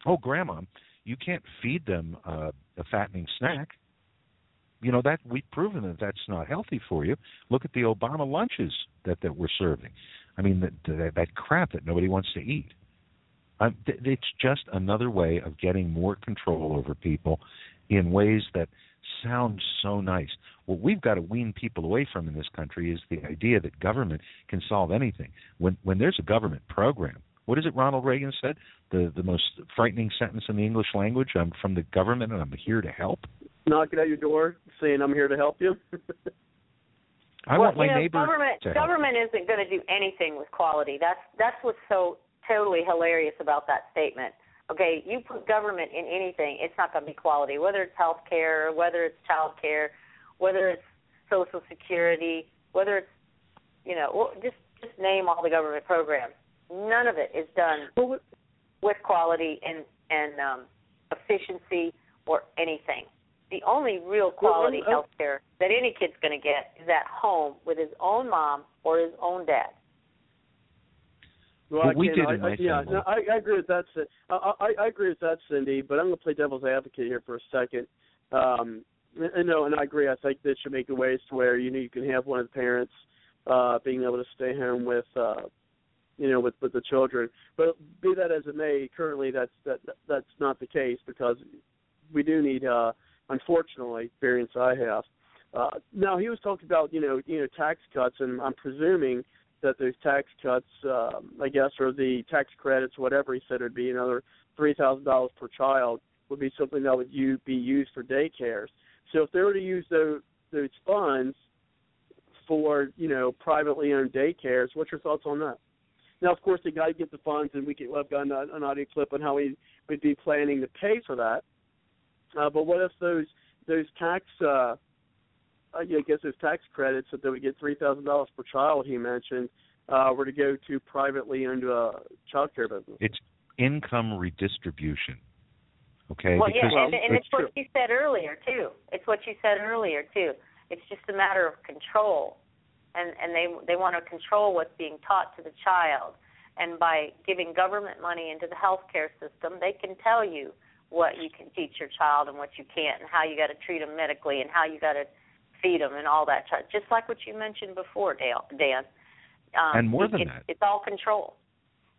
Oh, grandma, you can't feed them uh, a fattening snack. you know that we've proven that that's not healthy for you. Look at the Obama lunches that that we're serving. I mean, that that, that crap that nobody wants to eat. Um, th- it's just another way of getting more control over people in ways that sound so nice. What we've got to wean people away from in this country is the idea that government can solve anything. When when there's a government program, what is it Ronald Reagan said? The the most frightening sentence in the English language. I'm from the government and I'm here to help. Knocking at your door, saying I'm here to help you. I well, want my you know, neighbor government to help. government isn't going to do anything with quality. That's that's what's so totally hilarious about that statement. Okay, you put government in anything, it's not going to be quality. Whether it's health care, whether it's child care, whether it's social security, whether it's you know, just just name all the government programs. None of it is done with quality and and um, efficiency or anything. The only real quality well, health care that any kid's going to get is at home with his own mom or his own dad. Well, I we did I, in my I, yeah, no, I, I agree with that. I, I, I agree with that, Cindy. But I'm going to play devil's advocate here for a second. Um, and, and no, and I agree. I think this should make it ways to where you know you can have one of the parents uh, being able to stay home with, uh, you know, with with the children. But be that as it may, currently that's that that's not the case because we do need, uh, unfortunately, experience I have. Uh, now he was talking about you know you know tax cuts, and I'm presuming that those tax cuts, um, I guess, or the tax credits, whatever he said, would be another three thousand dollars per child, would be something that would you be used for daycares. So if they were to use those those funds for you know privately owned daycares, what's your thoughts on that? Now, of course, they got to get the funds, and we get I've got an, an audio clip on how we would be planning to pay for that. Uh, but what if those those tax uh, I guess those tax credits that they would get three thousand dollars per child he mentioned uh, were to go to privately owned uh, child care business. It's income redistribution. Okay, Well, because yeah, and, and it's it's what true. you said earlier too. It's what you said earlier too. It's just a matter of control, and and they they want to control what's being taught to the child. And by giving government money into the healthcare system, they can tell you what you can teach your child and what you can't, and how you got to treat them medically, and how you got to feed them, and all that. ch- Just like what you mentioned before, Dale, Dan. Um, And more than it, that. it's all control.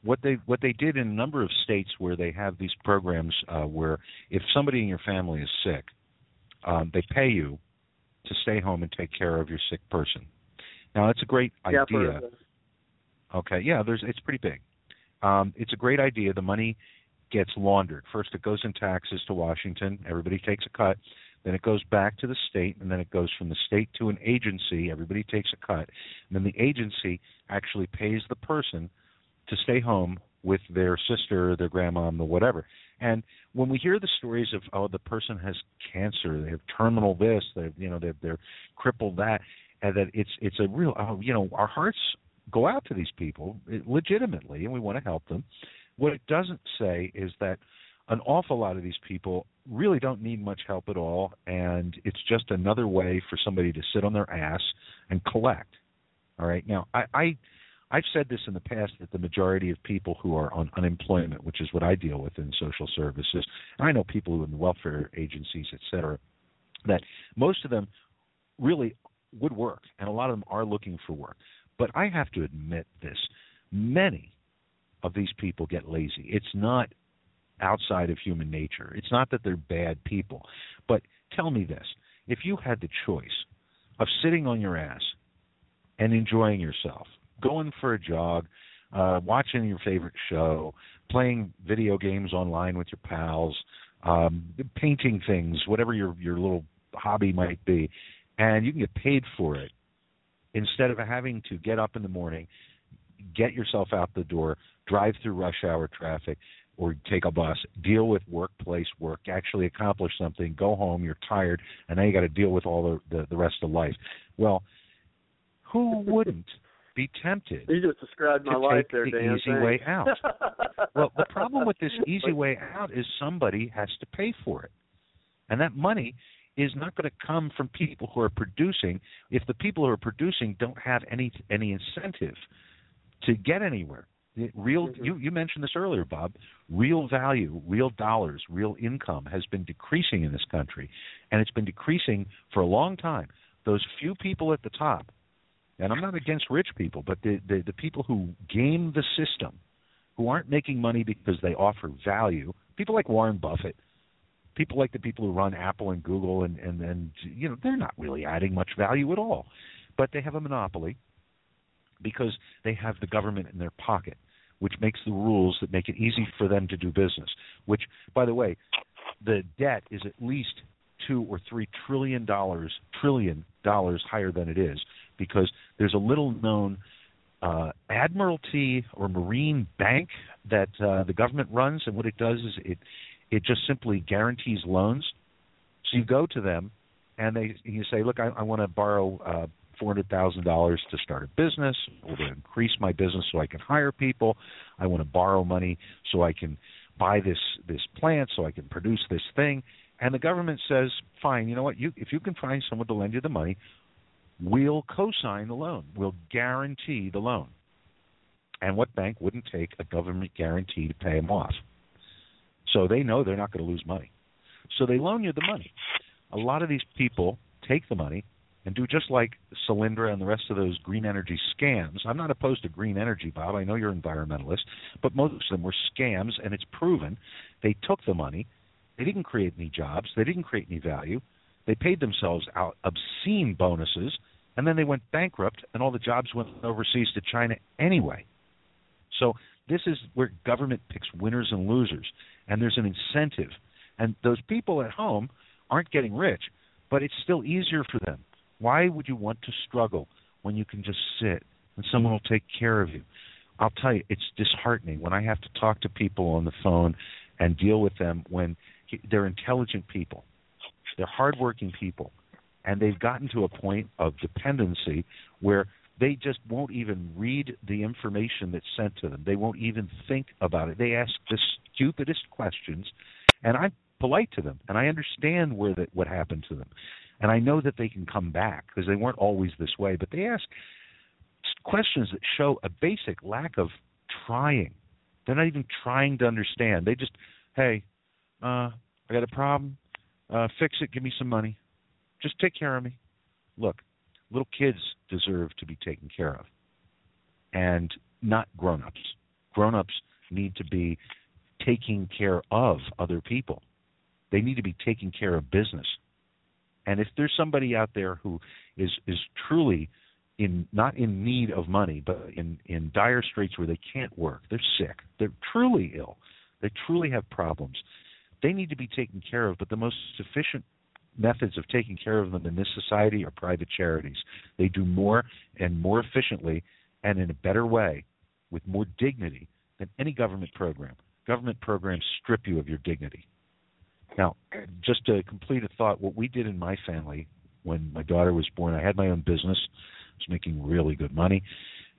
what they what they did in a number of states where they have these programs uh, where if somebody in your family is sick, um, they pay you to stay home and take care of your sick person. Now that's a great Yeah, idea. Okay, yeah, there's it's pretty big. Um, it's a great idea. The money gets laundered. First, it goes in taxes to Washington. Everybody takes a cut. Then it goes back to the state, and then it goes from the state to an agency. Everybody takes a cut. And then the agency actually pays the person to stay home with their sister, their grandmom, or whatever. And when we hear the stories of oh, the person has cancer, they have terminal this, they you know they're, they're crippled that, and that it's it's a real oh, you know our hearts go out to these people legitimately, and we want to help them. What it doesn't say is that an awful lot of these people really don't need much help at all, and it's just another way for somebody to sit on their ass and collect. All right. Now, I, I I've said this in the past that the majority of people who are on unemployment, which is what I deal with in social services, and I know people who are in the welfare agencies, et cetera, that most of them really would work, and a lot of them are looking for work. But I have to admit this: many of these people get lazy. It's not outside of human nature. It's not that they're bad people. But tell me this: if you had the choice of sitting on your ass and enjoying yourself, going for a jog, uh, watching your favorite show, playing video games online with your pals, um, painting things, whatever your your little hobby might be, and you can get paid for it instead of having to get up in the morning, get yourself out the door, drive through rush hour traffic, or take a bus, deal with workplace work, actually accomplish something, go home, you're tired, and now you got to deal with all the, the the rest of life. Well, who wouldn't be tempted You just described my to life take there, the Dan. easy way out? well, the problem with this easy way out is somebody has to pay for it. And that money is not going to come from people who are producing if the people who are producing don't have any any incentive to get anywhere. Real, mm-hmm. you you mentioned this earlier, Bob. Real value, real dollars, real income has been decreasing in this country, and it's been decreasing for a long time. Those few people at the top, and I'm not against rich people, but the the, the people who game the system, who aren't making money because they offer value, people like Warren Buffett, people like the people who run Apple and Google, and and and you know they're not really adding much value at all, but they have a monopoly because they have the government in their pocket which makes the rules that make it easy for them to do business. Which, by the way, the debt is at least two or three trillion dollars trillion dollars higher than it is because there's a little known uh, admiralty or marine bank that uh, the government runs, and what it does is it it just simply guarantees loans. So you go to them, and they you say, look, I, I want to borrow uh, four hundred thousand dollars to start a business or to increase my business so I can hire people. I want to borrow money so I can buy this this plant so I can produce this thing. And the government says, fine, you know what? You if you can find someone to lend you the money, we'll co-sign the loan. We'll guarantee the loan. And what bank wouldn't take a government guarantee to pay them off? So they know they're not going to lose money. So they loan you the money. A lot of these people take the money and do just like Solyndra and the rest of those green energy scams. I'm not opposed to green energy, Bob. I know you're an environmentalist, but most of them were scams, and it's proven they took the money. They didn't create any jobs. They didn't create any value. They paid themselves out obscene bonuses, and then they went bankrupt, and all the jobs went overseas to China anyway. So this is where government picks winners and losers, and there's an incentive. And those people at home aren't getting rich, but it's still easier for them why would you want to struggle when you can just sit and someone will take care of you? I'll tell you, it's disheartening when I have to talk to people on the phone and deal with them when they're intelligent people, they're hardworking people, and they've gotten to a point of dependency where they just won't even read the information that's sent to them. They won't even think about it. They ask the stupidest questions, and I'm polite to them, and I understand where that what happened to them. And I know that they can come back because they weren't always this way, but they ask questions that show a basic lack of trying. They're not even trying to understand. They just, hey, uh, I got a problem. Uh, fix it. Give me some money. Just take care of me. Look, little kids deserve to be taken care of, and not grown-ups. Grown-ups need to be taking care of other people. They need to be taking care of business. And if there's somebody out there who is is truly in not in need of money, but in in dire straits where they can't work, they're sick, they're truly ill, they truly have problems, they need to be taken care of. But the most efficient methods of taking care of them in this society are private charities. They do more and more efficiently and in a better way with more dignity than any government program. Government programs strip you of your dignity. Now, just to complete a thought, what we did in my family when my daughter was born, I had my own business, I was making really good money,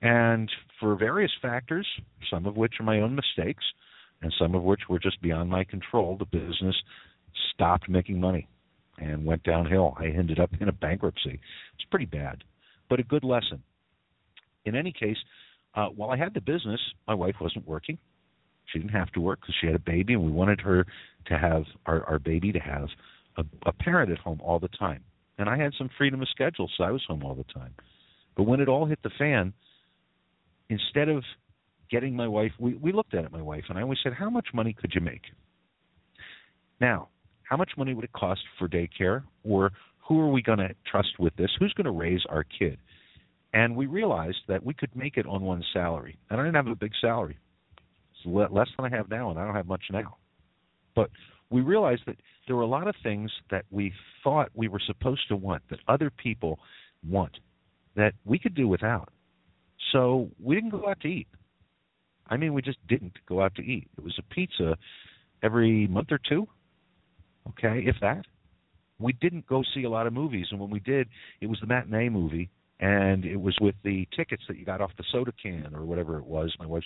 and for various factors, some of which are my own mistakes, and some of which were just beyond my control, the business stopped making money and went downhill. I ended up in a bankruptcy. It's pretty bad, but a good lesson. In any case, uh, while I had the business, my wife wasn't working. She didn't have to work because she had a baby, and we wanted her to have our, our baby to have a, a parent at home all the time. And I had some freedom of schedule, so I was home all the time. But when it all hit the fan, instead of getting my wife, we, we looked at it, my wife, and I always said, How much money could you make? Now, how much money would it cost for daycare? Or who are we going to trust with this? Who's going to raise our kid? And we realized that we could make it on one salary. And I didn't have a big salary. It's less than I have now, and I don't have much now. But we realized that there were a lot of things that we thought we were supposed to want, that other people want, that we could do without. So we didn't go out to eat. I mean, we just didn't go out to eat. It was a pizza every month or two, okay, if that. We didn't go see a lot of movies, and when we did, it was the matinee movie, and it was with the tickets that you got off the soda can or whatever it was. My wife